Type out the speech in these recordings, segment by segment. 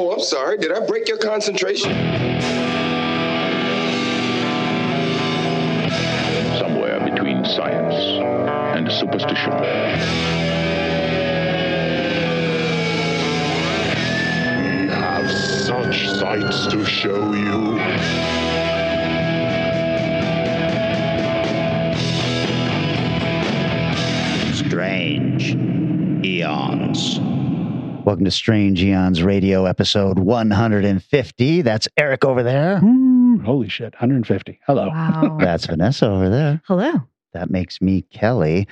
Oh, I'm sorry. Did I break your concentration? Somewhere between science and superstition. We have such sights to show you. Strange Eons. Welcome to Strange Eons Radio episode 150. That's Eric over there. Ooh, holy shit, 150. Hello. Wow. That's Vanessa over there. Hello. That makes me Kelly.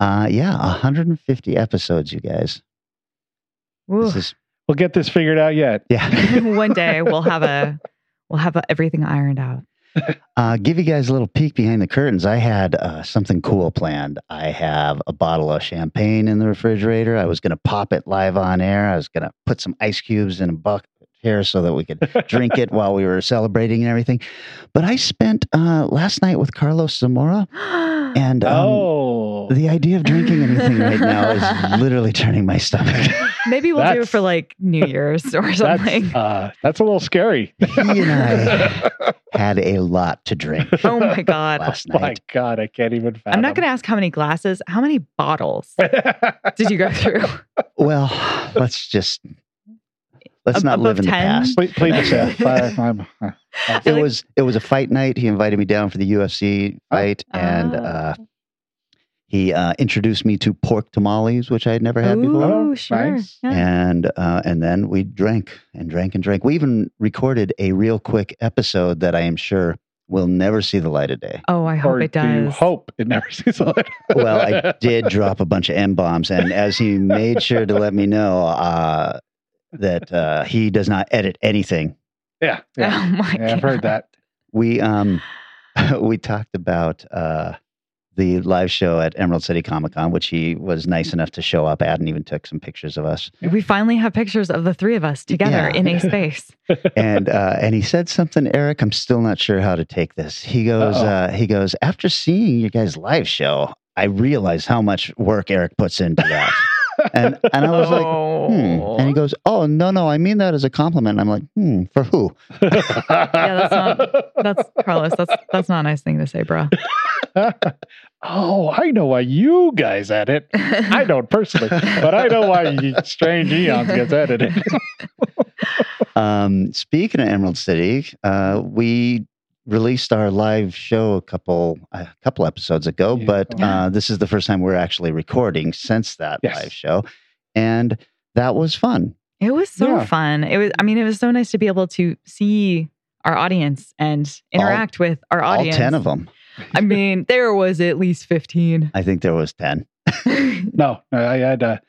Uh, yeah, 150 episodes, you guys. Ooh. This is, We'll get this figured out yet. yeah. One day we'll have a we'll have a, everything ironed out. Uh, give you guys a little peek behind the curtains. I had uh, something cool planned. I have a bottle of champagne in the refrigerator. I was going to pop it live on air. I was going to put some ice cubes in a bucket here so that we could drink it while we were celebrating and everything. But I spent uh, last night with Carlos Zamora, and um, oh. the idea of drinking anything right now is literally turning my stomach. Maybe we'll do it for like New Year's or something. that's, uh, that's a little scary. he and I had a lot to drink oh my god. last My. God, I can't even fathom. I'm not going to ask how many glasses, how many bottles did you go through? Well, let's just let's Ab- not live in above the 10? past. Please, please, Vanessa. I'm- I it like- was it was a fight night. He invited me down for the UFC fight, and uh, Oh. he uh, introduced me to pork tamales, which I had never had before. Oh, sure. nice. Yeah. And uh, and then we drank and drank and drank. We even recorded a real quick episode that I am sure will never see the light of day. Oh, I hope or it do you does. hope it never sees the light? Well, I did drop a bunch of M bombs, and as he made sure to let me know uh, that uh, he does not edit anything. Yeah, yeah. Oh my yeah I've heard that. we um we talked about uh the live show at Emerald City Comic Con, which he was nice enough to show up at and even took some pictures of us. We finally have pictures of the three of us together Yeah. in a space. And uh and he said something, Eric, I'm still not sure how to take this. He goes, Uh-oh. uh he goes, after seeing your guys' live show, I realize how much work Eric puts into that. and and I was like, hmm. And he goes, Oh no, no, I mean that as a compliment. I'm like, hmm, for who? Yeah, that's not- That's Carlos. That's that's not a nice thing to say, bro. oh, I know why you guys edit. I don't personally, but I know why you- Strange Eons gets edited. Um, speaking of Emerald City, uh, we released our live show a couple a couple episodes ago, Yeah. but uh, this is the first time we're actually recording since that Yes. live show, and that was fun. It was so Yeah. fun. It was I mean, it was so nice to be able to see our audience and interact with our audience. All ten of them. I mean, there was at least 15. I think there was ten. No, I had a,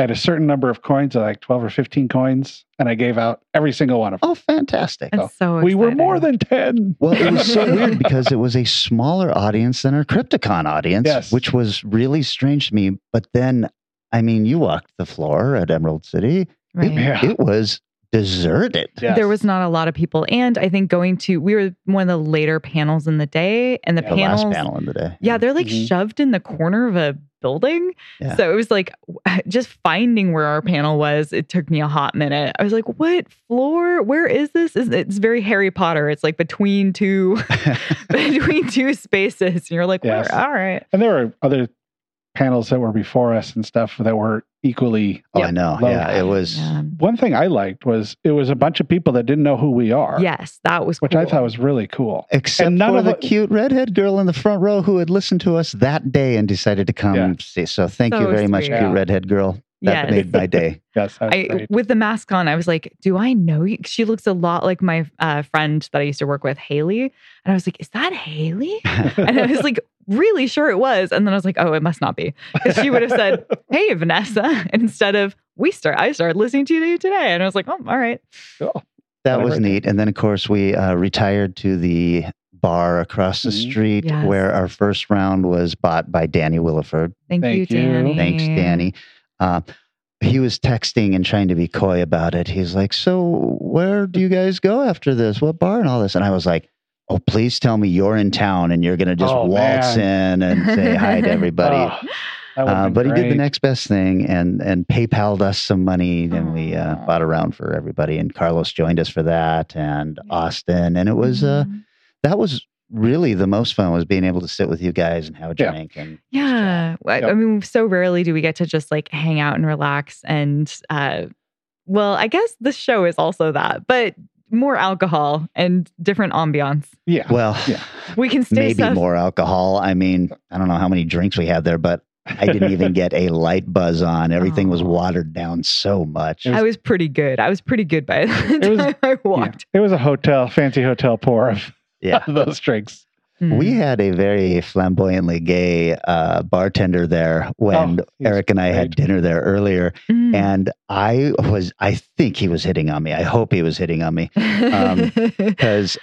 I had a certain number of coins, like twelve or fifteen coins, and I gave out every single one of them. Oh, fantastic! That's so we were more than ten. Well, it was so weird because it was a smaller audience than our Crypticon audience, Yes. which was really strange to me. But then, I mean, you walked the floor at Emerald City. Right. It, Yeah. it was deserted. Yes. There was not a lot of people. And I think going to, we were one of the later panels in the day, and the Yeah, The last panel in the day. yeah, they're like Mhm. shoved in the corner of a building. Yeah. So it was like just finding where our panel was. It took me a hot minute. I was like, "What floor? Where is this?" Is it's very Harry Potter? It's like between two between two spaces. And you're like, Yes. "Where? All right." and there were other panels that were before us and stuff that were equally. Oh, Yep. I know. Low. Yeah, it was. Yeah. One thing I liked was it was a bunch of people that didn't know who we are. Yes, that was which I thought was really cool. Except And none for of the it- cute redhead girl in the front row who had listened to us that day and decided to come Yeah. see. So thank you So very much, sweet. cute redhead girl. That Yes. made my day. Yes, I great. with the mask on, I was like, "Do I know you?" She looks a lot like my uh, friend that I used to work with, Haley, and I was like, "Is that Haley?" And I was like, "Really sure it was." And then I was like, "Oh, it must not be," because she would have said, "Hey, Vanessa," instead of "We start." I started listening to you today, and I was like, "Oh, all right." Cool. That was neat. And then, of course, we uh, retired to the bar across the Mhm. street Yes. where our first round was bought by Danny Williford. Thank, you, you. Danny. Thanks, Danny. Uh, he was texting and trying to be coy about it. He's like, So, where do you guys go after this? What bar and all this? And I was like, Oh, please tell me you're in town and you're going to just Oh, waltz in and say hi to everybody. Oh, Uh, been but he did the next best thing and and PayPal'd us some money, and we uh, Aw. bought around for everybody. And Carlos joined us for that, and Yeah. Austin, and it was uh, Mhm. that was really the most fun was being able to sit with you guys and have a Yeah. drink and Yeah. I, I mean, so rarely do we get to just like hang out and relax. And, uh, well, I guess the show is also that, but more alcohol and different ambiance. Yeah. well, Yeah. We can stay maybe stuff- more alcohol. I mean, I don't know how many drinks we had there, but I didn't even get a light buzz on. Everything was watered down so much. It I was pretty good. I was pretty good by the It was- time I Yeah. walked. It was a hotel, fancy hotel pour of Yeah. those drinks. Mm. We had a very flamboyantly gay uh, bartender there when Oh, Eric and I had dinner there earlier. Mm. And I was, I think he was hitting on me. I hope he was hitting on me um, because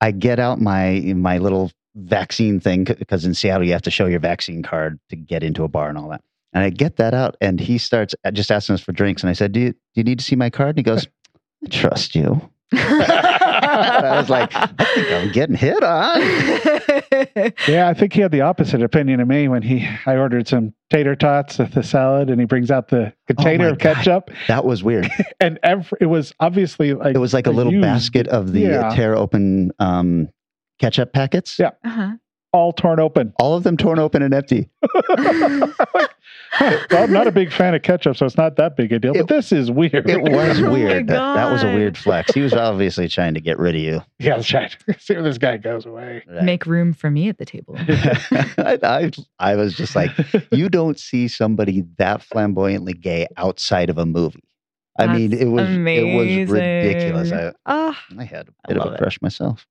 I get out my my little vaccine thing because in Seattle you have to show your vaccine card to get into a bar and all that. And I get that out, and he starts uh, just asking us for drinks. And I said, "Do you, do you need to see my card?" And he goes, "I trust you." I was like, "I think I'm getting hit on." Yeah, I think he had the opposite opinion of me when he I ordered some tater tots with the salad, and he brings out the container Oh of ketchup, That was weird. and every, it was obviously like It was like a little used, basket of the Yeah. tear open um, ketchup packets. Yeah. uh-huh. All torn open. All of them torn open and empty. Well, I'm not a big fan of ketchup, so it's not that big a deal. It- but this is weird. It was Oh weird. That, that was a weird flex. He was obviously trying to get rid of you. yeah, that's right. See where this guy goes away. Right. Make room for me at the table. I, I, I was just like, you don't see somebody that flamboyantly gay outside of a movie. I mean, it was it was ridiculous. I. Oh, I had a bit of a it. crush myself.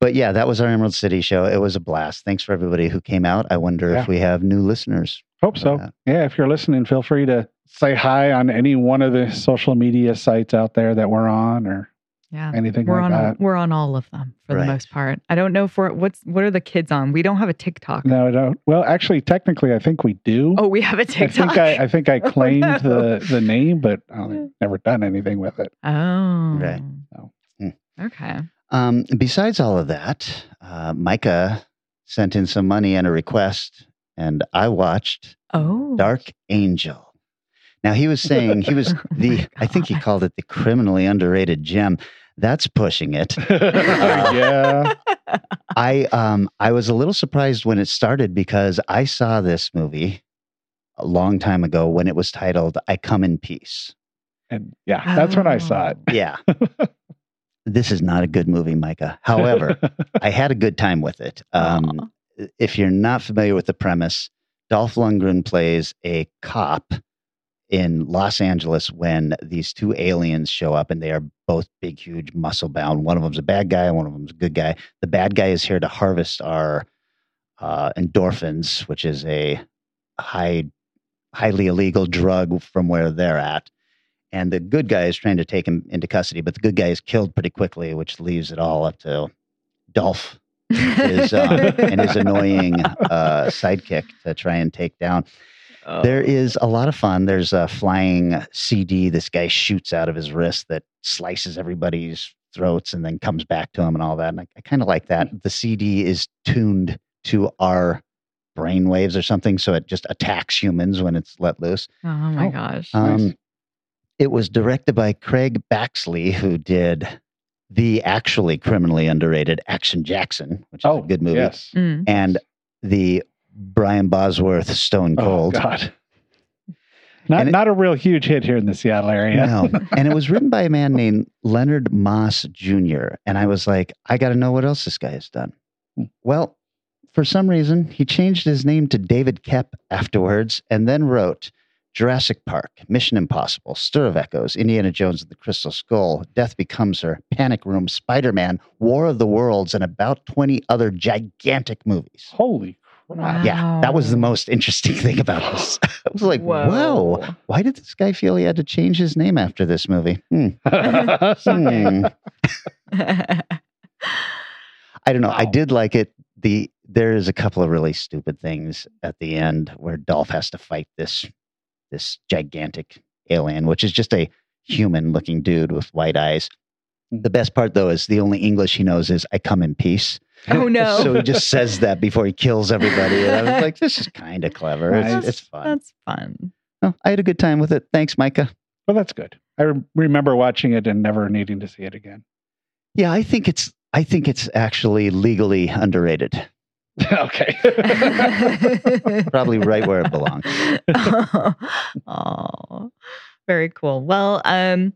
Aw. But yeah, that was our Emerald City show. It was a blast. Thanks for everybody who came out. I wonder Yeah. if we have new listeners. Hope so. Yeah. Yeah, if you're listening, feel free to say hi on any one of the social media sites out there that we're on or yeah. anything We're like on all, we're on all of them for Right. the most part. I don't know for what's what are the kids on? We don't have a TikTok. No, I don't. Well, actually, technically, I think we do. Oh, we have a TikTok. I think I, I think I Oh, claimed no. the the name, but I've never done anything with it. oh. Right. So. Hmm. Okay. Um, besides all of that, uh, Micah sent in some money and a request, and I watched Oh. Dark Angel. Now he was saying he was Oh the my I think he called it the criminally underrated gem. That's pushing it. yeah, I um I was a little surprised when it started because I saw this movie a long time ago when it was titled I Come in Peace. and yeah, that's when I saw it. Oh. Yeah. this is not a good movie, Micah. However, I had a good time with it. Um, if you're not familiar with the premise, Dolph Lundgren plays a cop in Los Angeles when these two aliens show up and they are both big, huge, muscle bound. One of them's a bad guy, one of them's a good guy. The bad guy is here to harvest our uh, endorphins, which is a high, highly illegal drug from where they're at. And the good guy is trying to take him into custody, but the good guy is killed pretty quickly, which leaves it all up to Dolph his um, and his annoying uh, sidekick to try and take down. Oh. There is a lot of fun. There's a flying CD this guy shoots out of his wrist that slices everybody's throats and then comes back to him and all that. And I, I kind of like that. The CD is tuned to our brain waves or something, so it just attacks humans when it's let loose. Oh my Oh. gosh. Um, Nice. It was directed by Craig Baxley, who did the actually criminally underrated Action Jackson, which is oh, a good movie, Yes. Mm. and the Brian Bosworth Stone Cold. Oh Cold. God. Not it- not a real huge hit here in the Seattle area. No. and it was written by a man named Leonard Maas Jr. And I was like, I got to know what else this guy has done. Hmm. Well, for some reason, he changed his name to David Koepp afterwards and then wrote Jurassic Park, Mission Impossible, Stir of Echoes, Indiana Jones and the Crystal Skull, Death Becomes Her, Panic Room, Spider Man, War of the Worlds, and about 20 other gigantic movies. Holy crap! Yeah, that was the most interesting thing about this. I was like, Whoa. whoa, why did this guy feel he had to change his name after this movie? Hmm. Hmm. I don't know. I did like it. The there is a couple of really stupid things at the end where Dolph has to fight this this gigantic alien, which is just a human looking dude with white eyes. The best part though is the only English he knows is I come in peace. Oh no. So he just says that before he kills everybody. And I was like, this is kind of clever. It's, Nice. it's fun. That's fun. Oh, I had a good time with it. Thanks, Micah. Well, that's good. I re- remember watching it and never needing to see it again. Yeah, I think it's I think it's actually legally underrated. okay. Probably right where it belongs. oh, very cool. Well, um,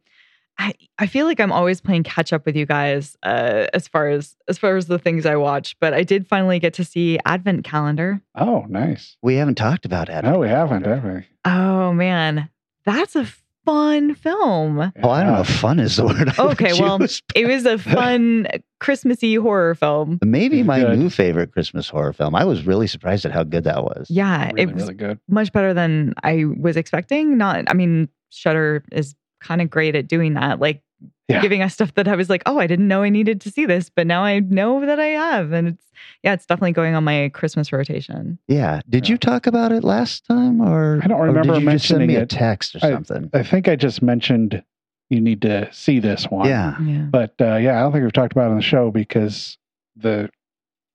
I I feel like I'm always playing catch up with you guys uh, as far as as far as the things I watch. But I did finally get to see Advent Calendar. oh, nice. We haven't talked about it. No, we haven't, have we? Oh man, that's a fun film. Oh, I don't know if fun is the word. I would Okay, well, choose. It was a fun Christmassy horror film. maybe my Good. new favorite Christmas horror film. I was really surprised at how good that was. Yeah, Really, it was really good. much better than I was expecting. Not, I mean, Shudder is kind of great at doing that, like Yeah. giving us stuff that I was like, oh, I didn't know I needed to see this, but now I know that I have, and it's yeah, it's definitely going on my Christmas rotation. Yeah. Did Yeah. you talk about it last time, or I don't or remember did you just send mentioning me a it. text or I- something? I think I just mentioned you need to see this one. yeah. Yeah, But uh, yeah, I don't think we've talked about it on the show because the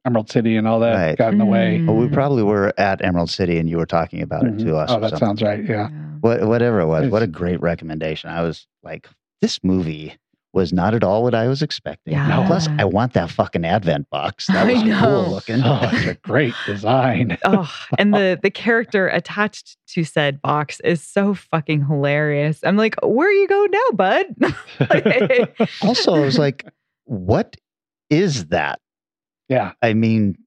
Emerald City and all that Right. got in the way. Mm. Well, we probably were at Emerald City, and you were talking about Mhm. it to us. Oh, or that something. sounds right. Yeah. What, whatever it was, what a great recommendation. I was like, this movie was not at all what I was expecting. Yeah. Plus, I want that fucking Advent box. That I was know. cool looking. Oh, it's a great design. Oh, and the the character attached to said box is so fucking hilarious. I'm like, where are you go now, bud? also, I was like, what is that? Yeah. I mean,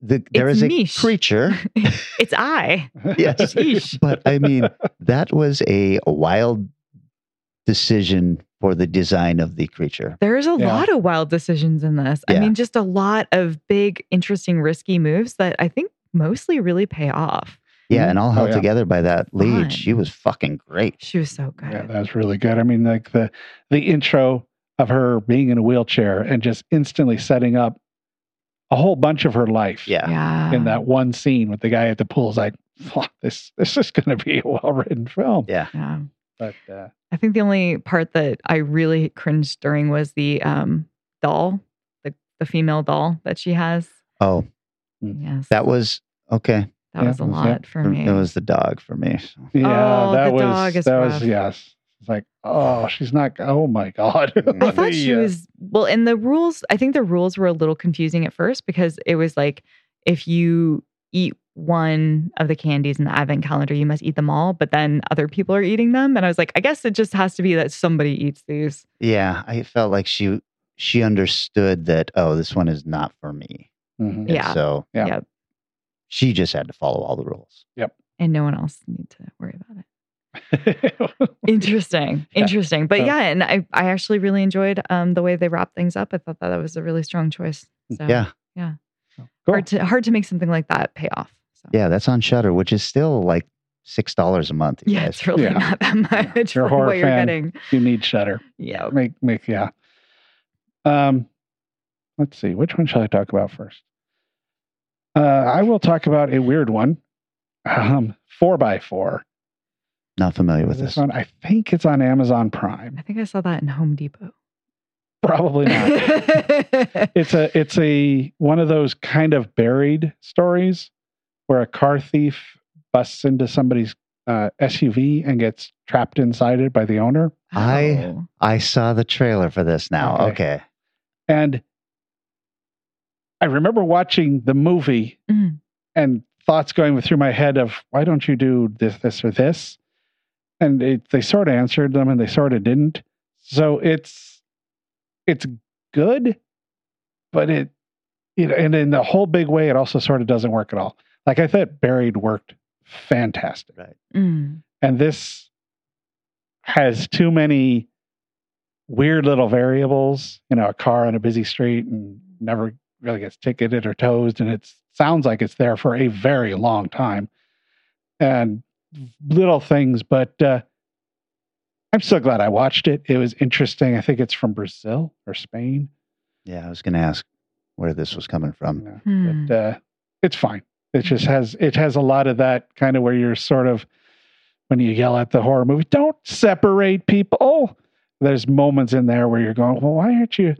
the, there It's is a Mish. creature. it's I. Yes. Yeesh. but I mean, that was a wild decision for the design of the creature. There's a Yeah. lot of wild decisions in this. I mean, just a lot of big, interesting, risky moves that I think mostly really pay off. Yeah, Mhm. and all Oh, held yeah. together by that lead. Fun. She was fucking great. She was so good. Yeah, that's really good. I mean, like the the intro of her being in a wheelchair and just instantly setting up a whole bunch of her life. Yeah. yeah. In that one scene with the guy at the pool is like, "Fuck, this this is going to be a well written film. Yeah. Yeah. But uh, I think the only part that I really cringed during was the um doll, the the female doll that she has. Oh, Yes. that was okay. that yeah, was a was lot for me. It was the dog for me. yeah, Oh, that the was dog is that rough. was yes. It's like, oh, she's not. Oh my god. I thought she The, was well, and the rules. I think the rules were a little confusing at first because it was like if you eat one of the candies in the advent calendar, you must eat them all. But then other people are eating them, and I was like, I guess it just has to be that somebody eats these. Yeah, I felt like she she understood that. Oh, this one is not for me. mhm. Yeah. So Yeah. Yep. she just had to follow all the rules. Yep. And no one else need to worry about it. Interesting, Yeah. interesting. But So- yeah, and I, I actually really enjoyed um, the way they wrapped things up. I thought that, that was a really strong choice. So yeah Yeah, Cool. hard to hard to make something like that pay off. So. yeah, that's on Shudder, which is still like six dollars a month. Yeah, guys. it's really Yeah. not that much You're for horror what you're fan. getting. you need Shudder. Yeah. Make make yeah. Um, let's see. Which one shall I talk about first? Uh, I will talk about a weird one. Um, four by four. Not familiar with This this. one, I think it's on Amazon Prime. I think I saw that in Home Depot. Probably not. it's a it's a one of those kind of buried stories where a car thief busts into somebody's uh, SUV and gets trapped inside it by the owner. I- Oh. I saw the trailer for this now. Okay. Okay. And I remember watching the movie Mm. and thoughts going through my head of why don't you do this, this, or this? And it, they sort of answered them and they sort of didn't. So it's it's good, but it you know, and in the whole big way, it also sort of doesn't work at all. Like I thought Buried worked fantastic. Mm. And this has too many weird little variables, you know, a car on a busy street and never really gets ticketed or towed. And it sounds like it's there for a very long time. And little things, but uh, I'm so glad I watched it. It was interesting. I think it's from Brazil or Spain. Yeah, I was going to ask where this was coming from. Yeah. Hmm. But uh, it's fine. It just has it has a lot of that kind of where you're sort of when you yell at the horror movie, don't separate people. There's moments in there where you're going, well, why aren't you?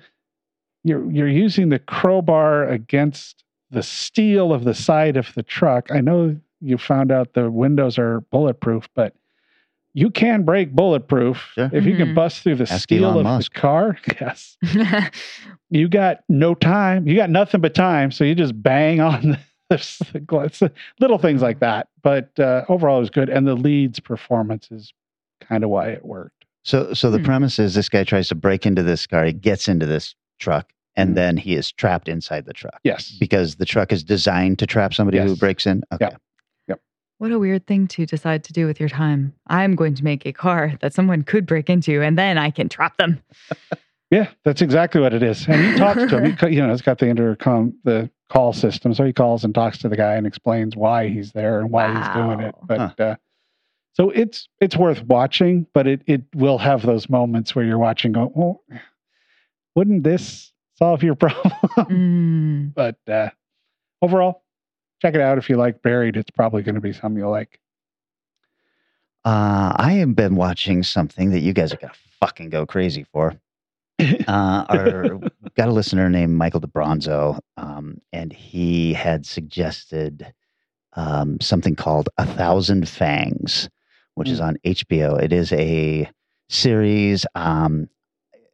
you're you're using the crowbar against the steel of the side of the truck. I know you found out the windows are bulletproof, but you can break bulletproof Sure. if you can Mhm. bust through the Ask steel Elon of Musk. the car. Yes, you got no time. You got nothing but time, so you just bang on the, the glass. little things like that. But uh, overall, it was good, and the lead's performance is kind of why it worked. So, so the Hmm. premise is this guy tries to break into this car. He gets into this truck, and Mhm. then he is trapped inside the truck Yes, because the truck is designed to trap somebody who breaks in. Okay. What a weird thing to decide to do with your time. I'm going to make a car that someone could break into, and then I can trap them. Yeah, that's exactly what it is. And he talks to him. He, you know, it's got the intercom, the call system. So he calls and talks to the guy and explains why he's there and why he's doing it. Wow. But uh, so it's it's worth watching, but it it will have those moments where you're watching, going, well, wouldn't this solve your problem? Mm. but uh, overall, check it out if you like Buried. It's probably going to be something you'll like. Uh, I have been watching something that you guys are gonna fucking go crazy for. Uh, our we've got a listener named Michael DeBronzo, um, and he had suggested um, something called A Thousand Fangs, which is on HBO. It is a series, um,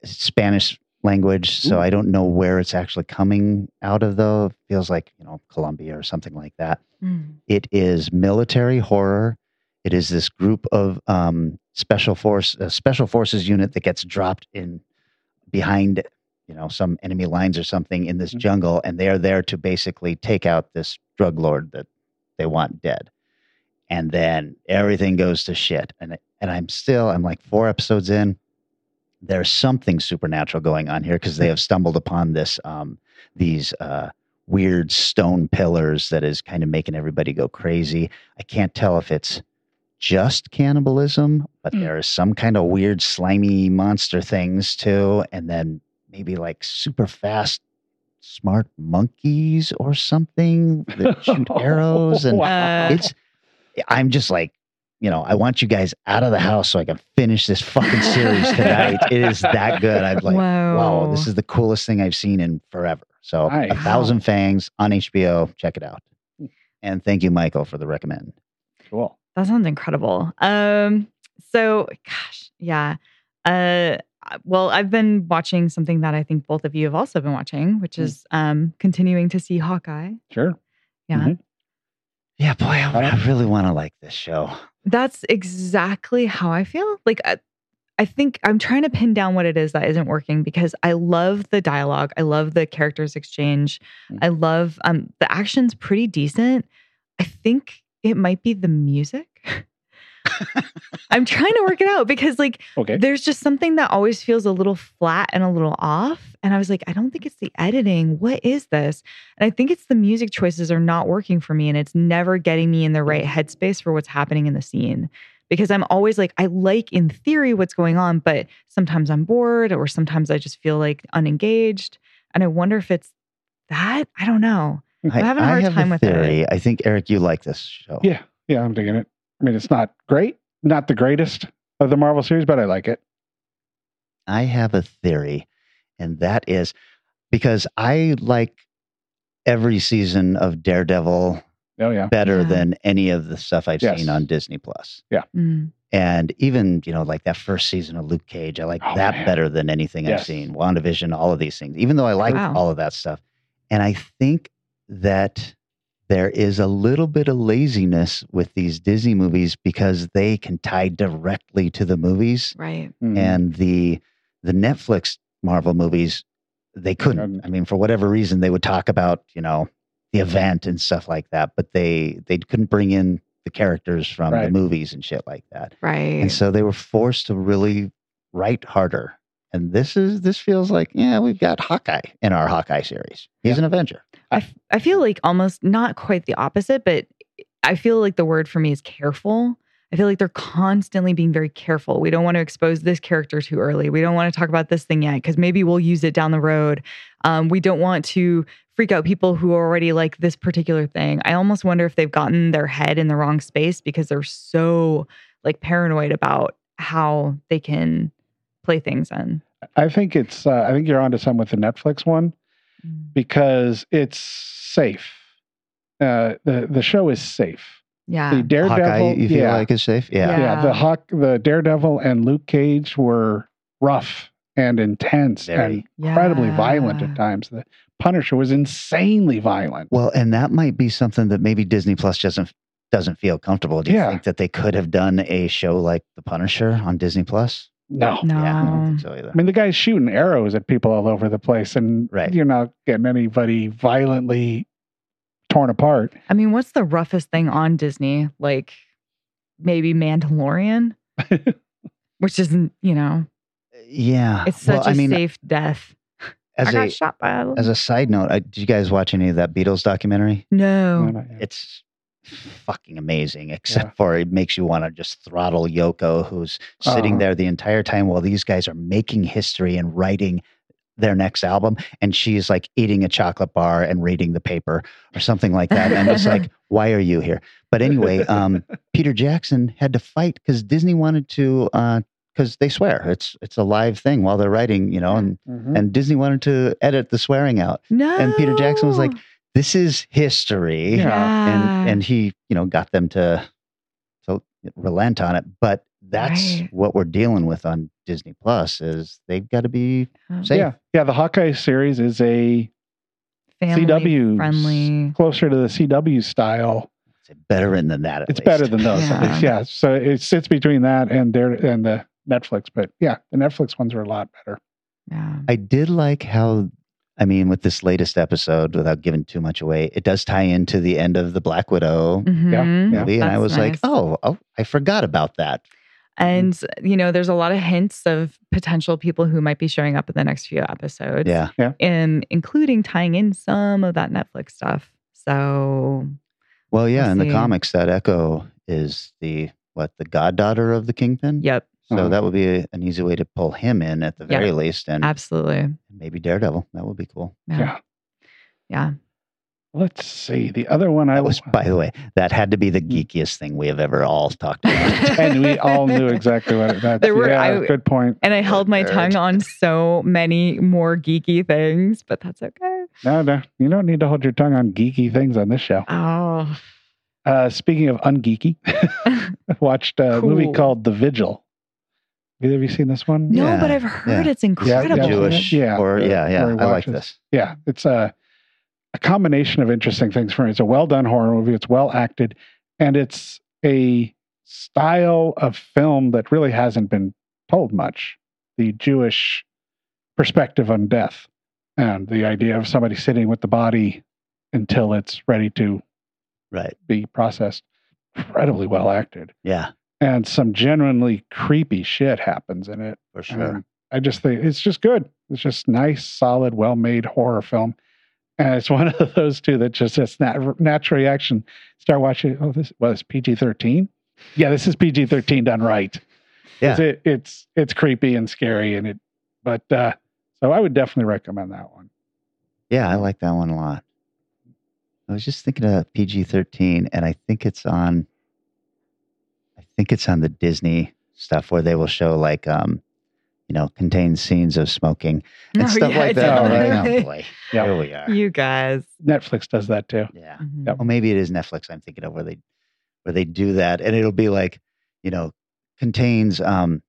Spanish language, so Ooh. I don't know where it's actually coming out of. Though it feels like you know Colombia or something like that. Mm. It is military horror. It is this group of um, special force, a special forces unit that gets dropped in behind, you know, some enemy lines or something in this Mhm. jungle, and they are there to basically take out this drug lord that they want dead. And then everything goes to shit. And and I'm still, I'm like four episodes in. There's something supernatural going on here because they have stumbled upon this, um, these uh, weird stone pillars that is kind of making everybody go crazy. I can't tell if it's just cannibalism, but Mm. there is some kind of weird slimy monster things too, and then maybe like super fast smart monkeys or something that shoot arrows and Wow. it's I'm just like you know, I want you guys out of the house so I can finish this fucking series tonight. it is that good. I'm like, wow, Wow. this is the coolest thing I've seen in forever. So, Nice. A Thousand Fangs on HBO. Check it out. And thank you, Michael, for the recommend. Cool. That sounds incredible. Um, so gosh, yeah. Uh well, I've been watching something that I think both of you have also been watching, which Hmm. is um continuing to see Hawkeye. Sure. Yeah. Mhm. Yeah, boy, I, I really want to like this show. That's exactly how I feel. Like I, I think I'm trying to pin down what it is that isn't working because I love the dialogue. I love the characters exchange. Mm. I love um the action's pretty decent. I think it might be the music. I'm trying to work it out because like Okay. there's just something that always feels a little flat and a little off. And I was like, I don't think it's the editing. What is this? And I think it's the music choices are not working for me and it's never getting me in the right headspace for what's happening in the scene. Because I'm always like, I like in theory what's going on, but sometimes I'm bored or sometimes I just feel like unengaged. And I wonder if it's that. I don't know. I'm having a hard have time a with it. theory. I think Eric, you like this show. Yeah. Yeah, I'm digging it. I mean, it's not great, not the greatest of the Marvel series, but I like it. I have a theory, and that is because I like every season of Daredevil Oh yeah. better Yeah. than any of the stuff I've Yes. seen on Disney Plus. Mm. And even, you know, like that first season of Luke Cage, I like Oh, that man. better than anything Yes. I've seen. WandaVision, all of these things, even though I like Wow. all of that stuff. And I think that there is a little bit of laziness with these Disney movies because they can tie directly to the movies Right. Mhm. and the the Netflix Marvel movies they couldn't. Couldn't. I mean, for whatever reason, they would talk about you know the event and stuff like that, but they they couldn't bring in the characters from the movies and shit like that, Right. and so they were forced to really write harder. And this is this feels like yeah, we've got Hawkeye in our Hawkeye series. He's Yeah. an Avenger. I, I feel like almost not quite the opposite, but I feel like the word for me is careful. I feel like they're constantly being very careful. We don't want to expose this character too early. We don't want to talk about this thing yet because maybe we'll use it down the road. Um, we don't want to freak out people who already like this particular thing. I almost wonder if they've gotten their head in the wrong space because they're so like paranoid about how they can play things in. I think it's. Uh, I think you're onto some with the Netflix one because it's safe. Uh, the the show is safe. Yeah. The Daredevil, Hawkeye, you feel yeah, like is safe? Yeah. yeah, Yeah. The Hawk, the Daredevil, and Luke Cage were rough and intense Very. and incredibly violent at times. The Punisher was insanely violent. Well, and that might be something that maybe Disney Plus doesn't doesn't feel comfortable. Do you Yeah. think that they could have done a show like The Punisher on Disney Plus? No. No. Yeah, I don't think so either. I mean, the guy's shooting arrows at people all over the place, and Right. you're not getting anybody violently torn apart. I mean, what's the roughest thing on Disney? Like maybe Mandalorian, which isn't, you know, yeah. it's such well, a I mean, safe death. I as got a shot by a as a side note, I, did you guys watch any of that Beatles documentary? no. No. It's fucking amazing, except for it makes you want to just throttle Yoko, who's sitting Uh-huh. there the entire time while these guys are making history and writing their next album. And she's like eating a chocolate bar and reading the paper or something like that. And it's like, why are you here? But anyway, um, Peter Jackson had to fight because Disney wanted to, because they swear it's it's a live thing while they're writing, you know, and Mhm. and Disney wanted to edit the swearing out. No. And Peter Jackson was like, "This is history." Yeah. and and he you know got them to to relent on it but that's Right. what we're dealing with on disney plus is they've got to be safe yeah, yeah. The Hawkeye series is a family CW friendly. closer to the CW style. it's better than that at It's least. better than those, at Yeah. least. Yeah. So it sits between that and their and the Netflix. But yeah, the Netflix ones are a lot better. Yeah. i did like how i mean with this latest episode without giving too much away it does tie into the end of the black widow Mhm. yeah. movie and i That's was like oh oh i forgot about that And, you know, there's a lot of hints of potential people who might be showing up in the next few episodes. yeah yeah. And including tying in some of that Netflix stuff. So, well yeah We'll in the comics that echo is the what the goddaughter of the kingpin yep, so Uh-huh. that would be a, an easy way to pull him in at the Yeah. very least and absolutely. maybe daredevil that would be cool Yeah. Yeah. Yeah. Let's see. The other one I That was, by the way, that had to be the geekiest thing we have ever all talked about. and we all knew exactly what it meant. There were- yeah, I- good point. And I held my tongue on so many more geeky things, but that's okay. No, no, you don't need to hold your tongue on geeky things on this show. Oh, Uh, speaking of ungeeky, I watched a movie called The Vigil. Have you seen this one? no, Yeah, but I've heard yeah. it's incredible. Jewish, Yeah. or yeah, yeah, Where I like this. Yeah, it's a a combination of interesting things for me. It's a well done horror movie. It's well acted, and it's a style of film that really hasn't been told much. The Jewish perspective on death and the idea of somebody sitting with the body until it's ready to Right? be processed. Incredibly well acted, Yeah, and some genuinely creepy shit happens in it. for sure. And I just think it's just good. It's just nice, solid, well made horror film. And it's one of those two that just has nat- natural reaction. Start watching. Oh, this was PG thirteen. Yeah, this is PG thirteen done right. Yeah. it, it's it's creepy and scary, and it. But uh, so I would definitely recommend that one. yeah, I like that one a lot. I was just thinking of PG thirteen, and I think it's on. I think it's on the Disney stuff where they will show like, um, you know, contains scenes of smoking and Oh, stuff yeah, like that. I'm like, definitely. oh boy, Yeah. here we are. You guys. Netflix does that too. Yeah. Mhm. Yep. Well, maybe it is Netflix. I'm thinking of where they where they do that, and it'll be like, you know, contains um,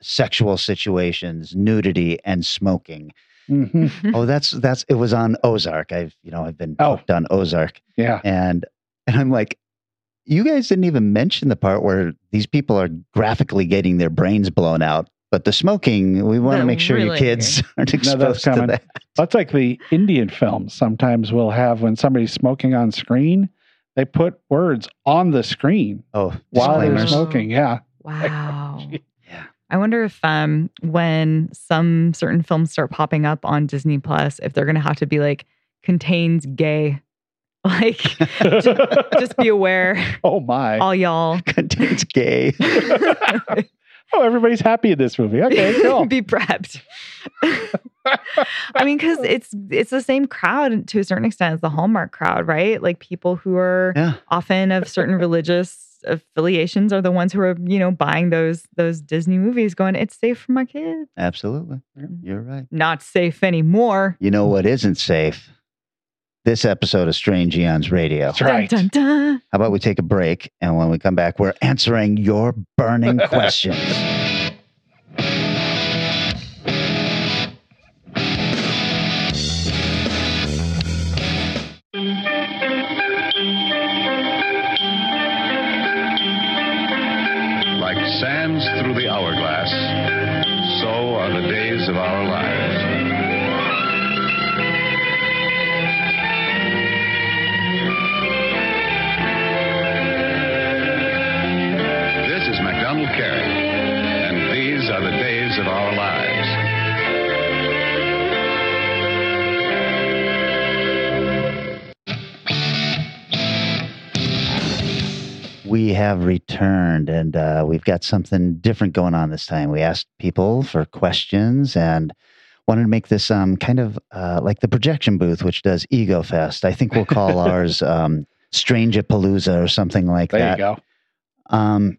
sexual situations, nudity, and smoking. hmm oh, that's that's it was on Ozark. I've you know I've been Oh. hooked on Ozark, Yeah. and and I'm like, you guys didn't even mention the part where these people are graphically getting their brains blown out. But the smoking, we want to make sure your really- kids aren't that's exposed to that. That's like the Indian films sometimes we'll have when somebody's smoking on screen, they put words on the screen Oh, while they're smoking. Yeah. Wow. Yeah. I wonder if um when some certain films start popping up on Disney Plus, if they're gonna have to be like contains gay. Like just be aware, oh my. all y'all. contains gay. oh, everybody's happy in this movie. Okay, cool. be prepped. I mean, because it's it's the same crowd to a certain extent as the Hallmark crowd, right? Like people who are Yeah. often of certain religious affiliations are the ones who are, you know, buying those those Disney movies going, it's safe for my kids. Absolutely. Mm-hmm. You're right. Not safe anymore. You know what isn't safe? This episode of Strange Eons Radio. That's right. Dun, dun, dun. How about we take a break and when we come back, we're answering your burning questions. We have returned and uh, we've got something different going on this time. We asked people for questions and wanted to make this um, kind of uh, like the projection booth, which does Ego Fest. I think we'll call ours um, Strange-a-Palooza or something like There that. you go. Um,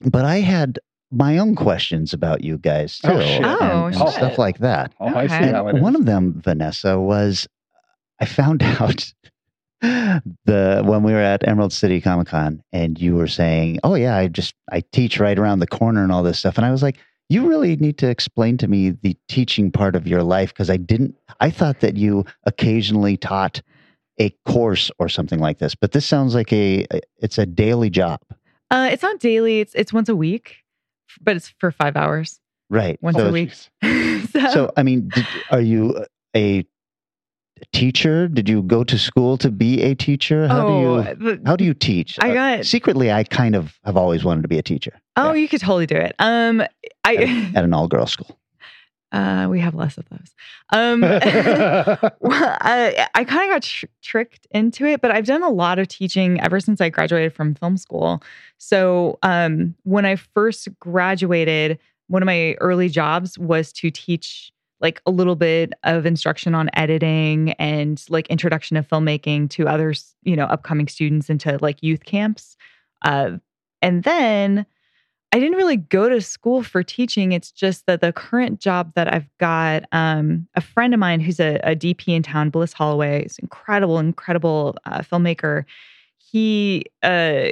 but I had my own questions about you guys too, Oh, shit. and, Oh, and shit. stuff like that. Oh, I see Okay. how it one of them, Vanessa, was I found out the when we were at Emerald City Comic Con, and you were saying, "Oh yeah, I just I teach right around the corner and all this stuff," and I was like. You really need to explain to me the teaching part of your life because I didn't. I thought that you occasionally taught a course or something like this, but this sounds like a it's a daily job, Uh, it's not daily. It's it's once a week, but it's for five hours. right? Once so, a week. So, So, I mean, did, are you a teacher? Did you go to school to be a teacher? How do you how do you teach? I Uh, got- secretly. I kind of have always wanted to be a teacher oh, you could totally do it. Um, I at an all girls school. uh, we have less of those. Um, well, I, I kind of got tr- tricked into it, but I've done a lot of teaching ever since I graduated from film school. So um, when I first graduated, one of my early jobs was to teach like a little bit of instruction on editing and like introduction of filmmaking to others, you know, upcoming students into like youth camps. Uh, and then I didn't really go to school for teaching. It's just that the current job that I've got, um, a friend of mine who's a, a DP in town, Bliss Holloway, is incredible, incredible uh, filmmaker. He uh,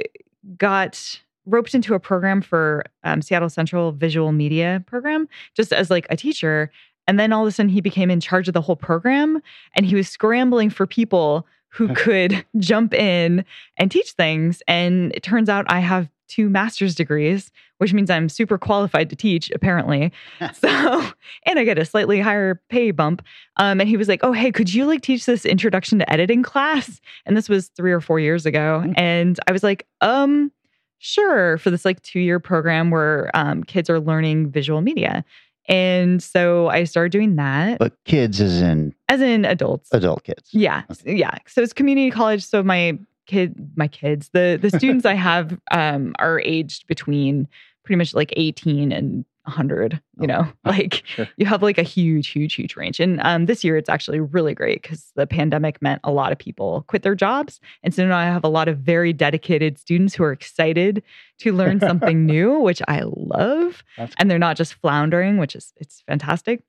got roped into a program for um, Seattle Central Visual Media program, just as like a teacher. And then all of a sudden, he became in charge of the whole program, and he was scrambling for people who could jump in and teach things. And it turns out I have two master's degrees, which means I'm super qualified to teach, apparently. so, and I get a slightly higher pay bump. Um, and he was like, "Oh, hey, could you like teach this introduction to editing class?" And this was three or four years ago, and I was like, "Um, sure." For this like two year program where um, kids are learning visual media. And so I started doing that But kids as in as in adults. adult kids. Yeah. s- Yeah. So it's community college. So my kid, my kids, the the students I have um are aged between pretty much like 18 and 100, you know. Like Sure. you have like a huge huge huge range. And um this year it's actually really great cuz the pandemic meant a lot of people quit their jobs. And so now I have a lot of very dedicated students who are excited to learn something new, which I love That's and they're not just floundering, which is it's fantastic.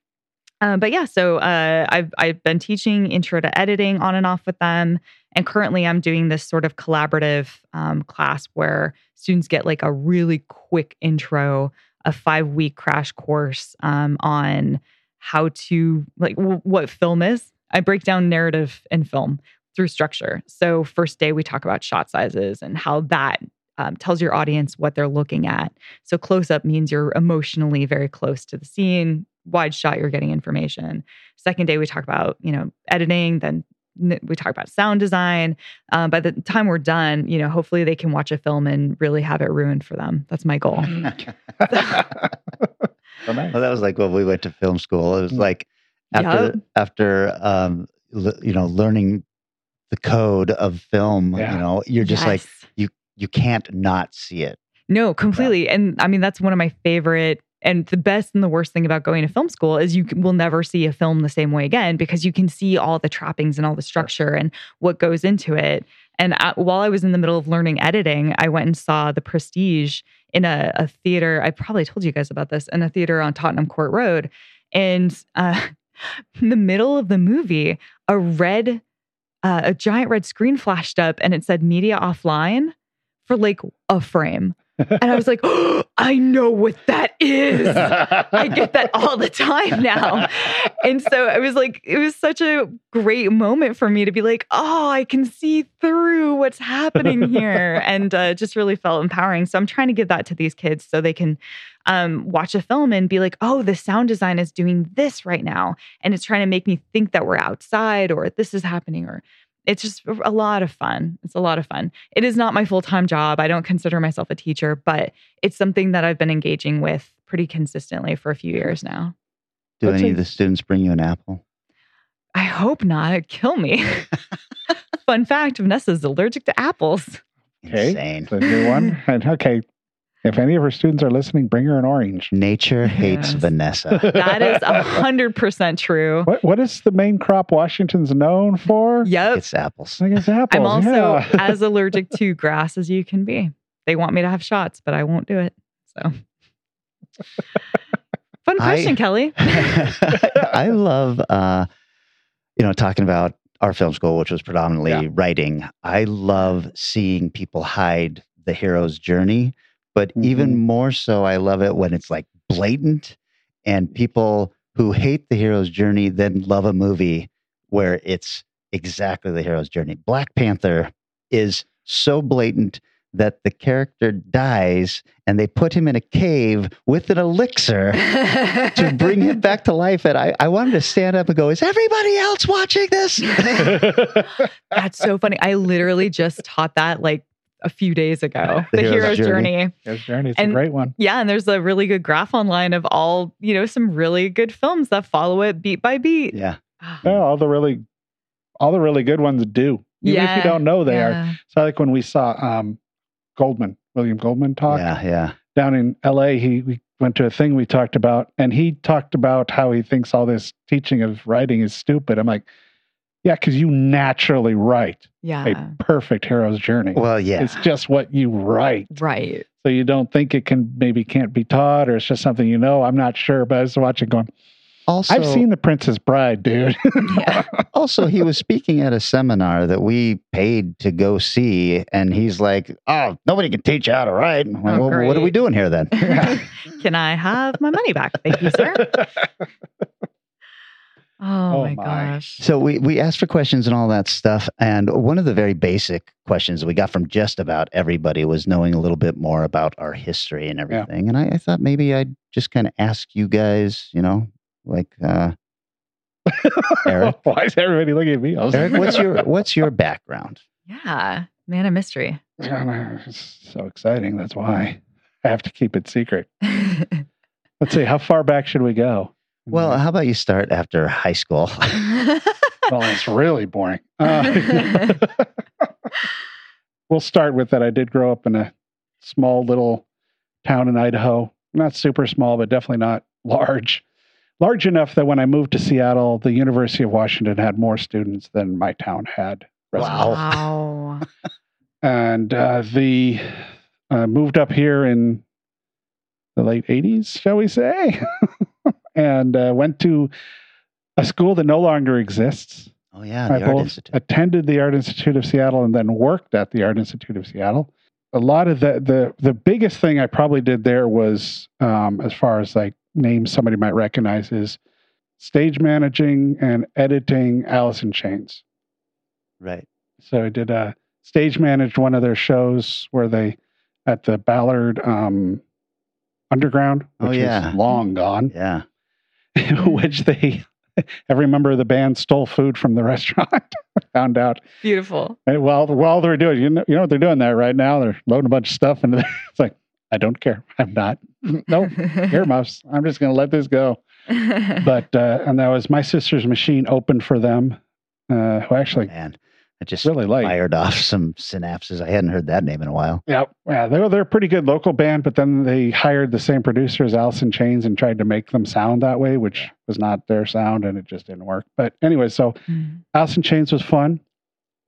Um, but yeah, so uh, I've I've been teaching intro to editing on and off with them, and currently I'm doing this sort of collaborative um, class where students get like a really quick intro, a five week crash course um, on how to like w- what film is. I break down narrative in film through structure. So first day we talk about shot sizes and how that um, tells your audience what they're looking at. So close up means you're emotionally very close to the scene. Wide shot, you're getting information. Second day, we talk about you know editing. Then we talk about sound design. Um, by the time we're done, you know, hopefully they can watch a film and really have it ruined for them. That's my goal. So nice. Well, that was like when we went to film school. It was Mm. like after Yup. after um, l- you know learning the code of film. Yeah. You know, you're just like you you can't not see it. No, completely. And I mean, that's one of my favorite and the best and the worst thing about going to film school is you will never see a film the same way again because you can see all the trappings and all the structure and what goes into it. And while I was in the middle of learning editing, I went and saw The Prestige in a, a theater. I probably told you guys about this in a theater on Tottenham Court Road. And uh, in the middle of the movie, a red, uh, a giant red screen flashed up and it said media offline for like a frame. And I was like, oh, I know what that is. I get that all the time now. And so I was like, it was such a great moment for me to be like, oh, I can see through what's happening here. and uh, just really felt empowering. So I'm trying to give that to these kids so they can um, watch a film and be like, oh, the sound design is doing this right now. And it's trying to make me think that we're outside or this is happening or it's just a lot of fun. It's a lot of fun. It is not my full time job. I don't consider myself a teacher, but it's something that I've been engaging with pretty consistently for a few years now. Do That's any a- of the students bring you an apple? I hope not. It'd kill me. Fun fact Vanessa's allergic to apples. Okay. Insane. It's a new one. Okay, if any of her students are listening, bring her an orange. Nature hates Yes. Vanessa. That is a hundred percent true. What what is the main crop Washington's known for? Yep. It's apples. I guess apples. I'm also yeah. as allergic to grass as you can be. They want me to have shots, but I won't do it. So fun I- question, Kelly. I love, uh, you know, talking about our film school, which was predominantly Yeah. writing. I love seeing people hide the hero's journey, but even Mm-hmm. more so, I love it when it's like blatant and people who hate the hero's journey then love a movie where it's exactly the hero's journey. Black Panther is so blatant that the character dies and they put him in a cave with an elixir to bring him back to life. And I, I wanted to stand up and go, Is everybody else watching this? That's so funny. I literally just taught that like a few days ago. The The, hero's hero's, journey. journey. Yes, Journey. It's And- a great one. Yeah, and there's a really good graph online of all, you know, some really good films that follow it beat by beat. Yeah. Ah, Yeah, all the really, all the really good ones do. Even if you don't know they are. So like when we saw um, Goldman, William Goldman talk Yeah. Yeah. down in L.A. He we went to a thing we talked about, and he talked about how he thinks all this teaching of writing is stupid. I'm like, yeah, because you naturally write Yeah. a perfect hero's journey. Well, yeah. It's just what you write. Right. So you don't think it can maybe can't be taught or it's just something you know. I'm not sure, but I was watching going, Also, I've seen The Princess Bride, dude. Yeah. also, he was speaking at a seminar that we paid to go see, and he's like, "Oh, nobody can teach you how to write." Like, Oh, well, what are we doing here then? Can I have my money back? Thank you, sir. Oh, Oh, my, my. gosh. So we we asked for questions and all that stuff, and one of the very basic questions we got from just about everybody was knowing a little bit more about our history and everything. And I, I thought maybe I'd just kind of ask you guys, you know, like uh, Eric. Why is everybody looking at me? Was Eric, what's your what's your background? Yeah. Man of mystery. So exciting. That's why I have to keep it secret. Let's see. How far back should we go? Well, how about you start after high school? well, it's really boring. Uh, we'll start with that. I did grow up in a small little town in Idaho. Not super small, but definitely not large. Large enough that when I moved to Seattle, the University of Washington had more students than my town had. wow. and uh, the uh, moved up here in the late 80s shall we say and uh, went to a school that no longer exists Oh yeah, I the Art both Institute. attended the art institute of seattle and then worked at the art institute of seattle a lot of the the, the biggest thing i probably did there was um, as far as like names somebody might recognize is stage managing and editing alice in chains Right. so I did a stage managed one of their shows where they at the Ballard um, Underground, Oh, which yeah. is long gone, Yeah. which they every member of the band stole food from the restaurant. Found out Beautiful. and while while they're doing you know you know what they're doing there right now they're loading a bunch of stuff into there. It's like I don't care. I'm not. No Nope. Earmuffs. I'm just going to let this go. But uh, and that was my sister's machine opened for them, uh, who actually Man, I just really like. fired off some synapses. I hadn't heard that name in a while. Yeah, yeah, they were they're a pretty good local band, but then they hired the same producer as Alice in Chains and tried to make them sound that way, which was not their sound, and it just didn't work. But anyway, so Mm. Alice in Chains was fun.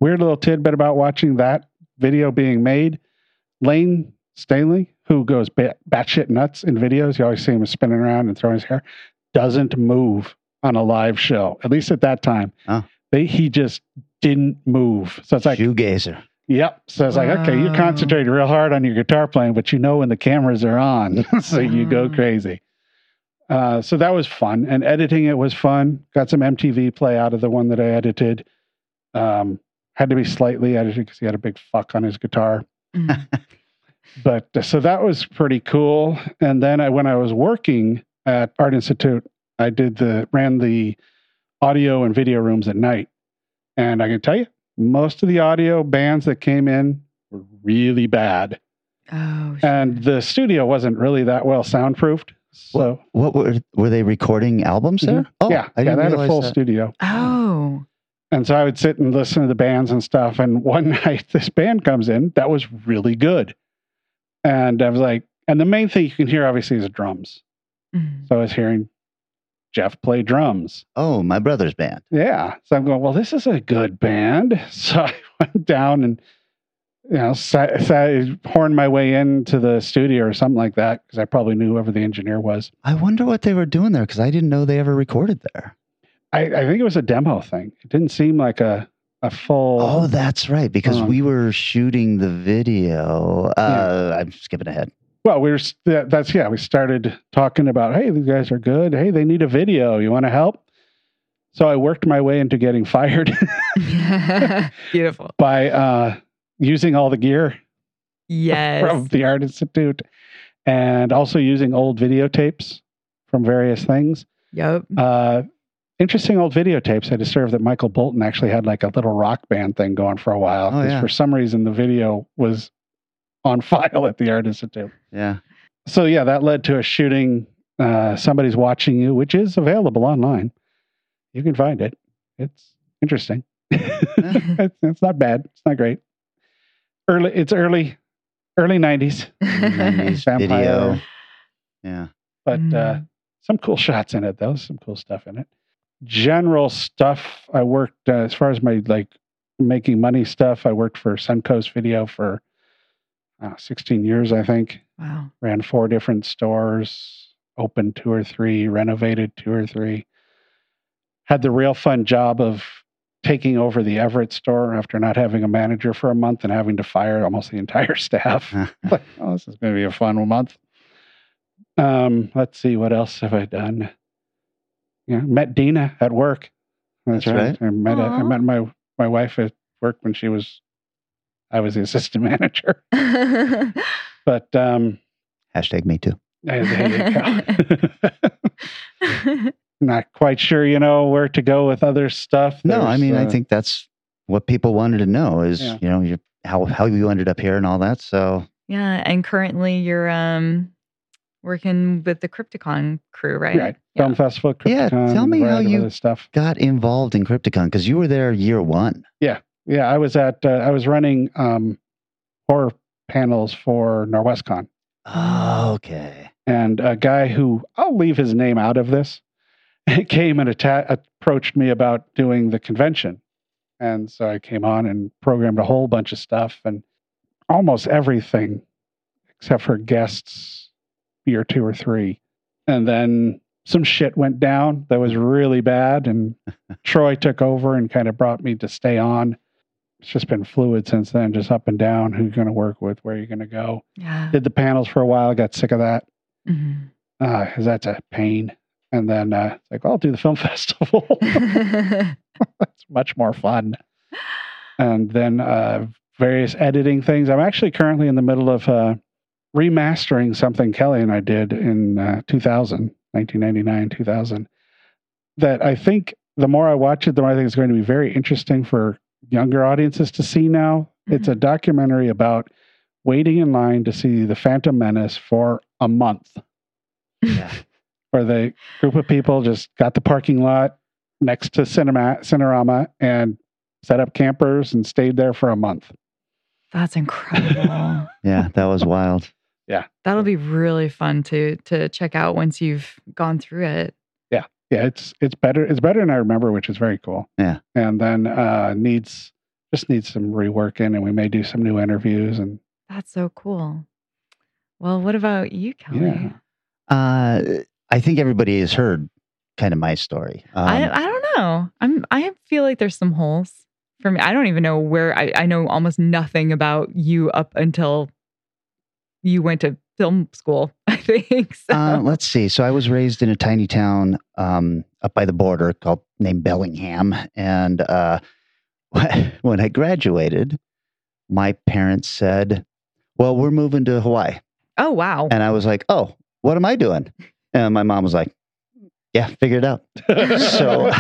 weird little tidbit about watching that video being made. Layne Staley, who goes bat, batshit nuts in videos, you always see him spinning around and throwing his hair, doesn't move on a live show. At least at that time, Oh. they, he just didn't move. So it's like, Shoegazer. Yep. So it's like, okay, you're concentrating real hard on your guitar playing, but you know when the cameras are on. so you go crazy. Uh, so that was fun. And editing it was fun. Got some MTV play out of the one that I edited. Um, had to be slightly edited because he had a big fuck on his guitar. Mm. But uh, so that was pretty cool. And then I, when I was working at Art Institute, I did the ran the audio and video rooms at night. And I can tell you, most of the audio bands that came in were really bad. Oh, And the studio wasn't really that well soundproofed. So What were were they recording albums there? Oh, yeah, I yeah, didn't they had a full that. studio. oh, And so I would sit and listen to the bands and stuff. And one night this band comes in that was really good. And I was like, and the main thing you can hear obviously is drums. Mm. So I was hearing Jeff play drums. Oh, my brother's band. Yeah. So I'm going, well, this is a good band. So I went down and, you know, sat, sat, horned my way into the studio or something like that because I probably knew whoever the engineer was. I wonder what they were doing there because I didn't know they ever recorded there. I, I think it was a demo thing. It didn't seem like a, a full. Oh, that's right. Because Um, we were shooting the video. Uh, I'm skipping ahead. Well, we were that, that's yeah. We started talking about, hey, these guys are good. Hey, they need a video. You want to help? So I worked my way into getting fired beautiful. by uh, using all the gear Yes. from the Art Institute, and also using old videotapes from various things. Yep. Uh, interesting old videotapes. I discovered that Michael Bolton actually had like a little rock band thing going for a while. Oh, 'cause yeah. For some reason, the video was on file at the Art Institute. Yeah. so yeah, that led to a shooting. Uh, somebody's watching you, which is available online. You can find it. It's interesting. it's, it's not bad. It's not great. Early. It's early. Early nineties, 90s Vampire. video. Yeah. but uh, Mm. some cool shots in it. though. some cool stuff in it. General stuff. I worked uh, as far as my like making money stuff. I worked for Suncoast Video for uh, 16 years, I think. wow. ran four different stores, opened two or three, renovated two or three. Had the real fun job of taking over the Everett store after not having a manager for a month and having to fire almost the entire staff. like, oh, this is going to be a fun month. Um, let's see, what else have I done? Yeah, met Dina at work. That's, That's right. I met I met my my wife at work when she was I was the assistant manager. But um, Hashtag me too. there you go. Not quite sure, you know, where to go with other stuff. No, I There's, mean, I uh, think that's what people wanted to know is, Yeah. you know, you, how, how you ended up here and all that. So, yeah. And currently you're um working with the Crypticon crew, right? right, film festival. Crypticon, Yeah, tell me how you- stuff. got involved in Crypticon because you were there year one. Yeah, I was at uh, I was running um, horror panels for Norwescon, Oh, okay. and a guy who I'll leave his name out of this came and atta- approached me about doing the convention, and so I came on and programmed a whole bunch of stuff and almost everything except for guests, year two or three, and then some shit went down that was really bad, and Troy took over and kind of brought me to stay on. It's just been fluid since then, just up and down. Who you're going to work with, where you're going to go. Yeah. Did the panels for a while, got sick of that Mhm. because that's a pain. And then uh, it's like, well, I'll do the film festival. That's much more fun. And then uh, various editing things. I'm actually currently in the middle of uh, remastering something Kelly and I did in uh, 2000, 1999, 2000. That I think the more I watch it, the more I think it's going to be very interesting for younger audiences to see now. It's a mm-hmm. documentary about waiting in line to see the Phantom Menace for a month Yeah. where the group of people just got the parking lot next to cinema cinerama and set up campers and stayed there for a month That's incredible. Yeah. That was wild. Yeah. That'll be really fun to to check out once you've gone through it. Yeah it's it's better it's better than i remember which is very cool Yeah. and then uh needs just needs some reworking, and we may do some new interviews. And That's so cool. Well, what about you, Kelly? Yeah. Uh, I think everybody has heard kind of my story. Um, I I don't know. I'm I feel like there's some holes for me. I don't even know where I, I know almost nothing about you up until you went to film school, I think. So. Uh, let's see. So I was raised in a tiny town um, up by the border called named Bellingham, and uh, when I graduated, my parents said, "Well, we're moving to Hawaii," oh wow. and I was like, "Oh, what am I doing?" And my mom was like, "Yeah, figure it out." So-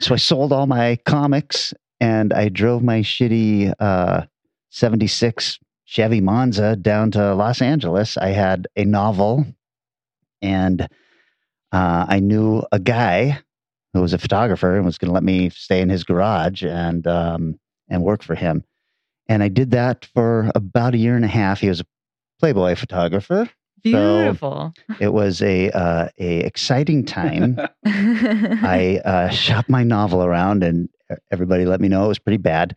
So I sold all my comics and I drove my shitty uh, 76 Chevy Monza down to Los Angeles. I had a novel and uh, I knew a guy who was a photographer and was going to let me stay in his garage and, um, and work for him. And I did that for about a year and a half. He was a Playboy photographer. Beautiful. It was a uh, a exciting time. I uh, shopped my novel around, and everybody let me know it was pretty bad.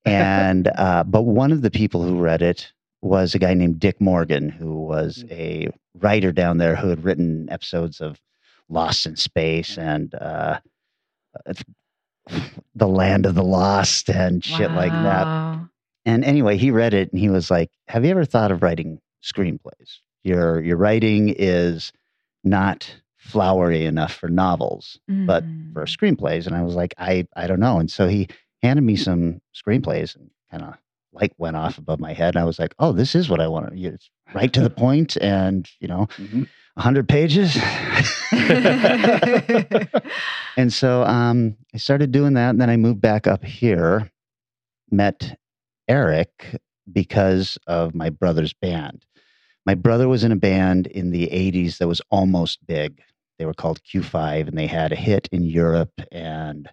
And uh, but one of the people who read it was a guy named Dick Morgan, who was a writer down there who had written episodes of Lost in Space and uh, The Land of the Lost and shit like that. And anyway, he read it and he was like, "Have you ever thought of writing screenplays? Your your writing is not flowery enough for novels." but Mm. for screenplays and i was like i i don't know and so he handed me some screenplays and kind of light went off above my head and i was like oh this is what i want to it's right to the point and you know Mhm. 100 pages? And so um i started doing that and then i moved back up here met eric because of my brother's band. My brother was in a band in the 80s that was almost big. They were called Q5, and they had a hit in Europe, and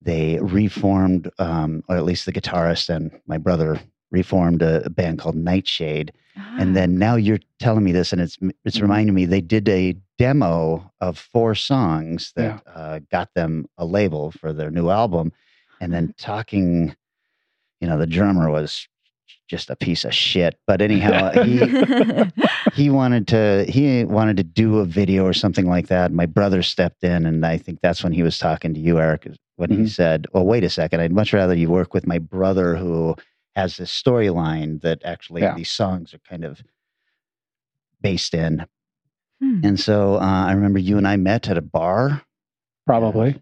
they reformed, um, or at least the guitarist and my brother reformed a, a band called Nightshade. And then now you're telling me this, and it's it's Mhm. reminding me they did a demo of four songs that uh, got them a label for their new album, and then talking, you know, the drummer was just a piece of shit. But anyhow, he he wanted to he wanted to do a video or something like that. My brother stepped in, and I think that's when he was talking to you, Eric, when he Mhm. said, "Well, wait a second. I'd much rather you work with my brother who has this storyline that actually Yeah. these songs are kind of based in." Hmm. And so uh, I remember you and I met at a bar, Probably.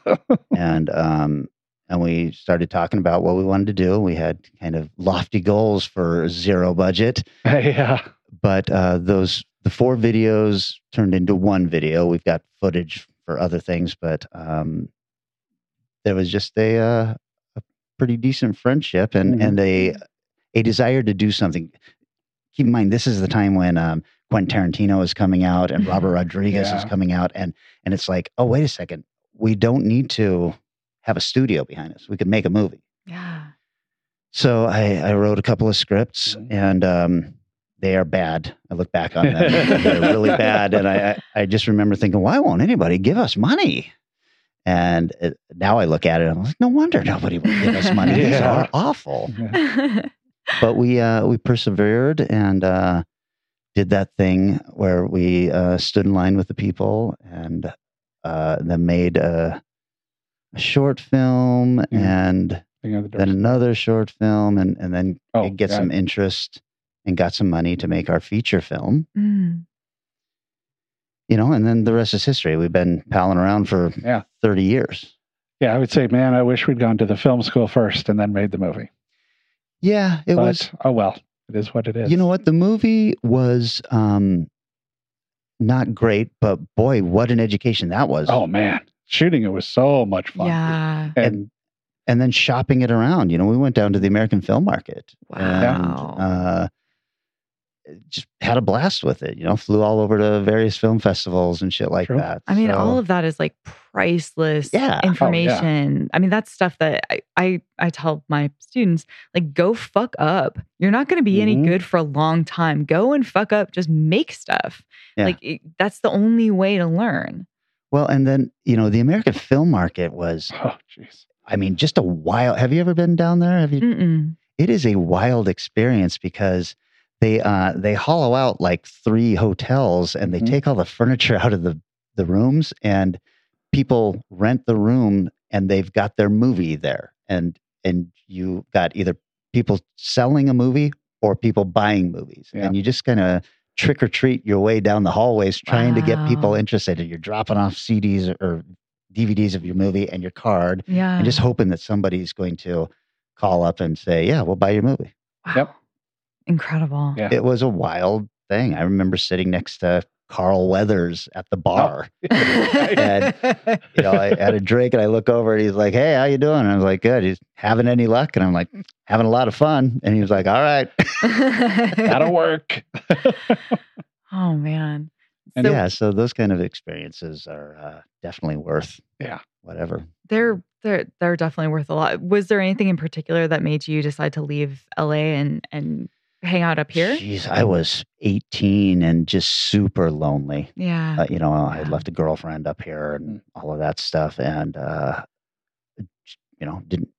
and um, and we started talking about what we wanted to do. We had kind of lofty goals for zero budget. yeah. but uh, those the four videos turned into one video. We've got footage for other things, but um, there was just a, uh, a pretty decent friendship and Mhm. and a a desire to do something. Keep in mind, this is the time when um, Quentin Tarantino is coming out and Robert Rodriguez is coming out, and and it's like, oh wait a second, we don't need to have a studio behind us. We could make a movie. yeah. So I, I wrote a couple of scripts Mhm. and um, they are bad. I look back on them. They're really bad. And I I just remember thinking, why won't anybody give us money? And it, now I look at it I'm like, no wonder nobody will give us money. These are awful. Yeah. But we uh, we persevered and uh, did that thing where we uh, stood in line with the people and uh, then made a, a short film Mhm. and the then another short film and, and then Oh, get yeah. some interest and got some money to make our feature film Mm. you know and then the rest is history we've been palling around for Yeah. 30 years Yeah, I would say, man, I wish we'd gone to the film school first and then made the movie. yeah it but was oh well, it is what it is. you know what the movie was um not great but boy what an education that was Oh man, shooting it was so much fun. Yeah. and and then shopping it around you know we went down to the american film market Wow. and uh just had a blast with it you know flew all over to various film festivals and shit like True. that I mean, So- all of that is like priceless Yeah. Oh, yeah. information. I mean, that's stuff that I, I I tell my students like, go fuck up. You're not going to be any Mhm. good for a long time. Go and fuck up. Just make stuff. Yeah. Like it, that's the only way to learn. Well, and then, you know, the American film market was, oh jeez, I mean, just a wild. Have you ever been down there? Have you? Mm-mm. It is a wild experience because they uh, they hollow out like three hotels and they Mhm. take all the furniture out of the the rooms and people rent the room and they've got their movie there and and you got either people selling a movie or people buying movies Yeah. and you just kind of trick or treat your way down the hallways trying to get people interested and you're dropping off CDs or DVDs of your movie and your card Yeah. and just hoping that somebody's going to call up and say, "Yeah, we'll buy your movie." Yep. Incredible. Yeah. It was a wild thing. I remember sitting next to Carl Weathers at the bar. And, You know, I had a drink and I look over and he's like, "Hey, how you doing?" And I was like, "Good." He's having any luck? And I'm like, "Having a lot of fun." And he was like, "All right." That'll work. oh man. And So yeah, so those kind of experiences are uh, definitely worth Yeah. whatever. they're they're they're definitely worth a lot. Was there anything in particular that made you decide to leave LA and and hang out up here? Jeez, I was 18 and just super lonely. Yeah. uh, you know, I Yeah. left a girlfriend up here and all of that stuff. And, uh, you know, didn't,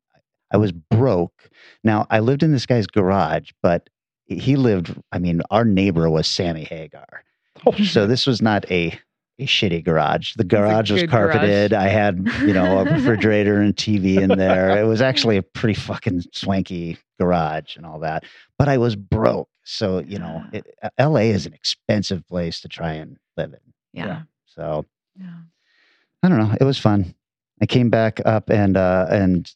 I was broke. Now, I lived in this guy's garage, but he lived, I mean, our neighbor was Sammy Hagar. Oh, So this was not a, a shitty garage. The garage was garage. carpeted. I had, you know, a refrigerator and TV in there. It was actually a pretty fucking swanky garage and all that. But I was broke. So, you know, it, LA is an expensive place to try and live in. yeah. So Yeah. I don't know. It was fun. I came back up and uh and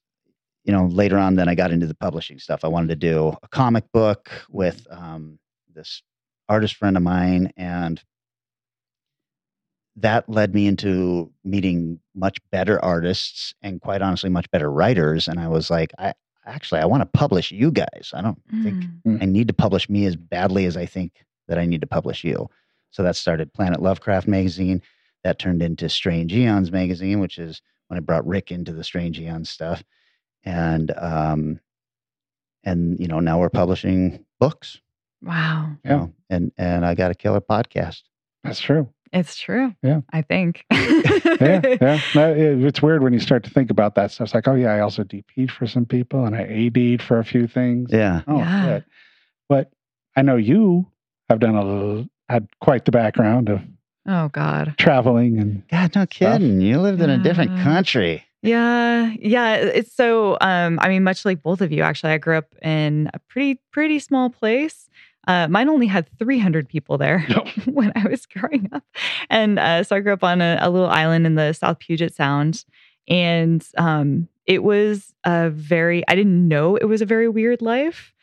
you know later on then I got into the publishing stuff. I wanted to do a comic book with um this artist friend of mine and that led me into meeting much better artists and quite honestly much better writers and I was like I actually I want to publish you guys. I don't think Mm. I need to publish me as badly as I think that I need to publish you. So that started Planet Lovecraft magazine. That turned into Strange Eons magazine, which is when I brought Rick into the Strange Eons stuff. And um and you know, now we're publishing books. Wow. you Yeah. know, and and I got a killer podcast. That's true. It's true. Yeah. I think. Yeah, yeah. No, it- it's weird when you start to think about that stuff. It's like, oh yeah, I also DP'd for some people and I AD'd for a few things. Yeah. Oh, Yeah. shit. But I know you have done a little, had quite the background of oh God. traveling and God, no kidding. You lived in a different country. Yeah, yeah. It's so. Um, I mean, much like both of you, actually, I grew up in a pretty, pretty small place. Uh, mine only had 300 people there when I was growing up, and uh, so I grew up on a, a little island in the South Puget Sound, and um, it was a very. I didn't know it was a very weird life,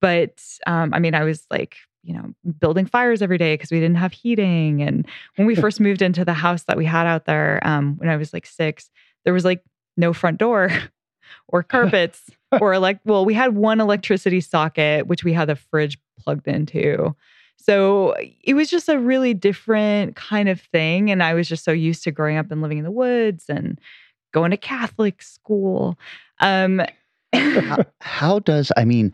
but um, I mean, I was like. You know, building fires every day because we didn't have heating. And when we first moved into the house that we had out there, um, when I was like six, there was like no front door or carpets or like well we had one electricity socket which we had the fridge plugged into so it was just a really different kind of thing and i was just so used to growing up and living in the woods and going to catholic school um how, how does I mean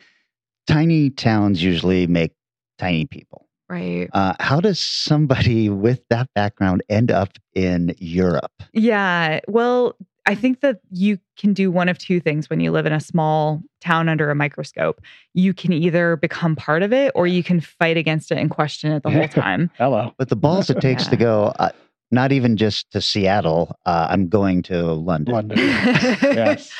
tiny towns usually make tiny people. right Uh, how does somebody with that background end up in Europe? Yeah. Well, I think that you can do one of two things when you live in a small town under a microscope. You can either become part of it or you can fight against it and question it the whole time. hello. But the balls it takes to go, uh, not even just to Seattle, uh, I'm going to London. London. yes.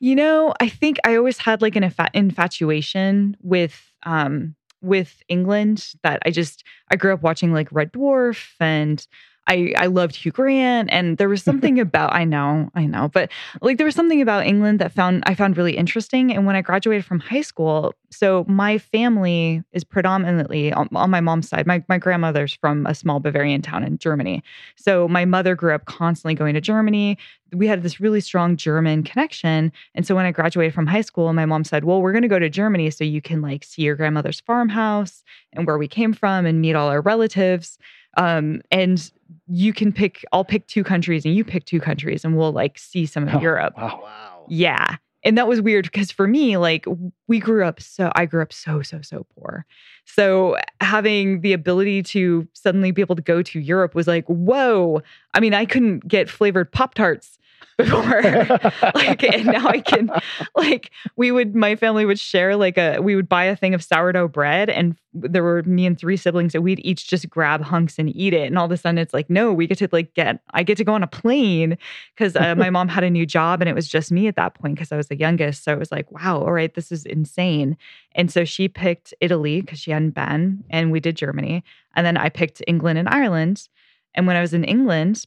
You know, I think I always had like an infa- infatuation with um with England that I just I grew up watching like Red Dwarf and I I loved Hugh Grant and there was something about I know, I know, but like there was something about England that found I found really interesting and when I graduated from high school, so my family is predominantly on, on my mom's side. My my grandmother's from a small Bavarian town in Germany. So my mother grew up constantly going to Germany. We had this really strong German connection and so when I graduated from high school, my mom said, Well, we're going to go to Germany so you can like see your grandmother's farmhouse and where we came from and meet all our relatives. Um, and you can pick, I'll pick two countries and you pick two countries and we'll like see some of Oh, Europe. Wow. Wow. Yeah. And that was weird because for me, like we grew up so, I grew up so, so, so poor. So having the ability to suddenly be able to go to Europe was like, whoa. I mean, I couldn't get flavored Pop Tarts before. like and now I can like we would my family would share like a we would buy a thing of sourdough bread and there were me and three siblings and we'd each just grab hunks and eat it. And all of a sudden it's like no we get to like get I get to go on a plane because uh, my mom had a new job and it was just me at that point because I was the youngest. So it was like wow all right this is insane. And so she picked Italy because she hadn't been and we did Germany. And then I picked England and Ireland. And when I was in England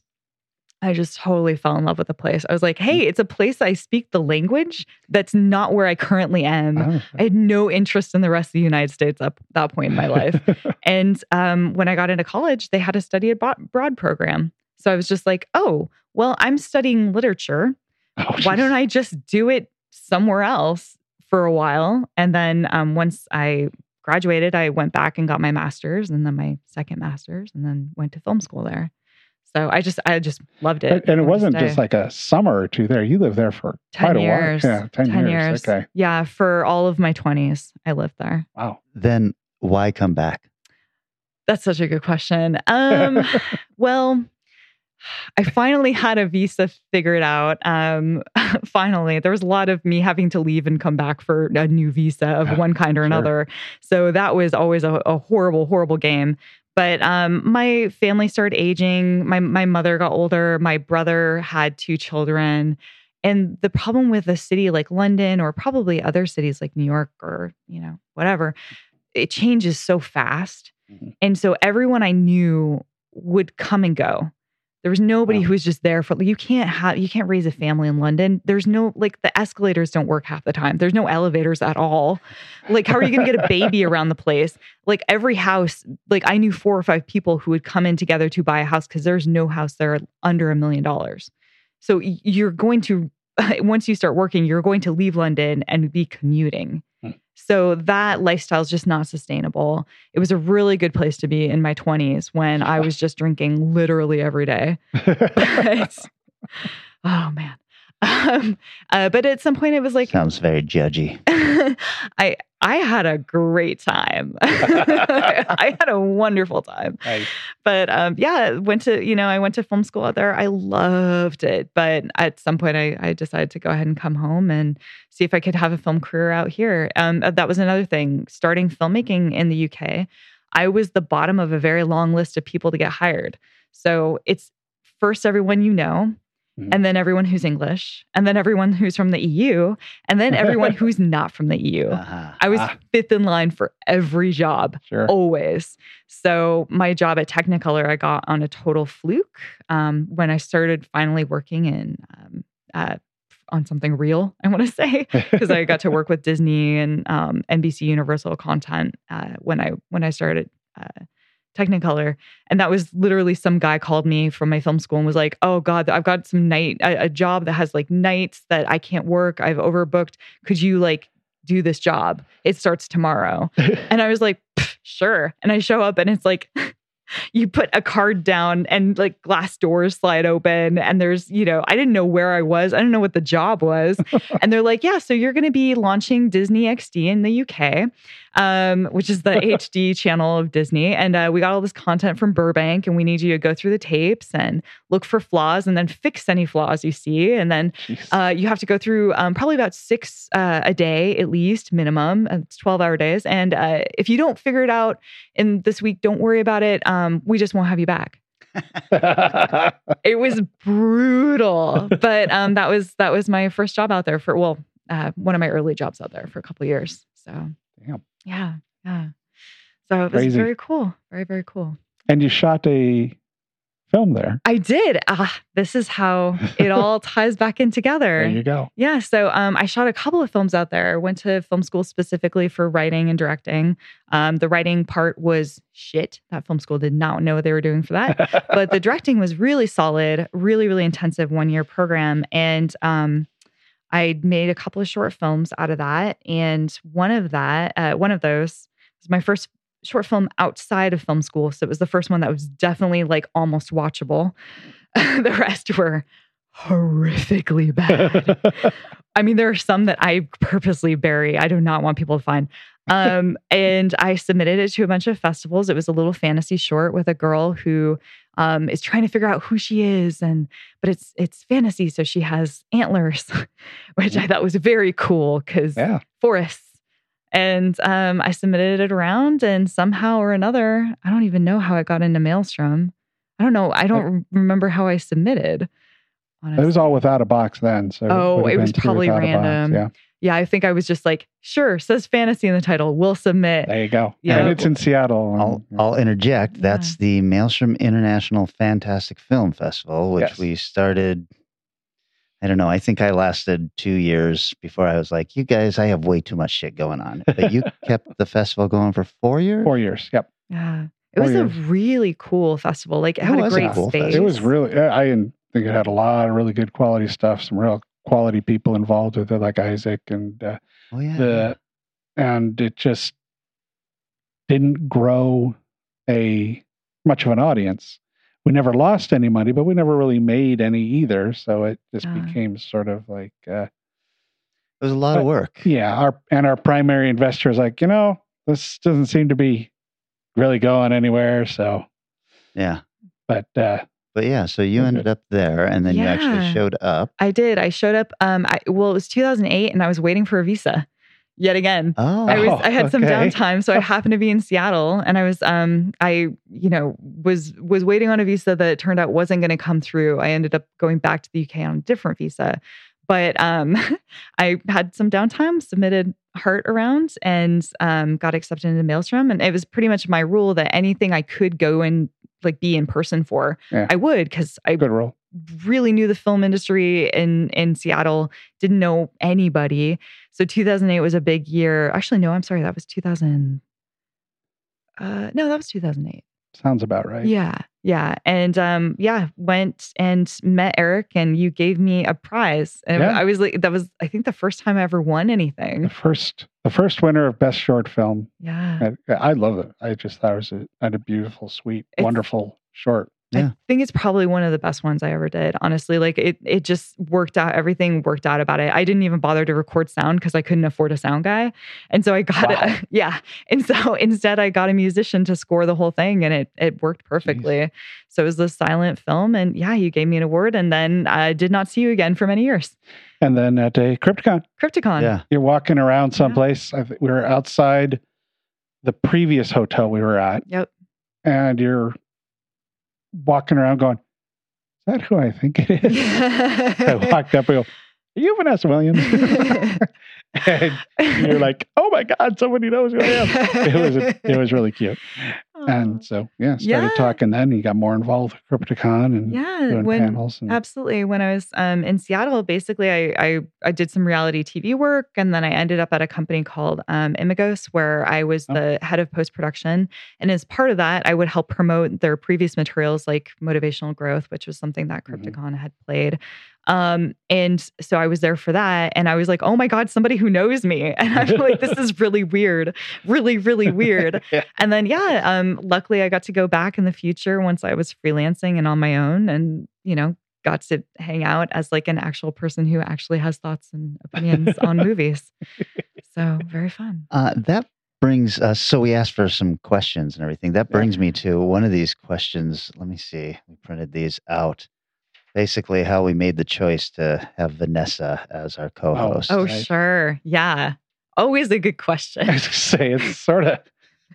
I just totally fell in love with the place. I was like, hey, it's a place I speak the language that's not where I currently am. Oh. I had no interest in the rest of the United States up that point in my life. and um, when I got into college, they had a study abroad program. So I was just like, oh, well, I'm studying literature. Oh, Why don't I just do it somewhere else for a while? And then um, once I graduated, I went back and got my master's and then my second master's and then went to film school there. So I just, I just loved it. And, and it I wanted to wasn't just like a summer or two there. You lived there for 10 quite a years. while. Yeah, 10, years. Okay. Yeah, for all of my 20s, I lived there. Wow. Then why come back? That's such a good question. Um, well, I finally had a visa figured out. Um, finally, there was a lot of me having to leave and come back for a new visa of one kind or Sure. another. So that was always a, a horrible, horrible game. But um, my family started aging. My my mother got older. My brother had two children. And the problem with a city like London or probably other cities like New York or, you know, whatever, it changes so fast. Mhm. And so everyone I knew would come and go. There was nobody Wow. who was just there for you can't have you can't raise a family in London. There's no like the escalators don't work half the time. There's no elevators at all. Like how are you going to get a baby around the place? Like every house, like I knew four or five people who would come in together to buy a house cuz there's no house there under a million dollars. So you're going to once you start working, you're going to leave London and be commuting. So that lifestyle is just not sustainable. It was a really good place to be in my 20s when I was just drinking literally every day. But, oh man. Um, uh, but at some point, it was like Sounds very judgy. I I had a great time. I had a wonderful time. Nice. But um, yeah, went to you know I went to film school out there. I loved it. But at some point, I, I decided to go ahead and come home and see if I could have a film career out here. Um, uh, that was another thing. Starting filmmaking in the UK, I was the bottom of a very long list of people to get hired. So it's first everyone you know, Mhm. and then everyone who's English, and then everyone who's from the EU, and then everyone who's not from the EU. Uh-huh. I was Ah. fifth in line for every job Sure. always. So my job at Technicolor, I got on a total fluke um, when I started finally working in um, uh, on something real. I want to say because I got to work with Disney and um, NBC Universal content uh, when I when I started. Uh, Technicolor, and that was literally some guy called me from my film school and was like, "Oh God, I've got some night a, a job that has like nights that I can't work. I've overbooked. Could you like do this job? It starts tomorrow." And I was like, sure. And I show up and it's like, you put a card down and like glass doors slide open. And there's, you know, I didn't know where I was. I don't know what the job was. and they're like, yeah, so you're going to be launching Disney XD in the UK, um, which is the HD channel of Disney. And uh, we got all this content from Burbank and we need you to go through the tapes and look for flaws and then fix any flaws you see. And then uh, you have to go through um, probably about six uh, a day at least minimum. It's twelve hour days, and uh, if you don't figure it out in this week, don't worry about it. Um, we just won't have you back. It was brutal, but um, that was that was my first job out there for well, uh, one of my early jobs out there for a couple of years. So Damn. yeah, yeah. So it was Crazy. very cool, very very cool. and you shot a film there. I did. Ah, this is how it all ties back in together. There you go. Yeah, so um, I shot a couple of films out there. Went to film school specifically for writing and directing. Um, the writing part was shit. That film school did not know what they were doing for that. but the directing was really solid, really, really intensive one year program. And um, I made a couple of short films out of that. And one of that, uh, one of those was my first short film outside of film school. So it was the first one that was definitely like almost watchable. the rest were horrifically bad. I mean, there are some that I purposely bury. I do not want people to find. Um, and I submitted it to a bunch of festivals. It was a little fantasy short with a girl who um, is trying to figure out who she is, and but it's it's fantasy, so she has antlers, which I thought was very cool because Yeah. forests. And um, I submitted it around, and somehow or another, I don't even know how it got into Maelstrom. I don't know. I don't re- remember how I submitted. It was all Withoutabox then. So Oh, would have it was been probably Withoutabox, random. Yeah. Yeah, I think I was just like, sure, says fantasy in the title. We'll submit. There you go. Yeah. And it's in Seattle. and- I'll, I'll interject. That's the Maelstrom International Fantastic Film Festival, which Yes. we started. I don't know. I think I lasted two years before I was like, you guys, I have way too much shit going on. But you kept the festival going for four years? Four years. Yep. Yeah. It was a really cool festival. Like it It had a was a great cool space. festival. It was really, I I think it had a lot of really good quality stuff, some real quality people involved with it, like Isaac and uh, Oh, yeah. the, and it just didn't grow a much of an audience. We never lost any money, but we never really made any either. So it just Ah. became sort of like, uh, It was a lot of work. yeah, our and our primary investor is like, you know, this doesn't seem to be really going anywhere. So, Yeah. but uh, But yeah, so you ended up there and then you actually showed up. I did. I showed up. Um, I, well, it was 2008, and I was waiting for a visa. Yet again, Oh, I was. I had some downtime, so I happened to be in Seattle, and I was. Um, I you know was was waiting on a visa that turned out wasn't going to come through. I ended up going back to the UK on a different visa, but um, I had some downtime, submitted Heart around, and um, got accepted into Maelstrom, and it was pretty much my rule that anything I could go and like be in person for, Yeah. I would because I good role. Really knew the film industry in in Seattle, didn't know anybody. So 2008 was a big year. Actually, no, I'm sorry, that was 2000. Uh, no, that was 2008. Sounds about right. Yeah, yeah, and um, yeah, went and met Eric, and you gave me a prize. And Yeah. I was like, that was I think the first time I ever won anything. The first, the first winner of best short film. Yeah, I, I love it. I just thought it was a, had a beautiful, sweet, It's- wonderful short. Yeah. I think it's probably one of the best ones I ever did. Honestly, like it, it just worked out. Everything worked out about it. I didn't even bother to record sound because I couldn't afford a sound guy, and so I got Wow. it. Yeah, and so instead I got a musician to score the whole thing, and it it worked perfectly. So it was this silent film, and yeah, you gave me an award, and then I did not see you again for many years. And then at a Crypticon, Crypticon. yeah. you're walking around someplace. I think we were outside the previous hotel we were at, Yep. and you're walking around going, "Is that who I think it is?" I walked up and go, "Are you Vanessa Williams?" and you're like, "Oh my God, somebody knows who I am." It was it was really cute. And so yeah, started Yeah. talking. Then he got more involved with Crypticon and yeah. doing When panels. And, Absolutely. When I was um, in Seattle, basically, I, I I did some reality TV work, and then I ended up at a company called um, Imagos, where I was Oh. the head of post production. And as part of that, I would help promote their previous materials, like motivational growth, which was something that. Crypticon had played. Um, and so I was there for that, and I was like, "Oh my god, somebody who knows me!" And I'm like, "This is really weird, really, really weird." Yeah. And then yeah, um, luckily I got to go back in the future once I was freelancing and on my own, and you know, got to hang out as like an actual person who actually has thoughts and opinions on movies. So very fun. Uh, that brings us. So we asked for some questions and everything. That brings me to one of these questions. Let me see. We printed these out. Basically, how we made the choice to have Vanessa as our co-host. Oh Right. sure, yeah, always a good question. I was gonna say it's sort of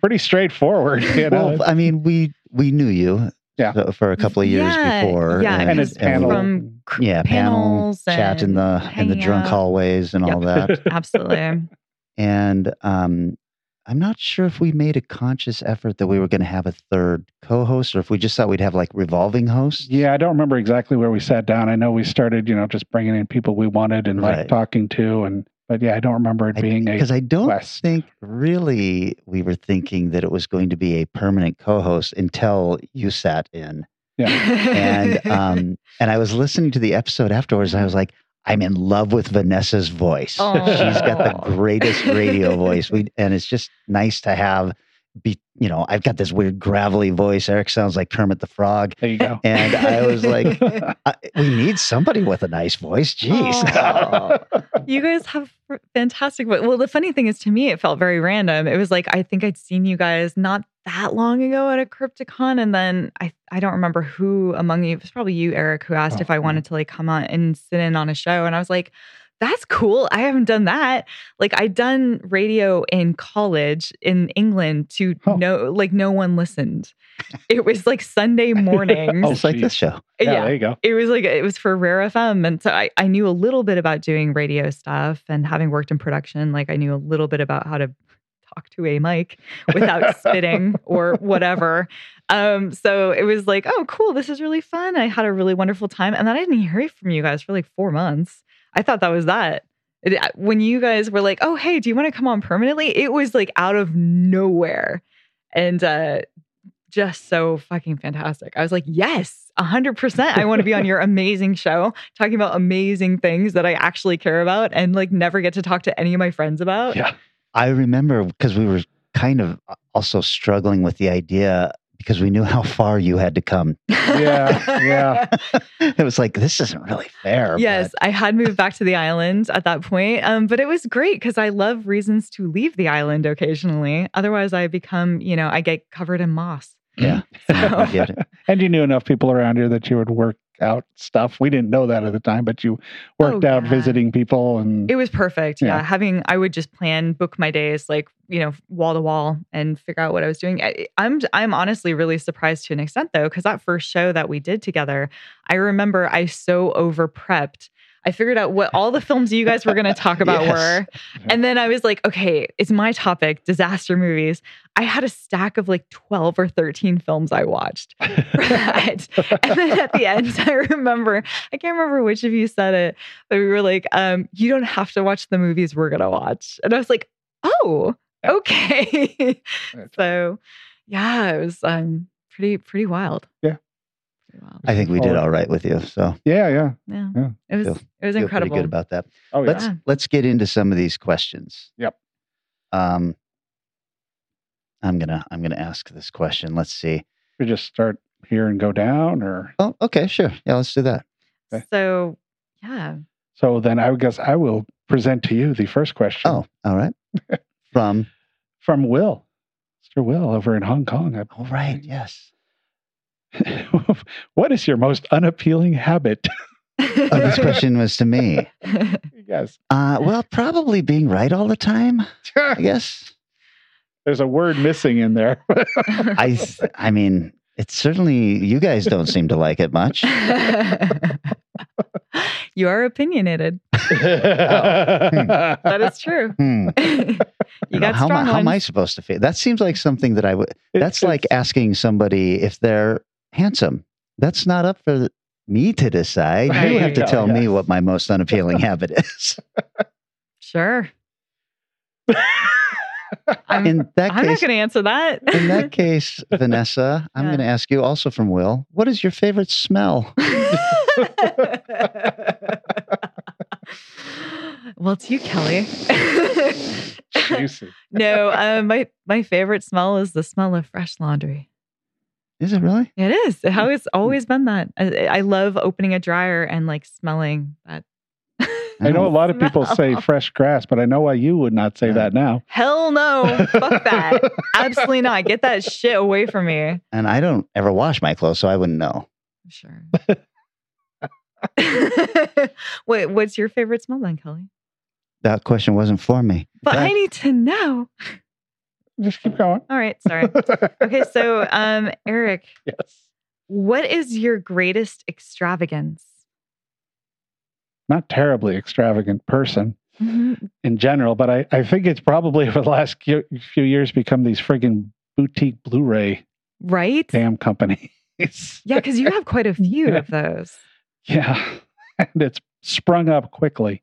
pretty straightforward, you know. Well, I mean, we we knew you, Yeah. for a couple of years Yeah, before, yeah, and it's and panel. from cr- yeah, panel panels chat in the in the drunk out. hallways and all that. Absolutely. And um, I'm not sure if we made a conscious effort that we were going to have a third co-host, or if we just thought we'd have like revolving hosts. Yeah, I don't remember exactly where we sat down. I know we started, you know, just bringing in people we wanted and like talking to, and but yeah, I don't remember it being a because I don't quest. think really we were thinking that it was going to be a permanent co-host until you sat in, Yeah, and um, and I was listening to the episode afterwards, and I was like. I'm in love with Vanessa's voice. Oh. She's got the greatest radio voice. We and it's just nice to have be you know, I've got this weird gravelly voice. Eric sounds like Kermit the Frog. there you go. And I was like, I, we need somebody with a nice voice. Jeez. Oh. Aw. you guys have fantastic vo- well the funny thing is to me it felt very random it was like i think i'd seen you guys not that long ago at a Crypticon, and then I I don't remember who among you. It was probably you, Eric, who asked Oh, if I uh-huh. wanted to like come on and sit in on a show, and I was like, "That's cool. I haven't done that. Like I'd done radio in college in England to Oh. no like no one listened. It was like Sunday oh, mornings. Oh, Just like this show. Uh, yeah, there you go. it was like it was for Rare FM, and so I I knew a little bit about doing radio stuff, and having worked in production, like I knew a little bit about how to talk to a mic without spitting or whatever. Um, so it was like, oh, cool, this is really fun. I had a really wonderful time, and then I didn't hear from you guys for like four months. I thought that was that. It- when you guys were like, oh, hey, do you want to come on permanently? It was like out of nowhere, and uh, just so fucking fantastic. I was like, yes, 100%. I want to be on your amazing show talking about amazing things that I actually care about and like never get to talk to any of my friends about. Yeah. I remember because we were kind of also struggling with the idea because we knew how far you had to come. Yeah, yeah. it was like this isn't really fair. Yes, I had moved back to the island at that point. Um, but it was great because I love reasons to leave the island occasionally. Otherwise, I become, you know, I get covered in moss. yeah, So- I get it. And you knew enough people around here that you would work out stuff. We didn't know that at the time, but you worked Oh, out visiting people and It was perfect. Yeah. Yeah. Having, I would just plan, book my days like, you know, wall to wall and figure out what I was doing. I, I'm, I'm honestly really surprised to an extent though, because that first show that we did together, I remember I so over prepped. I figured out what all the films you guys were going to talk about Yes. were. And then I was like, okay, it's my topic, disaster movies. I had a stack of like 12 or 13 films I watched. And then at the end, I remember, I can't remember which of you said it, but we were like, um, you don't have to watch the movies we're gonna watch. And I was like, oh, okay. so yeah, it was um pretty, pretty wild. Yeah. Pretty wild. I think we did all right with you. So yeah, yeah. Yeah. Yeah. It was Feel- it was feel pretty incredible. good about that. Oh, yeah. Let's Yeah. let's get into some of these questions. Yep. Um, I'm gonna I'm gonna ask this question. Let's see. we just start here and go down, or Oh, okay, sure. Yeah, let's do that. Okay. So yeah. so. Then I guess I will present to you the first question. Oh, all right. From from Will, Mr. Will over in Hong Kong. I all right. Yes. what is your most unappealing habit? Oh, this question was to me. yes. Uh, well, probably being right all the time. I guess. There's a word missing in there. I th- I mean, it's certainly you guys don't seem to like it much. you are opinionated. that That is true. Hmm. you You know, got how, am I- strong how am I supposed to feel? That seems like something that I would. That's like asking somebody if they're handsome. That's not up for me to decide. There you you have to go, tell me what my most unappealing habit is. Sure. I'm, In that I'm not going to answer that. in that case, Vanessa, I'm Yeah. going to ask you also from Will. What is your favorite smell? well, it's you, Kelly. juicy. no, uh, my my favorite smell is the smell of fresh laundry. Is it really? It is. How it's always been that. I, I love opening a dryer and like smelling that. I know a lot of people say fresh grass, but I know why you would not say Yeah. that now. Hell no. Fuck that. Absolutely not. Get that shit away from me. And I don't ever wash my clothes, so I wouldn't know. Sure. Wait, what's your favorite smell then, Kelly? That question wasn't for me. But I need to know. Just keep going. All right, sorry. Okay, so um Eric, yes. what is your greatest extravagance? Not terribly extravagant person Mhm. in general, but I, I think it's probably over the last few years become these friggin' boutique Blu-ray Right? damn companies. Yeah, because you have quite a few Yeah. of those. Yeah. And it's sprung up quickly.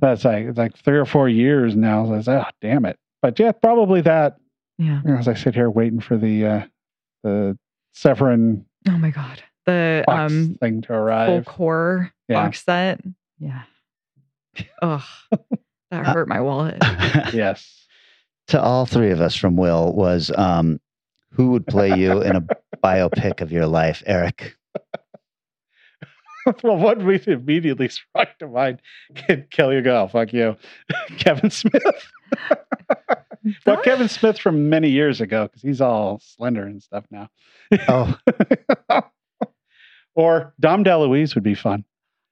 That's like it's like three or four years now. So it's, oh, damn it. But yeah, probably that. Yeah. you know, As I sit here waiting for the uh the Severin Oh my god. The box um thing to arrive. full arrive. core Yeah. box set. Yeah. Ugh. That hurt my wallet. Yes. to all three of us from Will was um, who would play you in a biopic of your life, Eric? well, what we immediately struck to mind, Kelly go, oh, fuck you. Kevin Smith. well, Kevin Smith from many years ago because he's all slender and stuff now. Oh, or Dom DeLuise would be fun.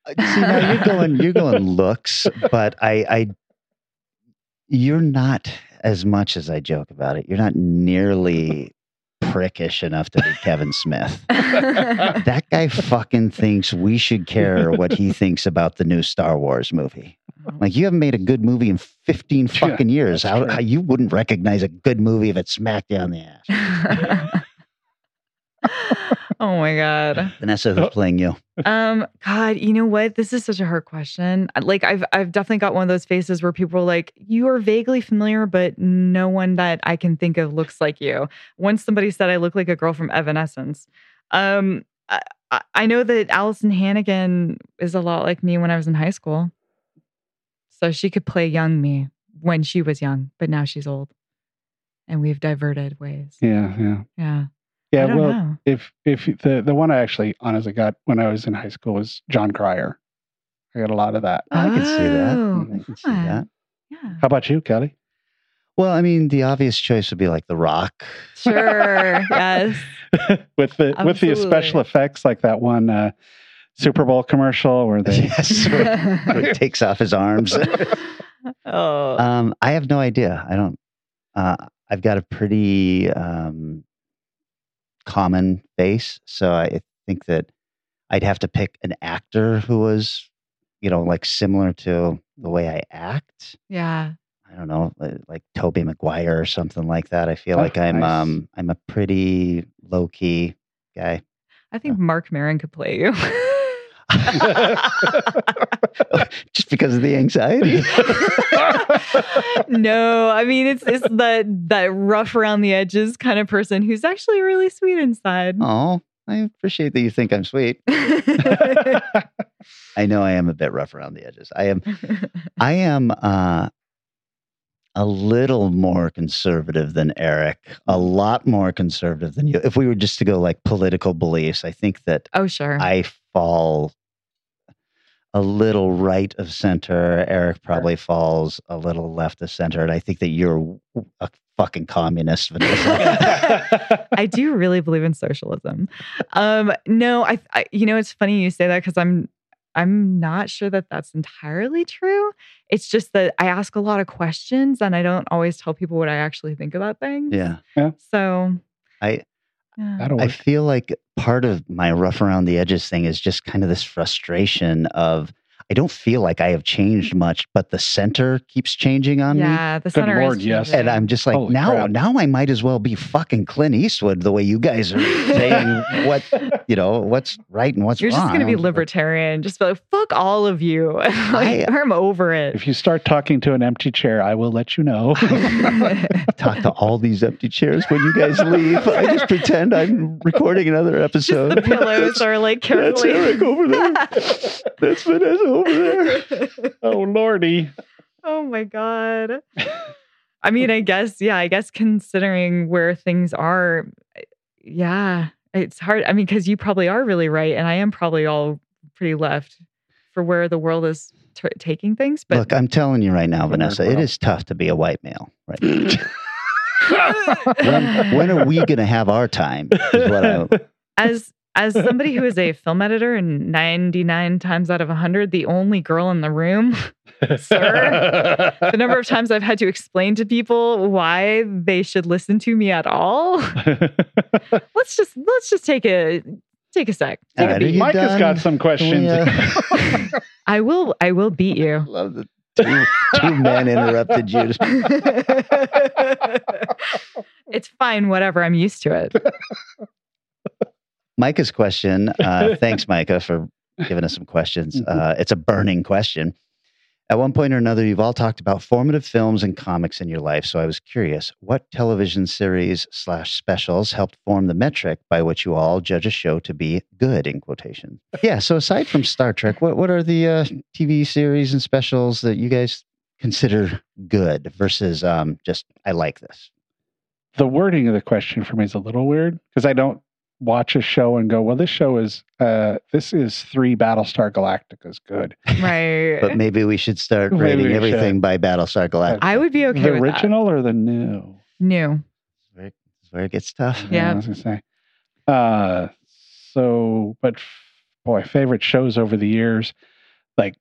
Uh, see now you're going you're going looks, but I I you're not as much as I joke about it. You're not nearly prickish enough to be Kevin Smith. That guy fucking thinks we should care what he thinks about the new Star Wars movie. Like you haven't made a good movie in 15 Yeah, fucking years. How, how you wouldn't recognize a good movie if it smacked you on the ass. oh my god. Vanessa, who's Oh. playing you? Um, God, you know what? This is such a hard question. Like, I've I've definitely got one of those faces where people are like, "You are vaguely familiar, but no one that I can think of looks like you." Once somebody said I look like a girl from Evanescence. Um, I, I- I know that Alyson Hannigan is a lot like me when I was in high school, so she could play young me when she was young, but now she's old, and we've diverted ways. Yeah, yeah, Yeah, yeah. Well, know. if if the the one I actually honestly got when I was in high school was Jon Cryer. I got a lot of that. I can see that. Oh, I can see that. Yeah. How about you, Kelly? Well, I mean, the obvious choice would be like The Rock. Sure. yes. with the with the special effects like that one uh, Super Bowl commercial where they yes, where where he takes off his arms. oh. um, I have no idea. I don't. Uh, I've got a pretty um, common face, so I think that I'd have to pick an actor who was, you know, like similar to the way I act. yeah. I don't know, li- like Tobey Maguire or something like that. I feel Oh, like I'm nice. um I'm a pretty low key guy. I think Marc Maron could play you. Just because of the anxiety. no, I mean it's it's that that rough around the edges kind of person who's actually really sweet inside. oh, I appreciate that you think I'm sweet. I know I am a bit rough around the edges. I am I am uh a little more conservative than Eric, a lot more conservative than you. If we were just to go like political beliefs, I think that oh sure. I fall a little right of center. Eric probably falls a little left of center. And I think that you're a fucking communist, Vanessa. I do really believe in socialism. Um, no, I, I, you know, it's funny you say that because I'm, I'm not sure that that's entirely true. It's just that I ask a lot of questions and I don't always tell people what I actually think about things. yeah. So, I yeah. I feel like part of my rough around the edges thing is just kind of this frustration of I don't feel like I have changed mm-hmm. much, but the center keeps changing on me. yeah, the center Good Lord, is yes. And I'm just like, Holy now, crap. now I might as well be fucking Clint Eastwood the way you guys are saying what, you know, what's right and what's wrong. You're just gonna be libertarian. Just be like, fuck all of you. like, I- I'm over it. if you start talking to an empty chair, I will let you know. Talk to all these empty chairs when you guys leave. I just pretend I'm recording another episode. the pillows are like That's. Eric over there. That's Vanessa over there. oh lordy. oh my god. I mean, I guess, yeah, I guess considering where things are, yeah, it's hard. I mean, because you probably are really right, and I am probably all pretty left for where the world is t- taking things. But Look, I'm telling you right now, Vanessa, it is tough to be a white male. Right? when, when are we going to have our time? Is what I, as as somebody who is a film editor and 99 times out of 100 the only girl in the room Sir? the number of times i've had to explain to people why they should listen to me at all let's just let's just take a take a sec take a right, are beat. you Mike has got some questions. Yeah. Uh, i will i will beat you love the two, two men interrupted you. it's fine whatever i'm used to it Micah's question. Uh, thanks, Micah, for giving us some questions. Mhm. Uh, it's a burning question. At one point or another, you've all talked about formative films and comics in your life. So I was curious, what television series slash specials helped form the metric by which you all judge a show to be good? In quotation. Yeah. So aside from Star Trek, what what are the uh, TV series and specials that you guys consider good versus um, just I like this? the wording of the question for me is a little weird because I don't watch a show and go, well, this show is uh this is three Battlestar Galacticas good. right. But maybe we should start Maybe rating we everything by Battlestar Galactica. I would be okay the with original or the new? New. Where, where it gets tough. Yeah. I was gonna say. Uh, so, but f- boy, favorite shows over the years, like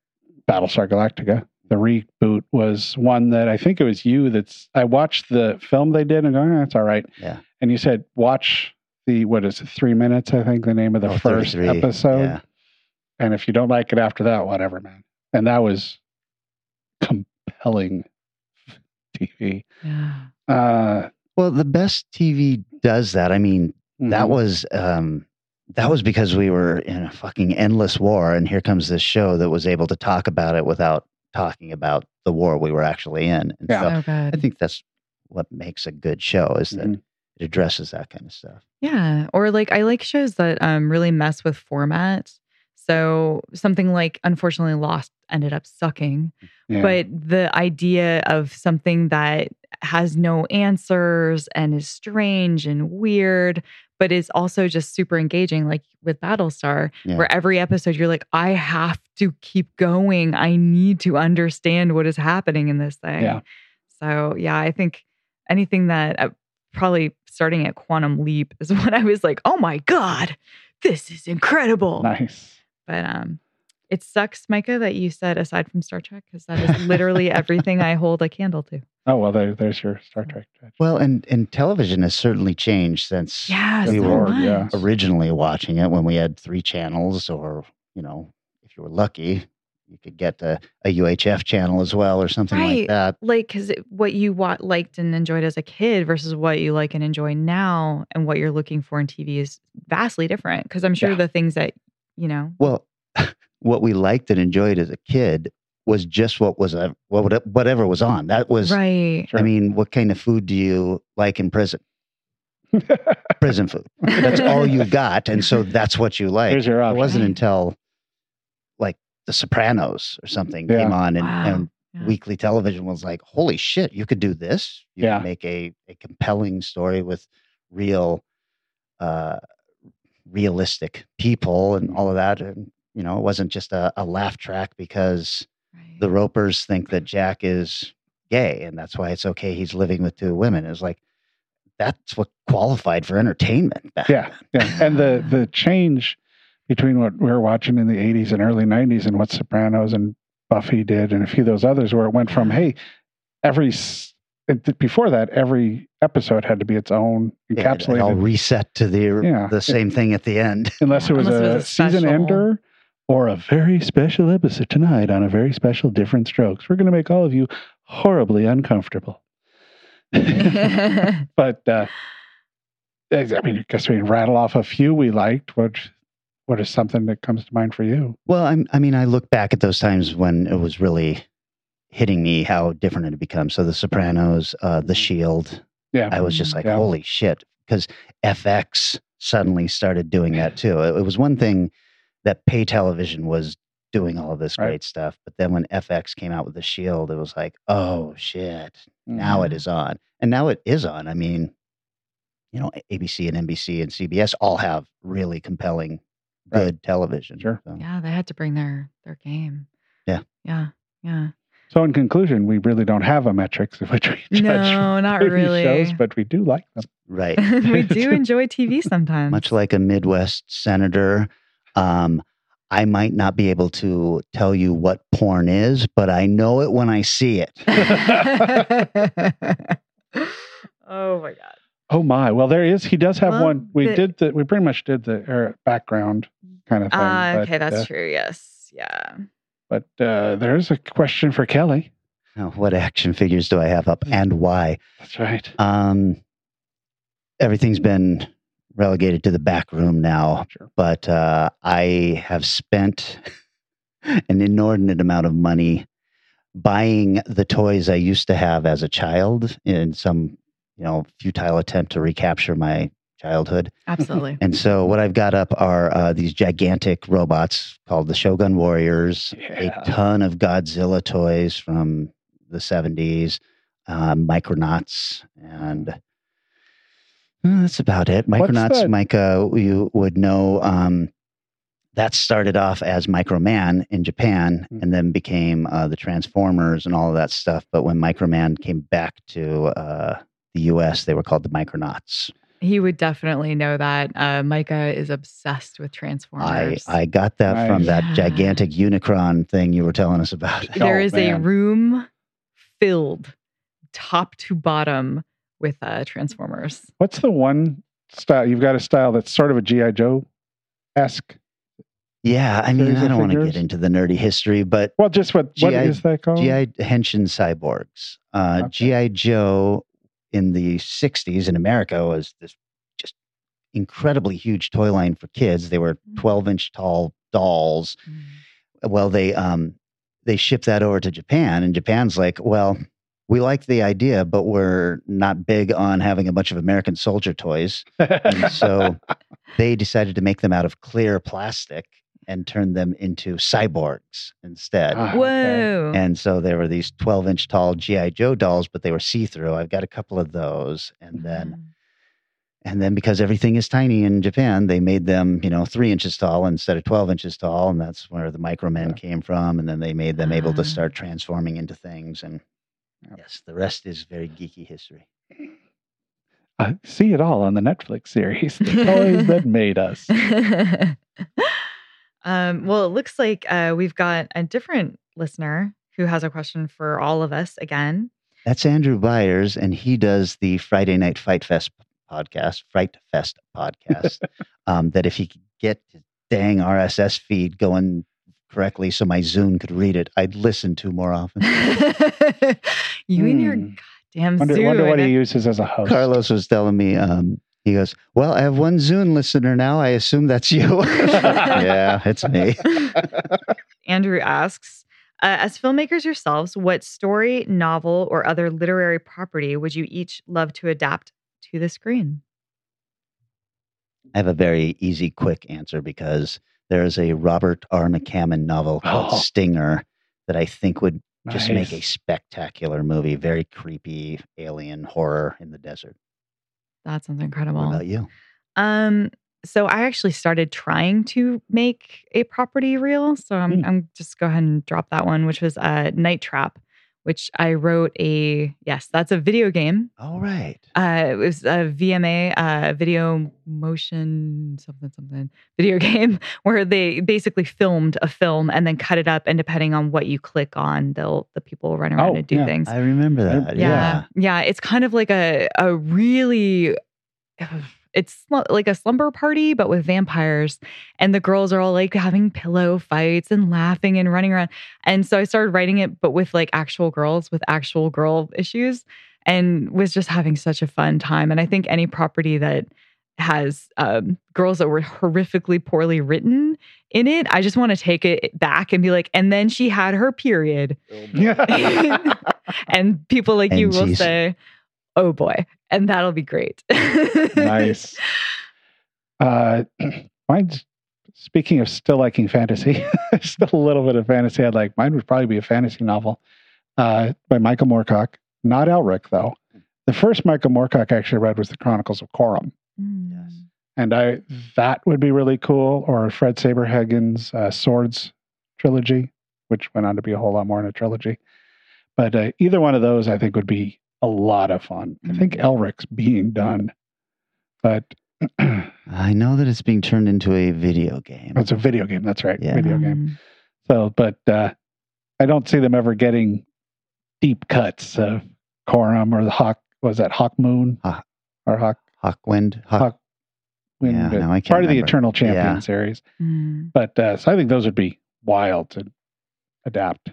Battlestar Galactica. The reboot was one that I think it was you that's. I watched the film they did and go, eh, it's all right. Yeah. And you said watch the what is it, three minutes? I think the name of the Oh, first episode. yeah. And if you don't like it after that, whatever, man. And that was compelling TV. Yeah. Uh, Well, the best TV does that. I mean, that mhm. was um that was because we were in a fucking endless war and here comes this show that was able to talk about it without talking about the war we were actually in. And Yeah. so So good. I think that's what makes a good show is that Mhm. It addresses that kind of stuff. Yeah. Or like I like shows that um really mess with format. So something like unfortunately Lost ended up sucking. Yeah. But the idea of something that has no answers and is strange and weird, but is also just super engaging, like with Battlestar, Yeah. where every episode you're like, I have to keep going. I need to understand what is happening in this thing. Yeah. So yeah, I think anything that uh, probably starting at Quantum Leap is when I was like, oh my God, this is incredible. nice. But um, it sucks, Micah, that you said aside from Star Trek, because that is literally everything I hold a candle to. Oh well, there, there's your Star Trek. judge. Well, and and television has certainly changed since Yeah, we so were much. originally watching it when we had three channels or, you know, if you were lucky, you could get a, a UHF channel as well or something Right. like that. Like, because what you wa- liked and enjoyed as a kid versus what you like and enjoy now, and what you're looking for in TV is vastly different. Because I'm sure Yeah. the things that you know, Well, what we liked and enjoyed as a kid was just what was a, what would- whatever was on. That was right? I mean, what kind of food do you like in prison? Prison food. That's all you got, and so that's what you like. It wasn't until like The Sopranos or something Yeah. came on, and, Wow. and Yeah. weekly television was like, "Holy shit, you could do this! You Yeah. could make a a compelling story with real, uh, realistic people and all of that." And you know, it wasn't just a, a laugh track because Right. the Ropers think that Jack is gay, and that's why it's okay he's living with two women. It's like that's what qualified for entertainment back Yeah, then. yeah. And the the change between what we were watching in the 80s and early 90s and what Sopranos and Buffy did and a few of those others where it went from hey every s- it- th- before that every episode had to be its own Yeah, it all reset to the Yeah. the same thing at the end. unless it was Unless it a, was a season special. ender or a very special episode tonight on a very special Diff'rent Strokes. We're going to make all of you horribly uncomfortable. but uh, I mean, I guess we can rattle off a few we liked. What what is something that comes to mind for you? Well, I'm, I mean, I look back at those times when it was really hitting me how different it had become. So The Sopranos, uh, The Shield, Yeah, I was just like, Yeah. holy shit, because FX suddenly started doing that too. It, it was one thing that pay television was doing all of this Right. great stuff, but then when FX came out with The Shield, it was like, oh shit, now it Mhm. is on, and now it is on. I mean, you know, ABC and NBC and CBS all have really compelling, Right. good television. Sure. So, yeah, they had to bring their their game. Yeah. Yeah. Yeah. So, in conclusion, we really don't have a metrics of which we judge No, not TV really. shows, but we do like them. right. we do enjoy TV sometimes. Much like a Midwest senator, um, I might not be able to tell you what porn is, but I know it when I see it. oh my god. Oh my! Well, there is. He does have Well, one. We the- did the. We pretty much did the uh, background kind of thing. Uh, but, okay, that's uh, true. Yes. Yeah. But uh, there's a question for Kelly. Now, what action figures do I have up and why? That's right. Um, everything's been relegated to the back room now, Sure. but uh, I have spent an inordinate amount of money buying the toys I used to have as a child in some, you know, futile attempt to recapture my childhood. Absolutely. And so what I've got up are uh, these gigantic robots called the Shogun Warriors, Yeah. a ton of Godzilla toys from the 70s, uh, Micronauts, and Uh, that's about it. Micronauts, the- Micah, you would know. Um, that started off as Microman in Japan, Mm. and then became uh, the Transformers and all of that stuff. But when Microman came back to uh, the U.S., they were called the Micronauts. He would definitely know that. Uh, Micah is obsessed with Transformers. I I got that from that Yeah. gigantic Unicron thing you were telling us about. there Oh, is a room filled top to bottom with uh, Transformers. What's the one style? You've got a style that's sort of a GI Joe esque. Yeah, I mean, I don't want to get into the nerdy history, but Well, just what what GI is that called? GI Henshin cyborgs. Uh, Okay. GI Joe in the '60s in America was this just incredibly huge toy line for kids. They were 12 inch tall dolls. Well, they um, they shipped that over to Japan, and Japan's like, well, we like the idea, but we're not big on having a bunch of American soldier toys. And so they decided to make them out of clear plastic and turn them into cyborgs instead. Ah, okay. Whoa. And so there were these 12 inch tall G.I. Joe dolls, but they were see through. I've got a couple of those. And then, and then because everything is tiny in Japan, they made them, you know, three inches tall instead of 12 inches tall. And that's where the Micromen Yeah. came from. And then they made them able Ah. to start transforming into things. And Yeah. yes, the rest is very geeky history. I see it all on the Netflix series, The Toys That Made Us. um, well, it looks like uh, we've got a different listener who has a question for all of us again. That's Andrew Byers, and he does the Friday Night Fight Fest podcast, Fright Fest podcast. um, that if he could get his dang RSS feed going correctly so my Zune could read it, I'd listen to more often. you and your Hmm. goddamn Wonder, Zune. wonder what he uses as a host. Carlos was telling me, um, he goes, Well, I have one Zune listener now. I assume that's you. yeah, it's me. Andrew asks, uh, as filmmakers yourselves, what story, novel, or other literary property would you each love to adapt to the screen? I have a very easy, quick answer because there is a Robert R. McCammon novel called Oh. Stinger that I think would just make a spectacular movie. Very creepy alien horror in the desert. That sounds What incredible. about you? Um, so I actually started trying to make a property reel. So I'm, Hmm. I'm just go ahead and drop that one, which was uh, Night Trap, which I wrote a yes, that's a video game. All right. Uh, it was a VMA, uh, video motion something something video game where they basically filmed a film and then cut it up, and depending on what you click on, they'll the people will run around Oh, and do yeah. things. I remember that. yeah, Yeah. yeah, It's kind of like a a really. It's sl- like a slumber party, but with vampires. And the girls are all like having pillow fights and laughing and running around. And so I started writing it, but with like actual girls with actual girl issues and was just having such a fun time. And I think any property that has um, girls that were horrifically poorly written in it, I just want to take it back and be like, and then she had her period. and people like you And will say, oh boy. And that'll be great. nice. Uh, mine's speaking of still liking fantasy, still a little bit of fantasy I'd like. Mine would probably be a fantasy novel uh, by Michael Moorcock, not Elric, though. The first Michael Moorcock I actually read was The Chronicles of Corum. Yes. And I that would be really cool. Or Fred Saberhagen's uh, Swords trilogy, which went on to be a whole lot more in a trilogy. But uh, either one of those, I think, would be a lot of fun. I think Elric's being done, but I know that it's being turned into a video game. it's a video game. That's right, Yeah. video game. So, but uh, I don't see them ever getting deep cuts of Corum or the Hawk. Was that Hawk Moon Hawk- or Hawk? Hawkwind. Hawk, Hawk Wind? Yeah, no, I can't part of the. Eternal Champion Yeah. series. Mm. But uh, so I think those would be wild to adapt.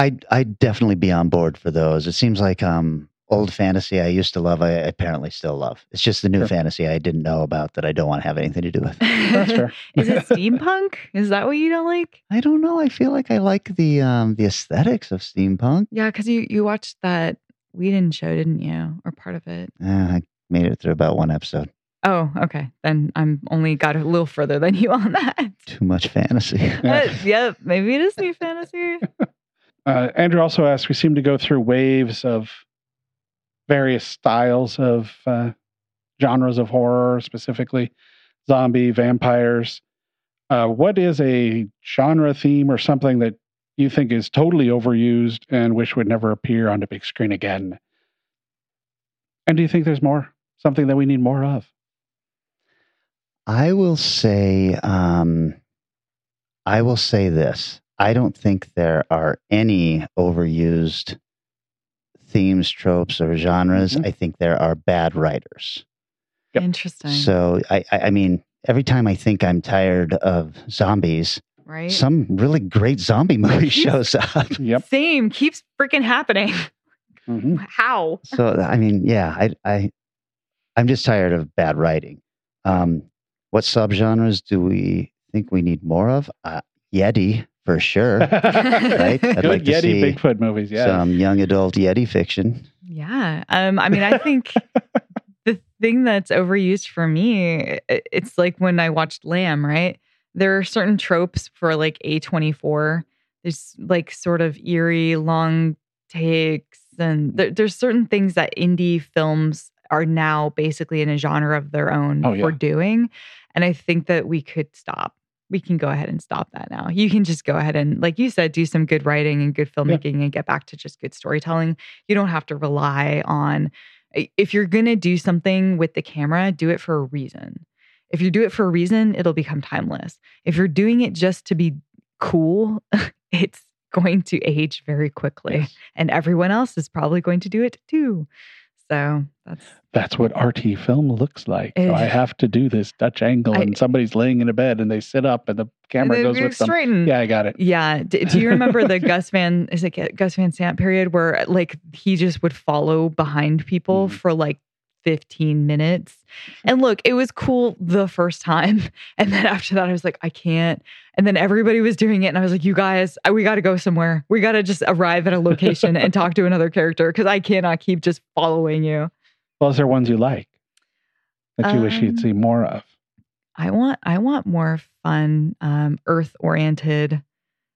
I'd I'd definitely be on board for those. It seems like um old fantasy I used to love, I apparently still love. It's just the new Sure. fantasy I didn't know about that I don't want to have anything to do with. That's fair. Is it steampunk? Is that what you don't like? I don't know. I feel like I like the um the aesthetics of steampunk. Yeah, because you you watched that Whedon show, didn't you? Or part of it? Eh, I made it through about one episode. Oh, okay. Then I'm only got a little further than you on that. Too much fantasy. Uh, yep, maybe it is new fantasy. Uh, Andrew also asked, we seem to go through waves of various styles of uh, genres of horror, specifically zombie, vampires. Uh, what is a genre theme or something that you think is totally overused and wish would never appear on the big screen again? And do you think there's more? Something that we need more of? I will say, um, I will say this. I don't think there are any overused themes, tropes, or genres. Mhm. I think there are bad writers. Yep. Interesting. So I, I, I mean, every time I think I'm tired of zombies, right? some really great zombie movie shows up. Yep. Same keeps freaking happening. hmm How? So I mean, yeah, I, I, I'm just tired of bad writing. Um, what subgenres do we think we need more of? Uh, Yeti for sure. right? I'd Good like to Yeti see Bigfoot movies. Yeah. Some young adult Yeti fiction. Yeah. Um, I mean, I think the thing that's overused for me, it's like when I watched Lamb, right? There are certain tropes for like A24. There's like sort of eerie, long takes, and there, there's certain things that indie films are now basically in a genre of their own Oh, yeah. for doing. And I think that we could stop. We can go ahead and stop that now. You can just go ahead and, like you said, do some good writing and good filmmaking and get back to just good storytelling. You don't have to rely on eh, if you're going to do something with the camera do it for a reason. If you do it for a reason it'll become timeless. If you're doing it just to be cool it's going to age very quickly Yes. and everyone else is probably going to do it too so that's That's what RT film looks like. So I Eh. have to do this Dutch angle, I- and somebody's laying in a bed, and they sit up, and the camera and goes with them. Yeah, I got it. Yeah. D- do you remember the Gus Van is it Gus Van Sant period where like he just would follow behind people Mhm. for like 15 minutes? And look, it was cool the first time. And then after that, I was like, I can't. And then everybody was doing it. And I was like, you guys, we got to go somewhere. We got to just arrive at a location and talk to another character because I cannot keep just following you. Well, is there ones you like that you wish Um, you'd see more of? I want I want more fun, um, earth oriented.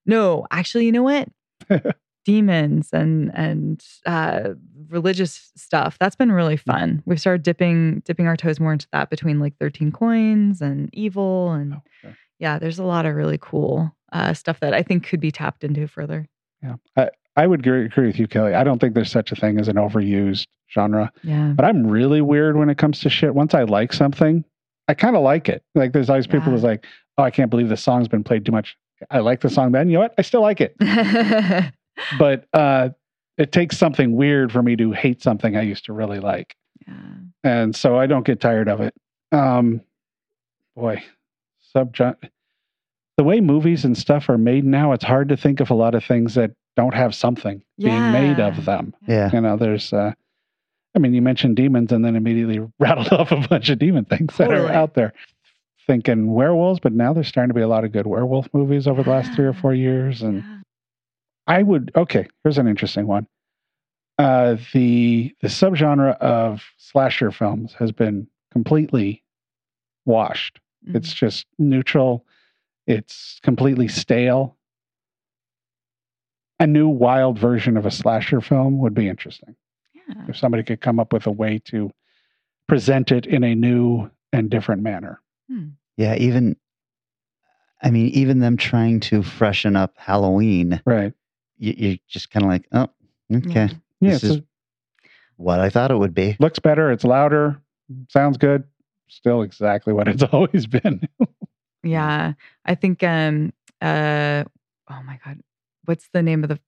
No, actually, you know what? Demons and and uh, religious stuff. That's been really fun. We've started dipping dipping our toes more into that between like thirteen coins and evil and Oh, yeah. There's a lot of really cool uh, stuff that I think could be tapped into further. Yeah, I, I would agree, agree with you, Kelly. I don't think there's such a thing as an overused genre, Yeah. but I'm really weird when it comes to shit. Once I like something, I kind of like it. Like there's always people Yeah. who's like, "Oh, I can't believe this song's been played too much." I like the song, then you know what? I still like it. yeah. But uh, it takes something weird for me to hate something I used to really like. and so I don't get tired of it. Um, boy, subgenre. The way movies and stuff are made now, it's hard to think of a lot of things that don't have something being made of them. Yeah. You know, there's. Uh, I mean, you mentioned demons, and then immediately rattled off a bunch of demon things that are out there. Thinking werewolves, but now there's starting to be a lot of good werewolf movies over the last three or four years, and I would okay. Here's an interesting one. Uh, the the subgenre of slasher films has been completely washed. Mhm. It's just neutral. It's completely stale. A new wild version of a slasher film would be interesting. yeah. If somebody could come up with a way to present it in a new and different manner. Yeah. Even, I mean, even them trying to freshen up Halloween, Right. You, you're just kind of like, oh, okay. Yeah. This it's is- what I thought it would be. looks better. It's louder. Sounds good. Still exactly what it's always been. Yeah. I think um uh oh my god. What's the name of the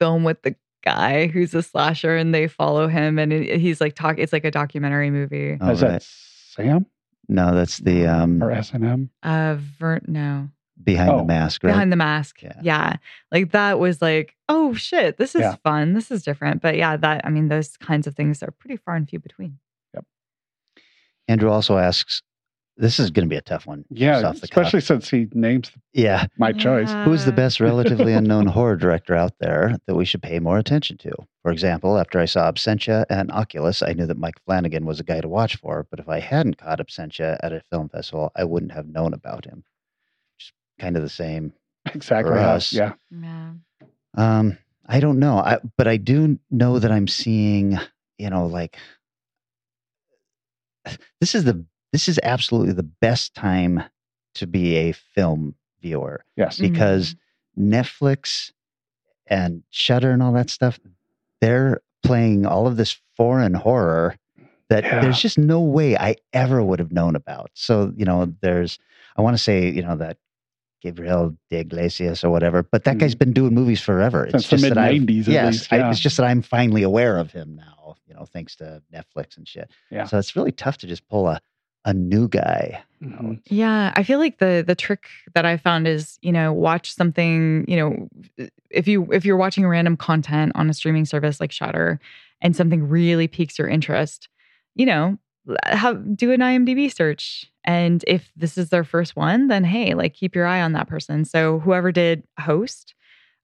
film with the guy who's a slasher and they follow him and it- he's like talk it's like a documentary movie. Oh, Is right. that Sam No, that's the um, or S and M? Uh Ver- no. Behind Oh. the mask, right? Behind the mask. Yeah. Yeah. Like that was like, oh shit, this is Yeah. fun. This is different. But yeah, that I mean those kinds of things are pretty far and few between. Yep. Andrew also asks, this is going to be a tough one. Yeah, off the cuff. especially since he names Yeah. my choice. Who's the best relatively unknown horror director out there that we should pay more attention to? For example, after I saw Absentia and Oculus, I knew that Mike Flanagan was a guy to watch for, but if I hadn't caught Absentia at a film festival, I wouldn't have known about him. Just kind of the same. Exactly. For us. Yeah. Yeah. Um, I don't know. I, but I do know that I'm seeing, you know, like this is the this is absolutely the best time to be a film viewer Yes. Because Netflix and Shudder and all that stuff, they're playing all of this foreign horror that Yeah. there's just no way I ever would have known about. So, you know, there's I want to say, you know, that Gabriel de Iglesias or whatever, but that guy's been doing movies forever. Mm-hmm. Since the just that mid-nineties, Yes, least, I- it's just that I'm finally aware of him now, you know, thanks to Netflix and shit. Yeah. So it's really tough to just pull a a new guy. Mhm. Yeah, I feel like the the trick that I found is, you know, watch something, you know, if you if you're watching random content on a streaming service like Shudder and something really piques your interest, you know, have do an IMDb search. And if this is their first one, then hey, like keep your eye on that person. So whoever did host,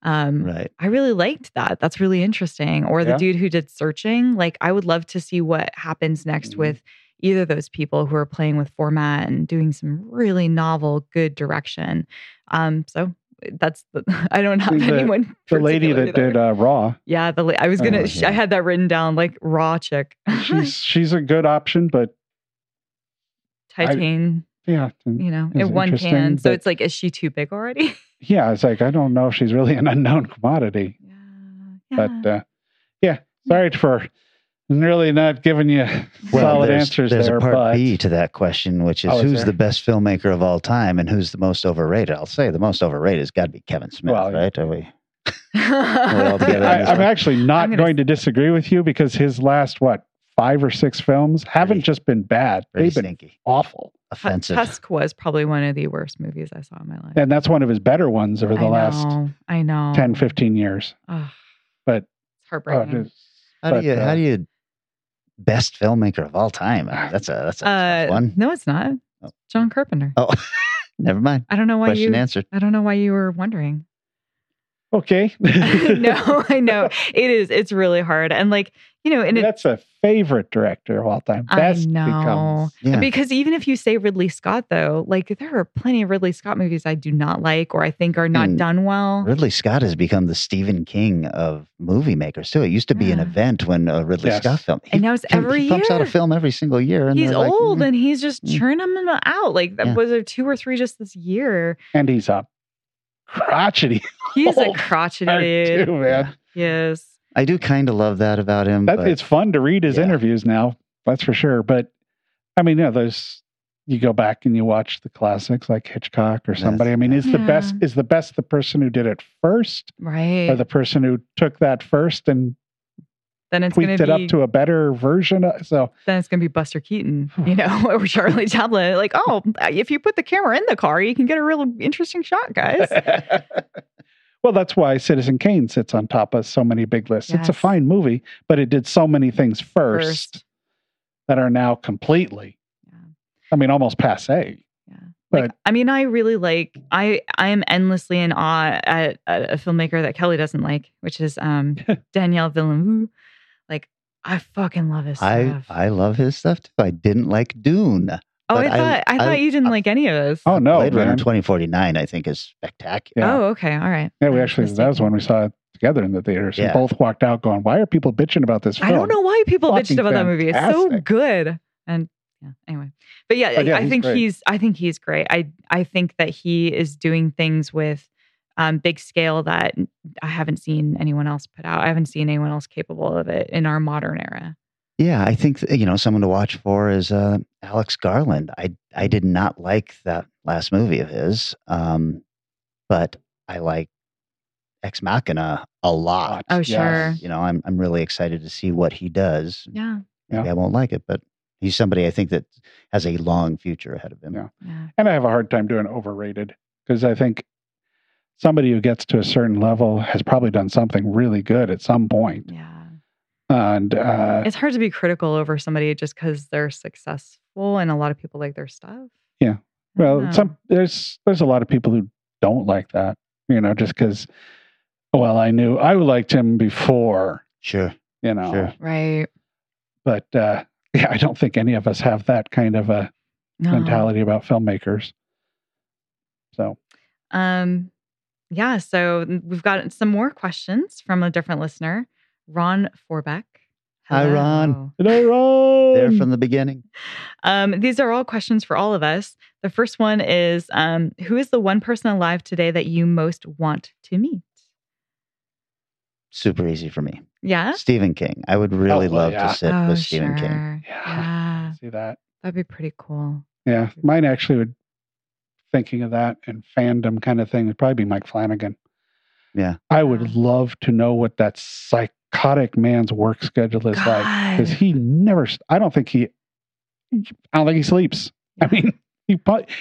um, Right. I really liked that. That's really interesting. Or the Yeah. dude who did searching. Like, I would love to see what happens next Mhm. with either of those people who are playing with format and doing some really novel, good direction. Um, so that's the, I don't have The- anyone. The lady particularly that did uh, Raw, yeah, the la- I was gonna. Oh, yeah. I had that written down like raw chick, she's she's a good option, but Titane. yeah, you know, in one Cannes. So it's like, is she too big already? yeah. It's like I don't know if she's really an unknown commodity, yeah. but uh, yeah. Sorry for really not giving you solid there's, answers there's there, a part but B to that question, which is Oh, who's there? the best filmmaker of all time and who's the most overrated? I'll say the most overrated has got to be Kevin Smith, Well, right? Are we? yeah. all together I, on this I'm actually not I'm gonna going to disagree with you because his last what five or six films haven't Pretty- just been bad; they've been stinky, awful. offensive. Tusk was probably one of the worst movies I saw in my life. And that's one of his better ones over the I last I know. 10, 15 years. Ugh, But it's oh, heartbreaking. it's- How but, do you? uh, how do you? Best filmmaker of all time. I mean, that's a that's a uh, one. no, it's not. Oh. John Carpenter. Oh, never mind. I don't know why Question you. answered. I don't know why you were wondering. Okay. no, I know it is. It's really hard, and like you know, and it, that's a favorite director of all time. Best I know. becomes Yeah. Because even if you say Ridley Scott, though, like there are plenty of Ridley Scott movies I do not like or I think are not And done well. Ridley Scott has become the Stephen King of movie makers too. It used to be an event when a Ridley Yes. Scott film. He, And now it's he- every he pumps out a film every single year. And He's they're like, old mm, and he's just mm. churning them out. Like that Yeah. was there two or three just this year. and he's a crotchety He's a oh, crotchety part dude. too, man. Yes. I do kind of love that about him. That, but it's fun to read his yeah. interviews now, that's for sure. But I mean, you know, there's you go back and you watch the classics like Hitchcock or Yes. somebody. I mean, is the best is the best the person who did it first, Right. or the person who took that first and then it's tweaked it be up to a better version? Of, so then it's gonna be Buster Keaton, you know, or Charlie Chaplin. Like, oh, if you put the camera in the car, you can get a real interesting shot, guys. well, that's why Citizen Kane sits on top of so many big lists. It's a fine movie, but it did so many things first, First. that are now completely, Yeah. I mean, almost passe. Yeah. Like, But- I mean, I really like. I I am endlessly in awe at, at a filmmaker that Kelly doesn't like, which is um Danielle Villeneuve. Like, I fucking love his stuff. I love his stuff too. I didn't like Dune. oh, I thought I, I- thought you didn't I- like any of those. Oh no, Blade Runner man. 2049, I think, is spectacular. Yeah. Oh, okay, all right. Yeah, we actually that was mistaken. when we saw it together in the theaters. Yeah. And both walked out going, "Why are people bitching about this film?" I don't know why people bitched Fucking about that movie. It's so good. And yeah, anyway. But yeah, But yeah, I he's think great. he's I think he's great. I I think that he is doing things with um big scale that I haven't seen anyone else put out. I haven't seen anyone else capable of it in our modern era. Yeah, I think you know someone to watch for is uh, Alex Garland. I I did not like that last movie of his, um, but I like Ex Machina a lot. Oh, Yes. sure. You know, I'm I'm really excited to see what he does. Yeah. Maybe Yeah. I won't like it, but he's somebody I think that has a long future ahead of him. Yeah. Yeah. And I have a hard time doing overrated because I think somebody who gets to a certain level has probably done something really good at some point. Yeah. And uh, It's hard to be critical over somebody just because they're successful and a lot of people like their stuff. Yeah. Well, some there's there's a lot of people who don't like that, you know, just because. Well, I knew I liked him before, Sure, you know, sure. right. but uh, yeah, I don't think any of us have that kind of a No. mentality about filmmakers. So Um, yeah, so we've got some more questions from a different listener, Ron Forbeck. Hi, Ron. Hello. Ron. There from the beginning. Um, these are all questions for all of us. The first one is um, Who is the one person alive today that you most want to meet? Super easy for me. Yeah. Stephen King. I would really well, love yeah. to sit oh, with Stephen sure. King. Yeah. Yeah. See that? That'd be pretty cool. Yeah. Mine actually would thinking of that and fandom kind of thing would probably be Mike Flanagan. Yeah. I would love to know what that psychotic man's work schedule is like because he never. I don't think he. I don't think he sleeps. I mean, he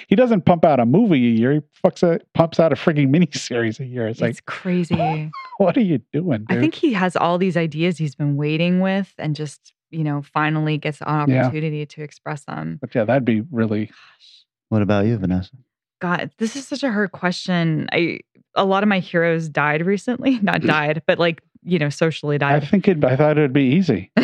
he doesn't pump out a movie a year. He fucks a, pumps out a freaking miniseries a year. It's It's like, crazy. what are you doing, dude? I think he has all these ideas he's been waiting with and just, you know, finally gets an Yeah. opportunity to express them. but yeah, that'd be really. Gosh. What about you, Vanessa? God, this is such a hard question. I a lot of my heroes died recently. Not mm. died, but like, you know, socially died. I think it. I thought it'd be easy.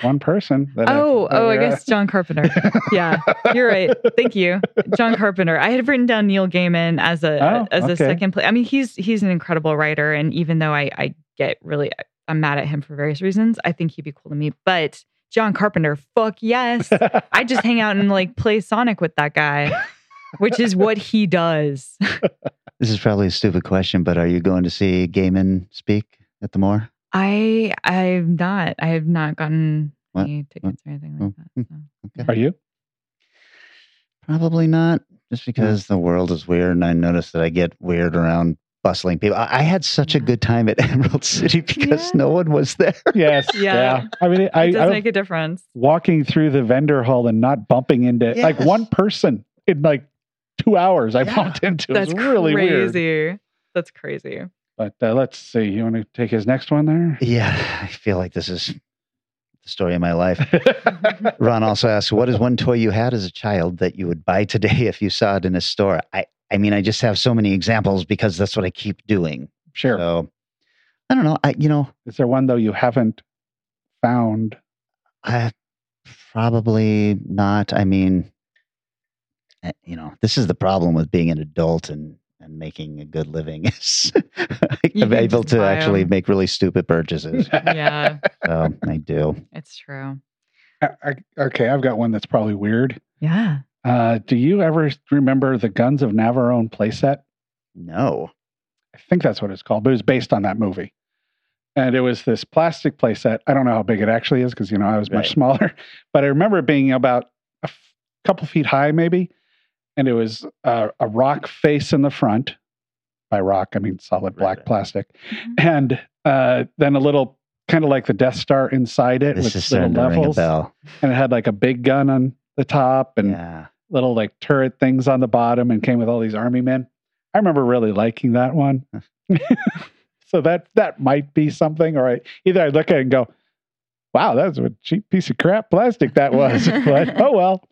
One person. That oh, oh, I, oh, I guess John Carpenter. Yeah, you're right. Thank you, John Carpenter. I had written down Neil Gaiman as a Oh, as a okay. second play. I mean, he's he's an incredible writer, and even though I I get really I'm mad at him for various reasons, I think he'd be cool to meet. But John Carpenter, fuck yes, I just hang out and like play Sonic with that guy, which is what he does. This is probably a stupid question, but are you going to see Gaiman speak at the Moore? I I'm not. I have not gotten What? any tickets or anything like Oh, that. Hmm. So. Are you? Probably not, just because the world is weird, and I notice that I get weird around bustling people. I, I had such a good time at Emerald City because Yeah. no one was there. Yes. Yeah. I mean, I, It does I make a difference. walking through the vendor hall and not bumping into like one person in like two hours. I Yeah. bumped into. That's it's really weird. crazy. That's crazy. But uh, let's see. You want to take his next one there? Yeah, I feel like this is the story of my life. Ron also asks, "What is one toy you had as a child that you would buy today if you saw it in a store?" I, I mean, I just have so many examples because that's what I keep doing. sure. So, I don't know. I, you know, Is there one though you haven't found? I probably not. I mean, you know, this is the problem with being an adult and and making a good living is I'm able to actually actually 'em. make really stupid purchases. Yeah, so I do. it's true. I, I, okay, I've got one that's probably weird. Yeah. Uh, do you ever remember the Guns of Navarone playset? No. I think that's what it's called, but it was based on that movie. And it was this plastic playset. I don't know how big it actually is because, you know, I was much smaller, but I remember it being about a f- couple feet high, maybe. And it was uh, a rock face in the front. By rock, I mean solid black right. plastic. Mhm. And uh, then a little kind of like the Death Star inside it This with is little starting ring a levels. bell. And it had like a big gun on the top and Yeah. little like turret things on the bottom and came with all these army men. I remember really liking that one. so that that might be something. Or I, either I look at it and go, "Wow, that's a cheap piece of crap plastic that was," but oh well.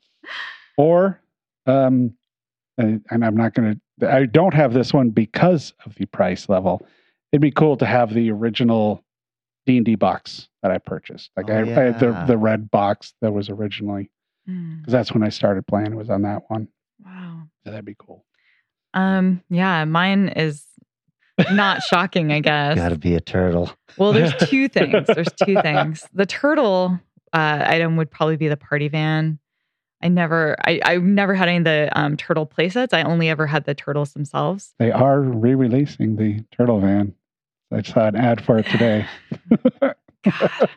Or, um, and, and I'm not going to. I don't have this one because of the price level. It'd be cool to have the original D and D box that I purchased. Like Oh, I, I had the the red box that was originally Mm, because that's when I started playing. It was on that one. Wow. So that'd be cool. Um. Yeah. Mine is not shocking. I guess. Got to be a turtle. Well, there's two things. There's two things. The turtle uh, item would probably be the party van. I never, I, I've never had any of the um, turtle playsets. I only ever had the turtles themselves. They are re-releasing the Turtle Van. I saw an ad for it today. God.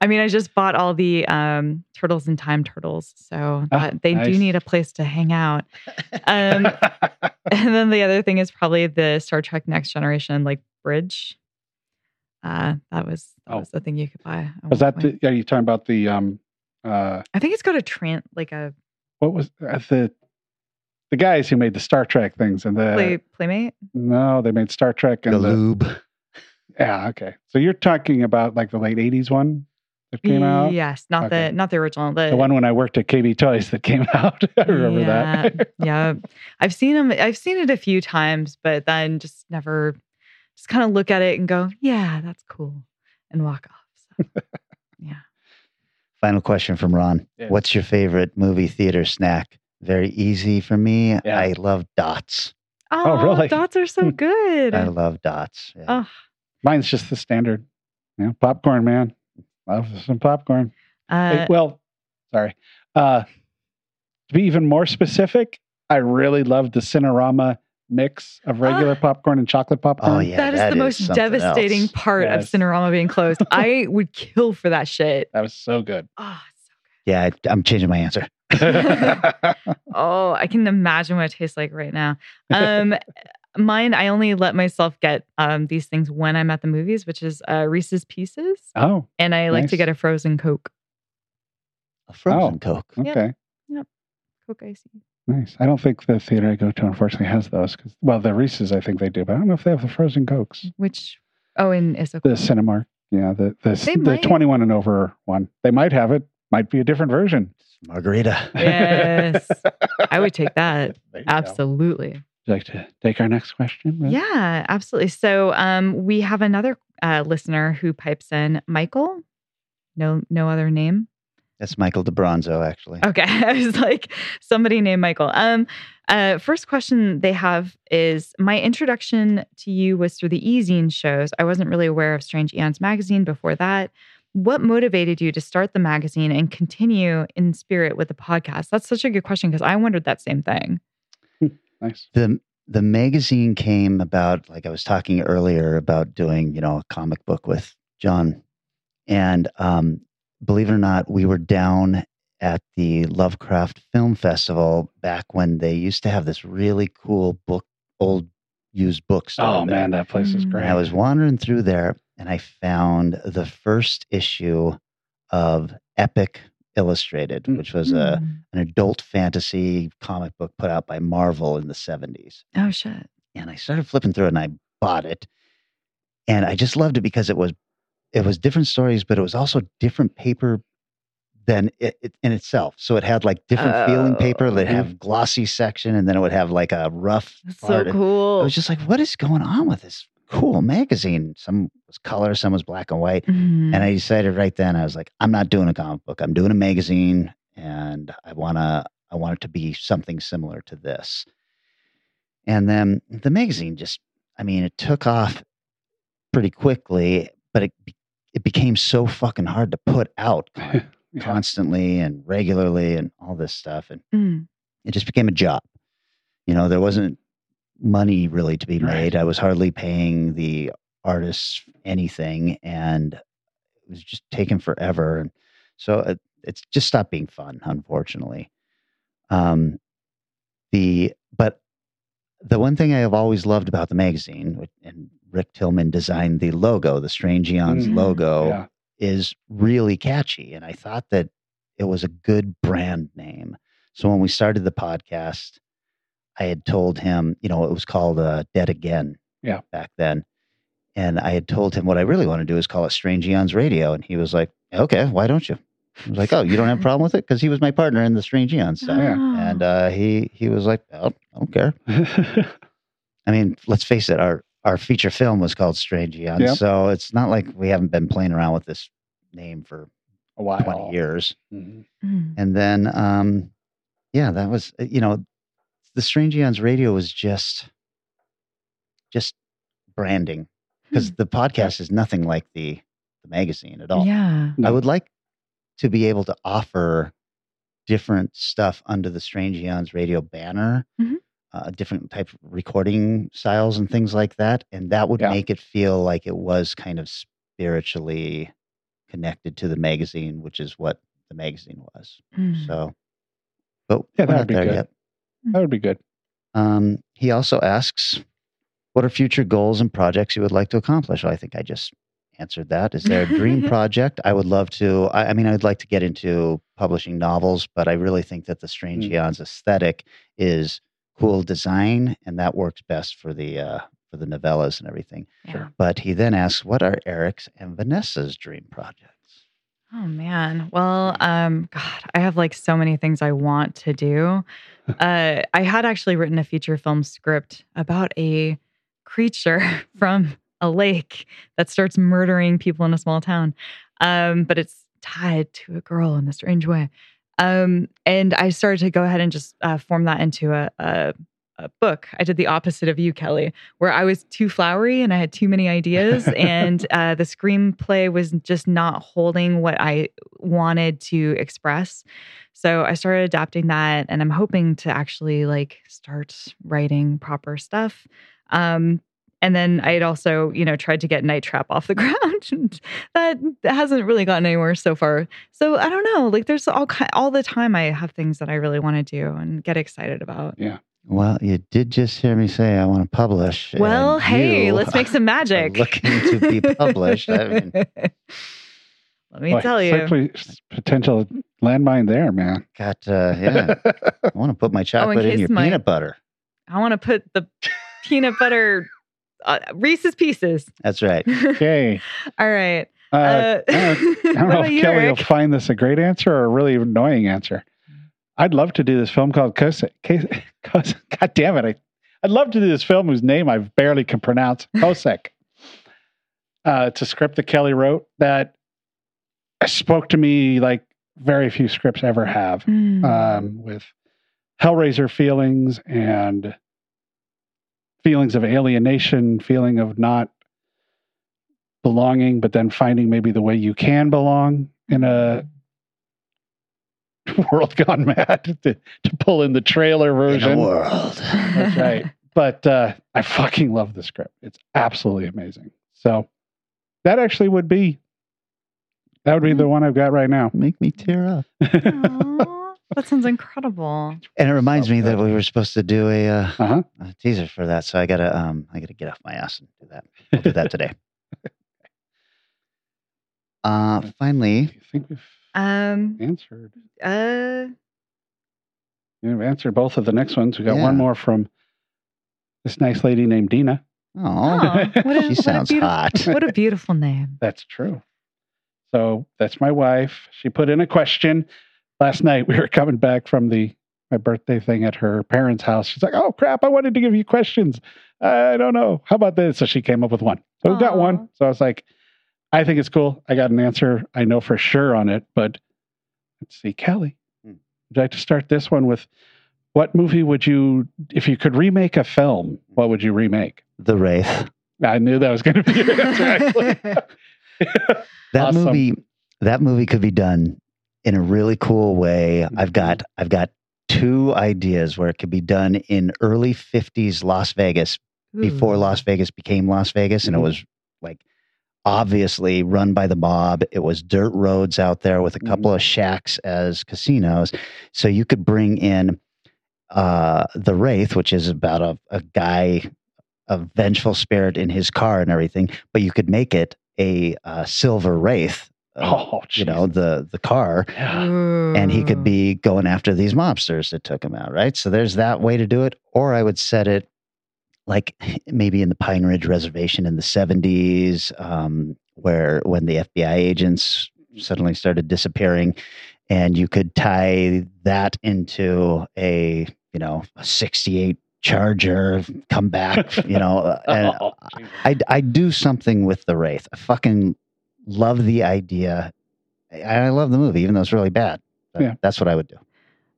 I mean, I just bought all the um, turtles and time turtles, so Ah, they do need a place to hang out. Um, and then the other thing is probably the Star Trek Next Generation like bridge. Uh, that was that Oh. was the thing you could buy. was that point. the? Are you talking about the? Um, uh, I think it's got a tran like a what was uh, the? The guys who made the Star Trek things and the play playmate. no, they made Star Trek The and the, lube. yeah. Okay, so you're talking about like the late '80s one that came out. Yes, not Okay. the not the original. The, The one when I worked at KB Toys that came out. I remember that. yeah, I've seen them. I've seen it a few times, but then just never, just kind of look at it and go, "Yeah, that's cool," and walk off. So, yeah. Final question from Ron. Yes. What's your favorite movie theater snack? Very easy for me. Yeah. I love dots. Oh, really? Dots are so good. I love dots. Yeah. oh, Mine's just the standard. Yeah, popcorn, man. Love some popcorn. Uh, Hey, well, sorry. Uh, to be even more specific, I really love the Cinerama mix of regular Ah. popcorn and chocolate popcorn. Oh yeah, that is the most devastating else. part Yes. of Cinerama being closed. I would kill for that shit. That was so good. Oh, so good. Yeah, I, I'm changing my answer. Oh, I can imagine what it tastes like right now. Um, mine, I only let myself get um, these things when I'm at the movies, which is uh, Reese's Pieces, oh, and I like to get a frozen Coke, A frozen Oh. Coke. okay. Yep. Coke icy. Nice. I don't think the theater I go to unfortunately has those. 'cause- well, the Reese's I think they do, but I don't know if they have the frozen cokes. Which, oh, in Issaquah. The Cinemark, yeah, the the, They the might. 21 and over one. They might have it. Might be a different version. Margarita. Yes. I would take that. There you go. Absolutely. Would you like to take our next question? Liz? Yeah, absolutely. So um, we have another uh, listener who pipes in, Michael. No, no other name. That's Michael DeBronzo, actually. Okay, I was like somebody named Michael. Um, uh, first question they have is my introduction to you was through the e-zine shows. I wasn't really aware of Strange Eons magazine before that. What motivated you to start the magazine and continue in spirit with the podcast? That's such a good question because I wondered that same thing. Nice. the the magazine came about like I was talking earlier about doing, you know, a comic book with John. And um believe it or not, we were down at the Lovecraft Film Festival back when they used to have this really cool book old used bookstore. Oh there. man, that place is Mm. great. And I was wandering through there and I found the first issue of Epic Illustrated, Mm. which was a Mm. an adult fantasy comic book put out by Marvel in the 70s. oh shit. And I started flipping through it and I bought it. And I just loved it because it was it was different stories, but it was also different paper than it, it in itself. So it had like different feeling paper that Oh. have glossy section and then it would have like a rough so cool. I was just like, what is going on with this cool magazine? Some was color, some was black and white. Mhm. And I decided right then, I was like, I'm not doing a comic book. I'm doing a magazine, and I wanna, I want it to be something similar to this. And then the magazine just, I mean, it took off pretty quickly, but it it became so fucking hard to put out Yeah. constantly and regularly and all this stuff, and Mm. it just became a job. You know, there wasn't money really to be Right. made. I was hardly paying the artists anything, and it was just taking forever. And so it, it's just stopped being fun, unfortunately. Um, the but the one thing I have always loved about the magazine, and Rick Tillman designed the logo, the Strange Eons Mm, logo, yeah. is really catchy. And I thought that it was a good brand name. So when we started the podcast, I had told him, you know, it was called uh, Dead Again Yeah. back then. And I had told him what I really want to do is call it Strange Eons Radio. And he was like, okay, why don't you? I was like, oh, you don't have a problem with it? Because he was my partner in the Strange Eons stuff. Yeah. Oh. And uh, he he was like, oh, I don't care. I mean, let's face it, our our feature film was called Strange Eons. Yep. So it's not like we haven't been playing around with this name for a while. 20 years. Mhm. Mm. And then, um, yeah, that was, uh, you know, the Strange Eons radio was just, just branding because Hmm. the podcast is nothing like the, the magazine at all. Yeah. I would like to be able to offer different stuff under the Strange Eons radio banner, Mhm. uh, different type of recording styles and things like that. And that would Yeah. make it feel like it was kind of spiritually connected to the magazine, which is what the magazine was. Mm. So, but Yeah, that'd not be good. yet. That would be good. Um, he also asks, "What are future goals and projects you would like to accomplish?" Well, I think I just answered that. Is there a dream project? I would love to. I, I mean, I'd like to get into publishing novels, but I really think that the Strange Mm. Eons aesthetic is cool design, and that works best for the uh, for the novellas and everything. Yeah. But he then asks, "What are Eric's and Vanessa's dream projects?" Oh man. Well, um, God, I have like so many things I want to do. uh, I had actually written a feature film script about a creature from a lake that starts murdering people in a small town. Um, but it's tied to a girl in a strange way. Um, and I started to go ahead and just uh, form that into a, a, a book, I did the opposite of you, Kelly, where I was too flowery and I had too many ideas, and uh, the screenplay was just not holding what I wanted to express. So I started adapting that, and I'm hoping to actually like start writing proper stuff. Um, and then I had also, you know, tried to get Night Trap off the ground. and that hasn't really gotten anywhere so far. So I don't know. Like, there's all ki- all the time I have things that I really want to do and get excited about. Yeah. Well, you did just hear me say I want to publish. Well, hey, let's make some magic. looking to be published. I mean, Let me Boy, tell you. certainly s- potential landmine there, man. got uh, yeah. I want to put my chocolate in Oh, case your my- peanut butter. I want to put the peanut butter uh, Reese's Pieces. That's right. Okay. All right. Uh, Uh, I don't, I don't know about if you, Kelly Eric? will find this a great answer or a really annoying answer. I'd love to do this film called Cos- Cos- Cos- God damn it. I, I'd love to do this film whose name I barely can pronounce. Cosec. uh, it's a script that Kelly wrote that spoke to me like very few scripts ever have Mm. um, with Hellraiser feelings and feelings of alienation, feeling of not belonging, but then finding maybe the way you can belong in a world gone mad to, to pull in the trailer In version. a world. That's right. But uh, I fucking love the script. It's absolutely amazing. So that actually would be that would be the one I've got right now. Make me tear up. Aw, that sounds incredible. And it reminds me that we were supposed to do a, uh, Uh-huh. a teaser for that, so I gotta um I gotta get off my ass and do that. I'll do that today. Uh, finally, I think we've Um. answered. Uh. We've answered both of the next ones. We got Yeah. one more from this nice lady named Dina. oh, what a- she sounds beautiful- hot. What a beautiful name. That's true. So that's my wife. She put in a question last night. We were coming back from the my birthday thing at her parents' house. She's like, "Oh crap! I wanted to give you questions. I don't know. How about this?" So she came up with one. So we got one. So I was like, "I think it's cool. I got an answer. I know for sure on it." But let's see, Kelly. Hmm. Would you like to start this one with what movie would you, if you could remake a film, what would you remake? The Wraith. I knew that was going to be your answer. Actually. That Awesome. movie that movie could be done in a really cool way. Mm-hmm. I've got I've got two ideas where it could be done in early 50s Las Vegas before Las Vegas became Las Vegas and it Mhm. was like obviously run by the mob. It was dirt roads out there with a couple of shacks as casinos. So you could bring in uh the Wraith, which is about a, a guy, a vengeful spirit in his car and everything, but you could make it a uh, silver Wraith. Uh, Oh, you know, the the car Yeah. and he could be going after these mobsters that took him out, right? So there's that way to do it. Or I would set it like maybe in the Pine Ridge Reservation in the 70s, um, where when the FBI agents suddenly started disappearing, and you could tie that into a you know a 68 Charger, come back, you know, uh, and Oh, I I do something with the Wraith. I fucking love the idea. And I love the movie, even though it's really bad. But Yeah. That's what I would do.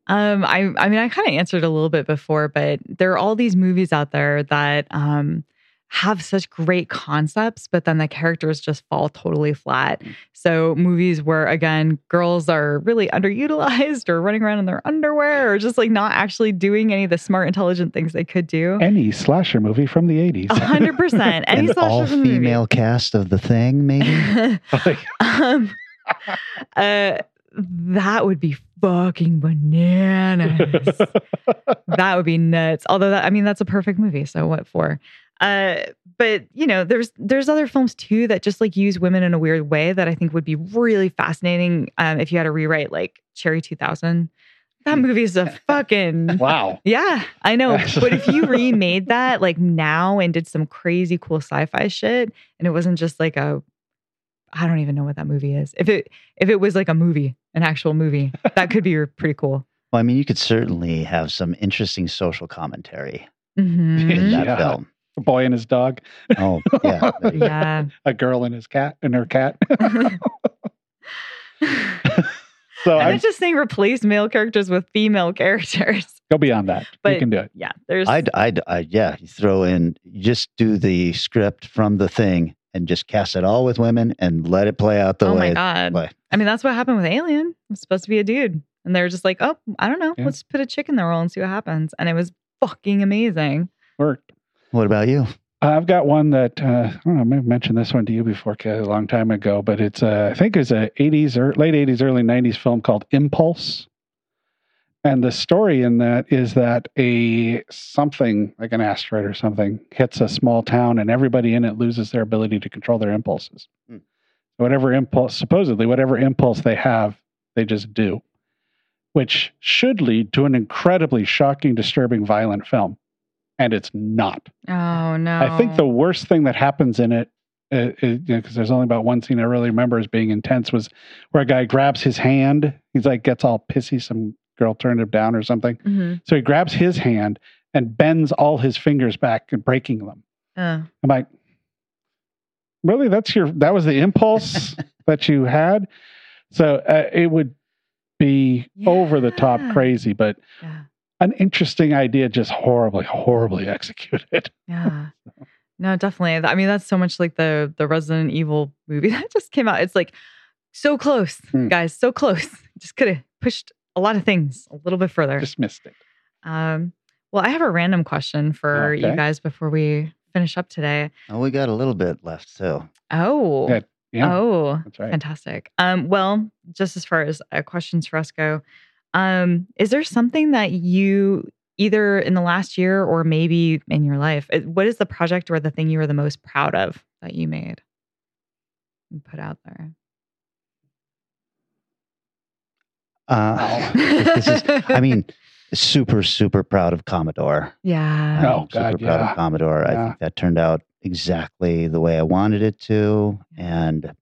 Um, I I mean, I kind of answered a little bit before, but there are all these movies out there that um have such great concepts, but then the characters just fall totally flat. So movies where again girls are really underutilized or running around in their underwear or just like not actually doing any of the smart, intelligent things they could do. Any slasher movie from the 80s. A hundred percent. Any An slasher all from the movie. female cast of the thing, maybe. um, uh, that would be fucking bananas. that would be nuts. Although that, I mean, that's a perfect movie. So what for? Uh, but you know, there's there's other films too that just like use women in a weird way that I think would be really fascinating. Um, if you had to rewrite like Cherry 2000, that movie is a fucking wow. yeah, I know. but if you remade that like now and did some crazy cool sci-fi shit, and it wasn't just like a, I don't even know what that movie is. If it if it was like a movie, an actual movie, that could be pretty cool. well, I mean, you could certainly have some interesting social commentary Mhm. in that Yeah. film. A boy and his dog. Oh, yeah. yeah. A girl and his cat and her cat. so I'm I'm just saying replace male characters with female characters. Go beyond that. you can do it. Yeah, there's. I'd, I'd, I, yeah, you throw in, you just do the script from the thing and just cast it all with women and let it play out the oh way. Oh my god. way. I mean, that's what happened with Alien. It was supposed to be a dude, and they were just like, "Oh, I don't know. Yeah. Let's put a chick in the role and see what happens." And it was fucking amazing. Worked. What about you? I've got one that uh, I don't know. I may have mentioned this one to you before, a long time ago, but it's uh, I think it's a '80s or late '80s, early '90s film called Impulse. And the story in that is that a something like an asteroid or something hits a small town, and everybody in it loses their ability to control their impulses. Hmm. Whatever impulse, supposedly, whatever impulse they have, they just do, which should lead to an incredibly shocking, disturbing, violent film. And it's not. Oh no! I think the worst thing that happens in it, because there's only about one scene I really remember as being intense, was where a guy grabs his hand. He's like gets all pissy. Some girl turned him down or something. Mhm. So he grabs his hand and bends all his fingers back and breaking them. Uh, I'm like, really? That's your that was the impulse that you had. So uh, it would be over the top crazy, but yeah, an interesting idea, just horribly, horribly executed. yeah. No, definitely. I mean, that's so much like the the Resident Evil movie that just came out. It's like so close, Hmm. guys, so close. Just could have pushed a lot of things a little bit further. Just missed it. Um, well, I have a random question for you guys before we finish up today. Oh, we got a little bit left too. Oh, Good. Yeah, oh, that's right. fantastic. Um, well, just as far as uh, questions for us go, um, is there something that you either in the last year or maybe in your life, uh, what is the project or the thing you were the most proud of that you made and put out there? Uh, this is, I mean, super, super proud of Commodore. yeah. Oh, I'm God, super proud yeah. of Commodore. I think that turned out exactly the way I wanted it to, and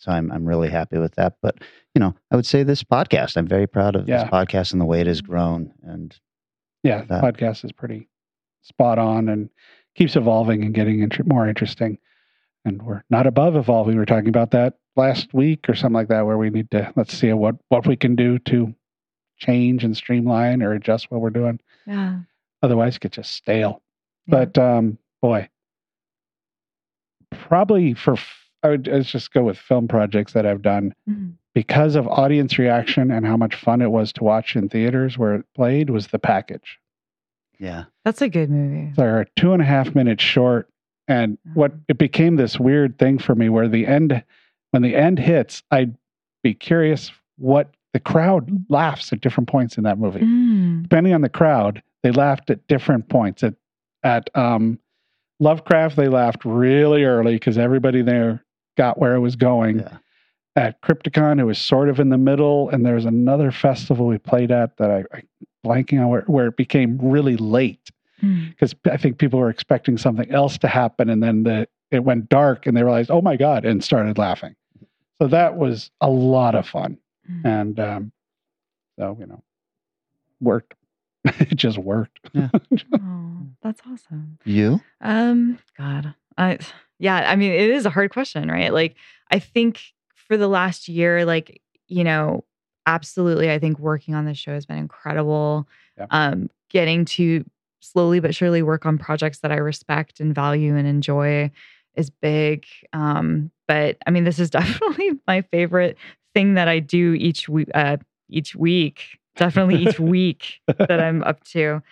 so I'm I'm really happy with that. But you know, I would say this podcast. I'm very proud of Yeah. this podcast and the way it has grown. And Yeah, the that. podcast is pretty spot on and keeps evolving and getting inter- more interesting. And we're not above evolving. We were talking about that last week or something like that, where we need to let's see what what we can do to change and streamline or adjust what we're doing. Yeah. Otherwise, it gets just stale. Yeah. But um, boy, probably for f- I would let's just go with film projects that I've done Mhm. because of audience reaction and how much fun it was to watch in theaters where it played was the package. yeah, That's a good movie. They're two and a half minutes short. And what it became this weird thing for me where the end, when the end hits, I'd be curious what the crowd laughs at different points in that movie. Mm. Depending on the crowd, they laughed at different points. At, at um, Lovecraft, they laughed really early because everybody there got where it was going. yeah. At Crypticon, it was sort of in the middle. And there was another festival we played at that I, I blanking on where, where it became really late Mm. because I think people were expecting something else to happen, and then the it went dark, and they realized, "Oh my god!" and started laughing. So that was a lot of fun, Mm. and um, so you know, worked. it just worked. Oh, that's awesome. You? Um, God, I yeah, I mean, it is a hard question, right? Like, I think for the last year, like, you know, absolutely, I think working on this show has been incredible. Yeah. Um, getting to slowly but surely work on projects that I respect and value and enjoy is big. Um, but I mean, this is definitely my favorite thing that I do each week. Uh, each week, definitely each week that I'm up to.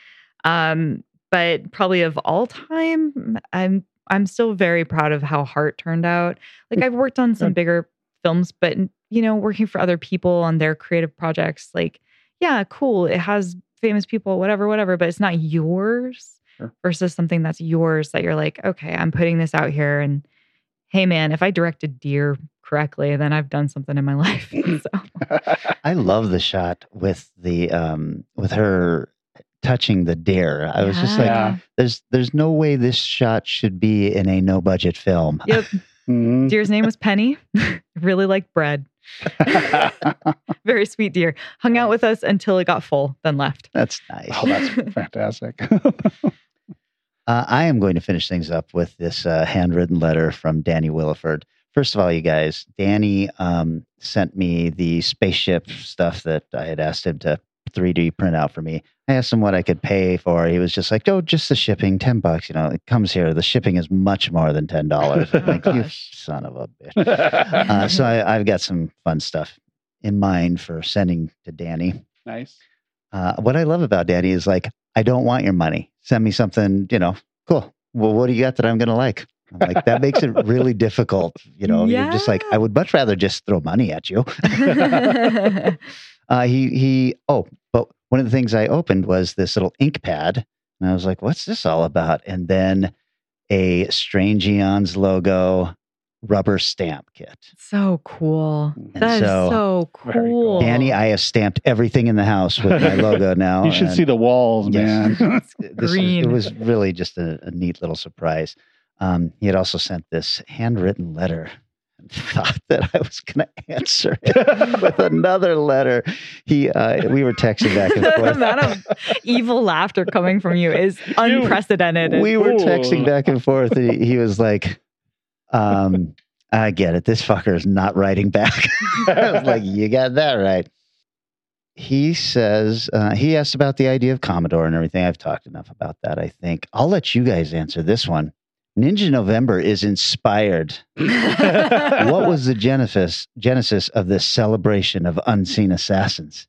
Um, but probably of all time, I'm I'm still very proud of how Heart turned out. Like I've worked on some bigger films, but you know, working for other people on their creative projects, like, yeah, cool. It has famous people, whatever, whatever, but it's not yours Sure. versus something that's yours that you're like, okay, I'm putting this out here and hey man, if I directed Deer correctly, then I've done something in my life. so I love the shot with the um with her touching the deer. I was just like, Yeah. there's there's no way this shot should be in a no budget film. Yep. Mhm. Deer's name was Penny. really liked bread. Very sweet deer. Hung out with us until it got full, then left. That's nice. oh, that's fantastic. Uh, I am going to finish things up with this uh, handwritten letter from Danny Williford. First of all, you guys, Danny um, sent me the spaceship stuff that I had asked him to 3D print out for me. I asked him what I could pay for. He was just like, "Oh, just the shipping, ten bucks. You know, it comes here. The shipping is much more than ten dollars." Like, you son of a bitch. Uh, so I, I've got some fun stuff in mind for sending to Danny. nice. Uh, what I love about Danny is like, I don't want your money. Send me something, you know, cool. Well, what do you got that I'm going to like? I'm like, that makes it really difficult. You know, you're just like, I would much rather just throw money at you. Uh, he, he, oh, but one of the things I opened was this little ink pad. And I was like, what's this all about? And then a Strange Eons logo rubber stamp kit. so cool. And That is so- so cool. cool. Danny, I have stamped everything in the house with my logo now. You should see the walls, Yes. man. this was- Green. it was really just a, a neat little surprise. Um, he had also sent this handwritten letter and thought that I was going to answer it with another letter. He, uh, we were texting back and forth. the amount of evil laughter coming from you is unprecedented. we were Ooh. texting back and forth, and he, he was like, um, "I get it. This fucker is not writing back." I was like, "You got that right." He says uh, he asked about the idea of Commodore and everything. I've talked enough about that. I think I'll let you guys answer this one. Ninja November is inspired. what was the genesis genesis of this celebration of unseen assassins?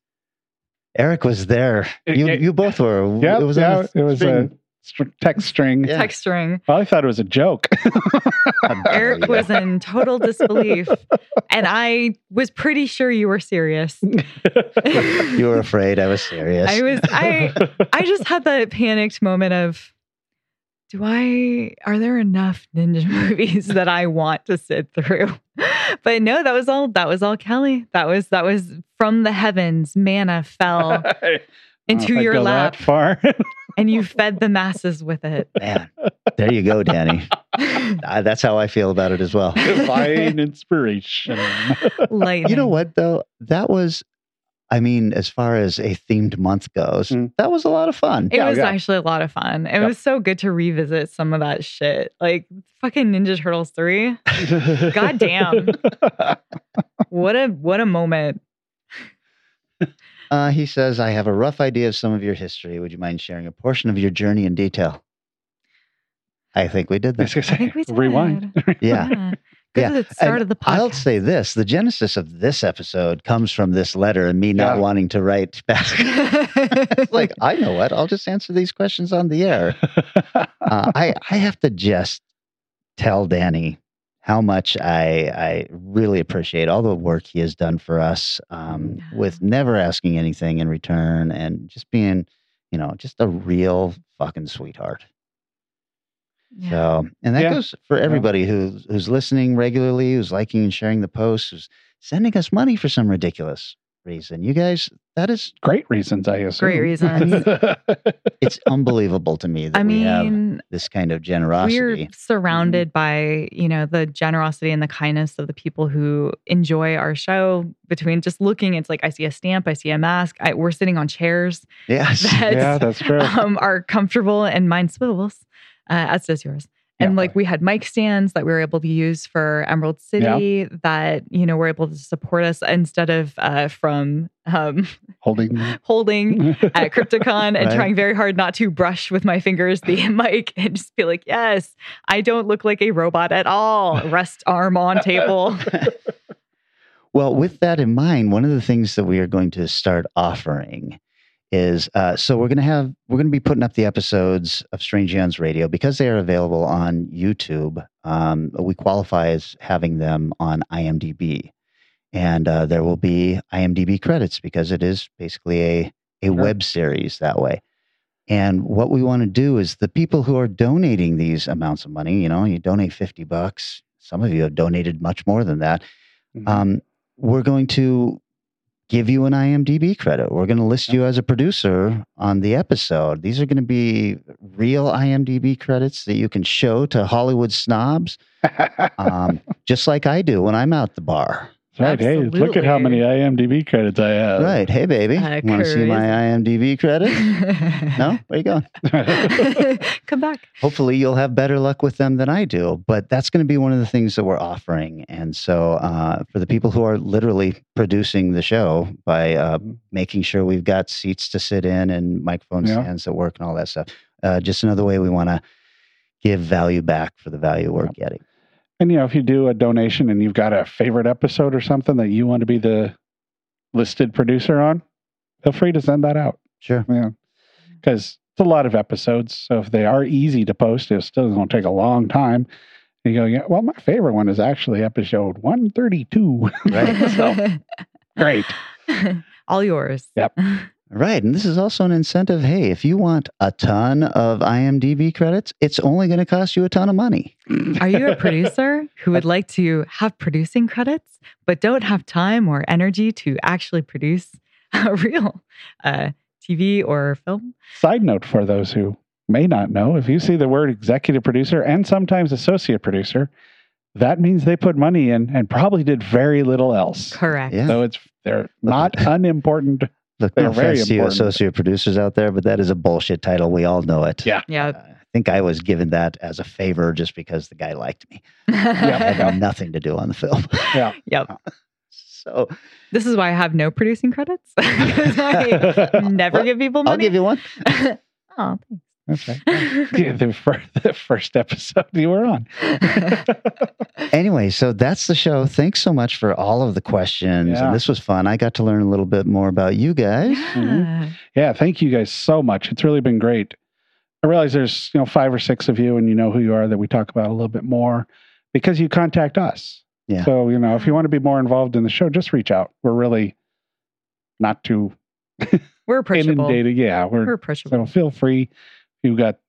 Eric was there. You, It- you both were. Yeah, it was yeah, a it was a str- text string. Yeah. text string. Well, I thought it was a joke. Eric was in total disbelief, and I was pretty sure you were serious. You were afraid I was serious. I was. I. I just had that panicked moment of, do I? Are there enough ninja movies that I want to sit through? But no, that was all. That was all Kelly. That was that was from the heavens. Manna fell I don't know into your lap, that far. and you fed the masses with it. Man, there you go, Danny. Uh, that's how I feel about it as well. Divine inspiration. Lightning. You know what, though? That was, I mean, as far as a themed month goes, Mm. that was a lot of fun. It Yeah, was yeah. actually a lot of fun. It Yep. was so good to revisit some of that shit. Like fucking Ninja Turtles 3. God damn. What a what a moment. Uh, he says, I have a rough idea of some of your history. Would you mind sharing a portion of your journey in detail? I think we did that. gonna I think we did. rewind. Yeah. Good Yeah. at the start And of the podcast. I'll say this the genesis of this episode comes from this letter and me not Yeah. wanting to write back. It's like, I know what. I'll just answer these questions on the air. uh, I I have to just tell Danny how much I I really appreciate all the work he has done for us, um, with never asking anything in return and just being, you know, just a real fucking sweetheart. Yeah. So, and that Yeah. goes for everybody who's who's listening regularly, who's liking and sharing the posts, who's sending us money for some ridiculous reason. You guys, that is Great reasons, I assume. Great reasons. it's unbelievable to me that I we have mean, this kind of generosity. we're surrounded by, you know, the generosity and the kindness of the people who enjoy our show. Between just looking, it's like I see a stamp, I see a mask. I, we're sitting on chairs Yes. that yeah, that's true. um, are comfortable and mind swivels, uh, as does yours. And Yeah. like we had mic stands that we were able to use for Emerald City that, you know, were able to support us instead of uh, from um, Holding. holding at Crypticon and Right. trying very hard not to brush with my fingers the mic and just be like, yes, I don't look like a robot at all. Rest arm on table. Well, with that in mind, one of the things that we are going to start offering is uh, so we're going to have we're going to be putting up the episodes of Strange Eons Radio because they are available on YouTube. Um, we qualify as having them on IMDb, and uh, there will be IMDb credits because it is basically a a Sure. web series that way. And what we want to do is the people who are donating these amounts of money, you know, you donate 50 bucks. Some of you have donated much more than that Mhm. um, we're going to give you an IMDb credit. We're going to list you as a producer on the episode. These are going to be real IMDb credits that you can show to Hollywood snobs, um, just like I do when I'm out the bar. That's right. Hey, look at how many IMDb credits I have. Right. Hey, baby. Uh, Want to see my IMDb credit? no? Where you going? Come back. Hopefully, you'll have better luck with them than I do. But that's going to be one of the things that we're offering. And so, uh, for the people who are literally producing the show by uh, making sure we've got seats to sit in and microphone Yeah. stands that work and all that stuff, uh, just another way we want to give value back for the value we're getting. And you know, if you do a donation and you've got a favorite episode or something that you want to be the listed producer on, feel free to send that out. Sure. Yeah. Because it's a lot of episodes. So if they are easy to post, it's still going to take a long time. And you go, yeah, well, my favorite one is actually episode 132. Right. so great. All yours. Yep. Right. And this is also an incentive. Hey, if you want a ton of IMDb credits, it's only going to cost you a ton of money. Are you a producer who would like to have producing credits, but don't have time or energy to actually produce a real uh, TV or film? Side note for those who may not know if you see the word executive producer and sometimes associate producer, that means they put money in and probably did very little else. Correct. Yeah. So it's they're not unimportant. Look, They're no very offense to you important. associate producers out there, but that is a bullshit title. We all know it. Yeah. Yeah. Uh, I think I was given that as a favor just because the guy liked me. It had nothing to do on the film. Yeah. Yep. So This is why I have no producing credits. 'Cause I never Well, give people money. I'll give you one. oh, That's right. Yeah, the, fir- the first episode you were on. Anyway, so that's the show. Thanks so much for all of the questions. Yeah. And this was fun. I got to learn a little bit more about you guys. Yeah. Mm-hmm. Yeah, thank you guys so much. It's really been great. I realize there's you know five or six of you, and you know who you are that we talk about a little bit more because you contact us. Yeah. So you know if you want to be more involved in the show, just reach out. We're really not too We're approachable. inundated. Yeah, we're We're approachable. so feel free. If you've got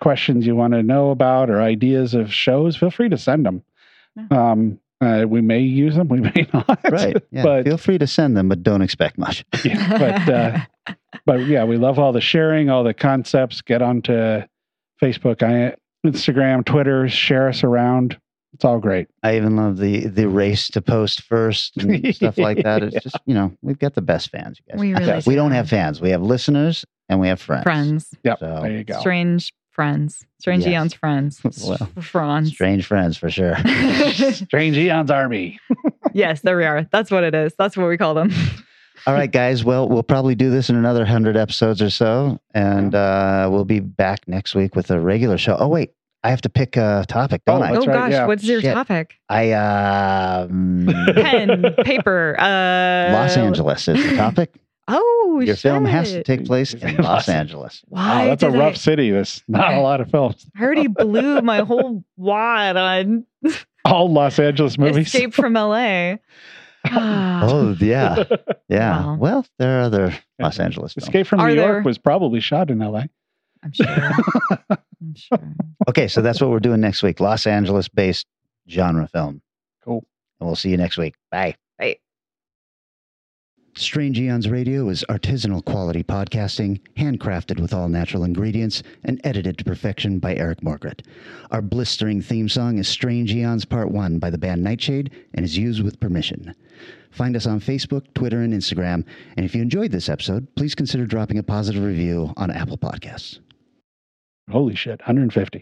questions you want to know about or ideas of shows, feel free to send them. Yeah. Um, uh, we may use them, we may not. Right. Yeah. but Feel free to send them, but don't expect much. yeah, but uh, but yeah, we love all the sharing, all the concepts. Get onto Facebook, Instagram, Twitter, share us around. It's all great. I even love the the race to post first and stuff like that. It's just, you know, we've got the best fans, you guys. we really Yes. we do. don't have fans. We have listeners and we have friends. friends. Yep. So- there you go. Strange friends. Strange Yes. Eon's friends. Well, Franz. Strange friends for sure. Strange Eon's Army. yes, there we are. That's what it is. That's what we call them. All right, guys. Well, we'll probably do this in another hundred episodes or so, and uh, we'll be back next week with a regular show. Oh wait, I have to pick a topic, don't Oh, I? Oh right, gosh, yeah. what's your Shit. topic? I um, Pen, paper, uh Los Angeles is the topic. Oh, Your film has to take place in Los- Los Angeles. Why Wow, that's a rough I, city. There's not a lot of films. I already blew my whole wad on All Los Angeles movies. Escape from LA. Oh yeah, yeah. Wow. Well, there are other Los Angeles films. Escape from Are New there- York was probably shot in LA. I'm sure. I'm sure. Okay, so that's what we're doing next week. Los Angeles-based genre film. Cool. And we'll see you next week. Bye. Bye. Strange Eons Radio is artisanal quality podcasting, handcrafted with all natural ingredients, and edited to perfection by Eric Morgret. Our blistering theme song is Strange Eons Part 1 by the band Nightshade and is used with permission. Find us on Facebook, Twitter, and Instagram. And if you enjoyed this episode, please consider dropping a positive review on Apple Podcasts. Holy shit, 150.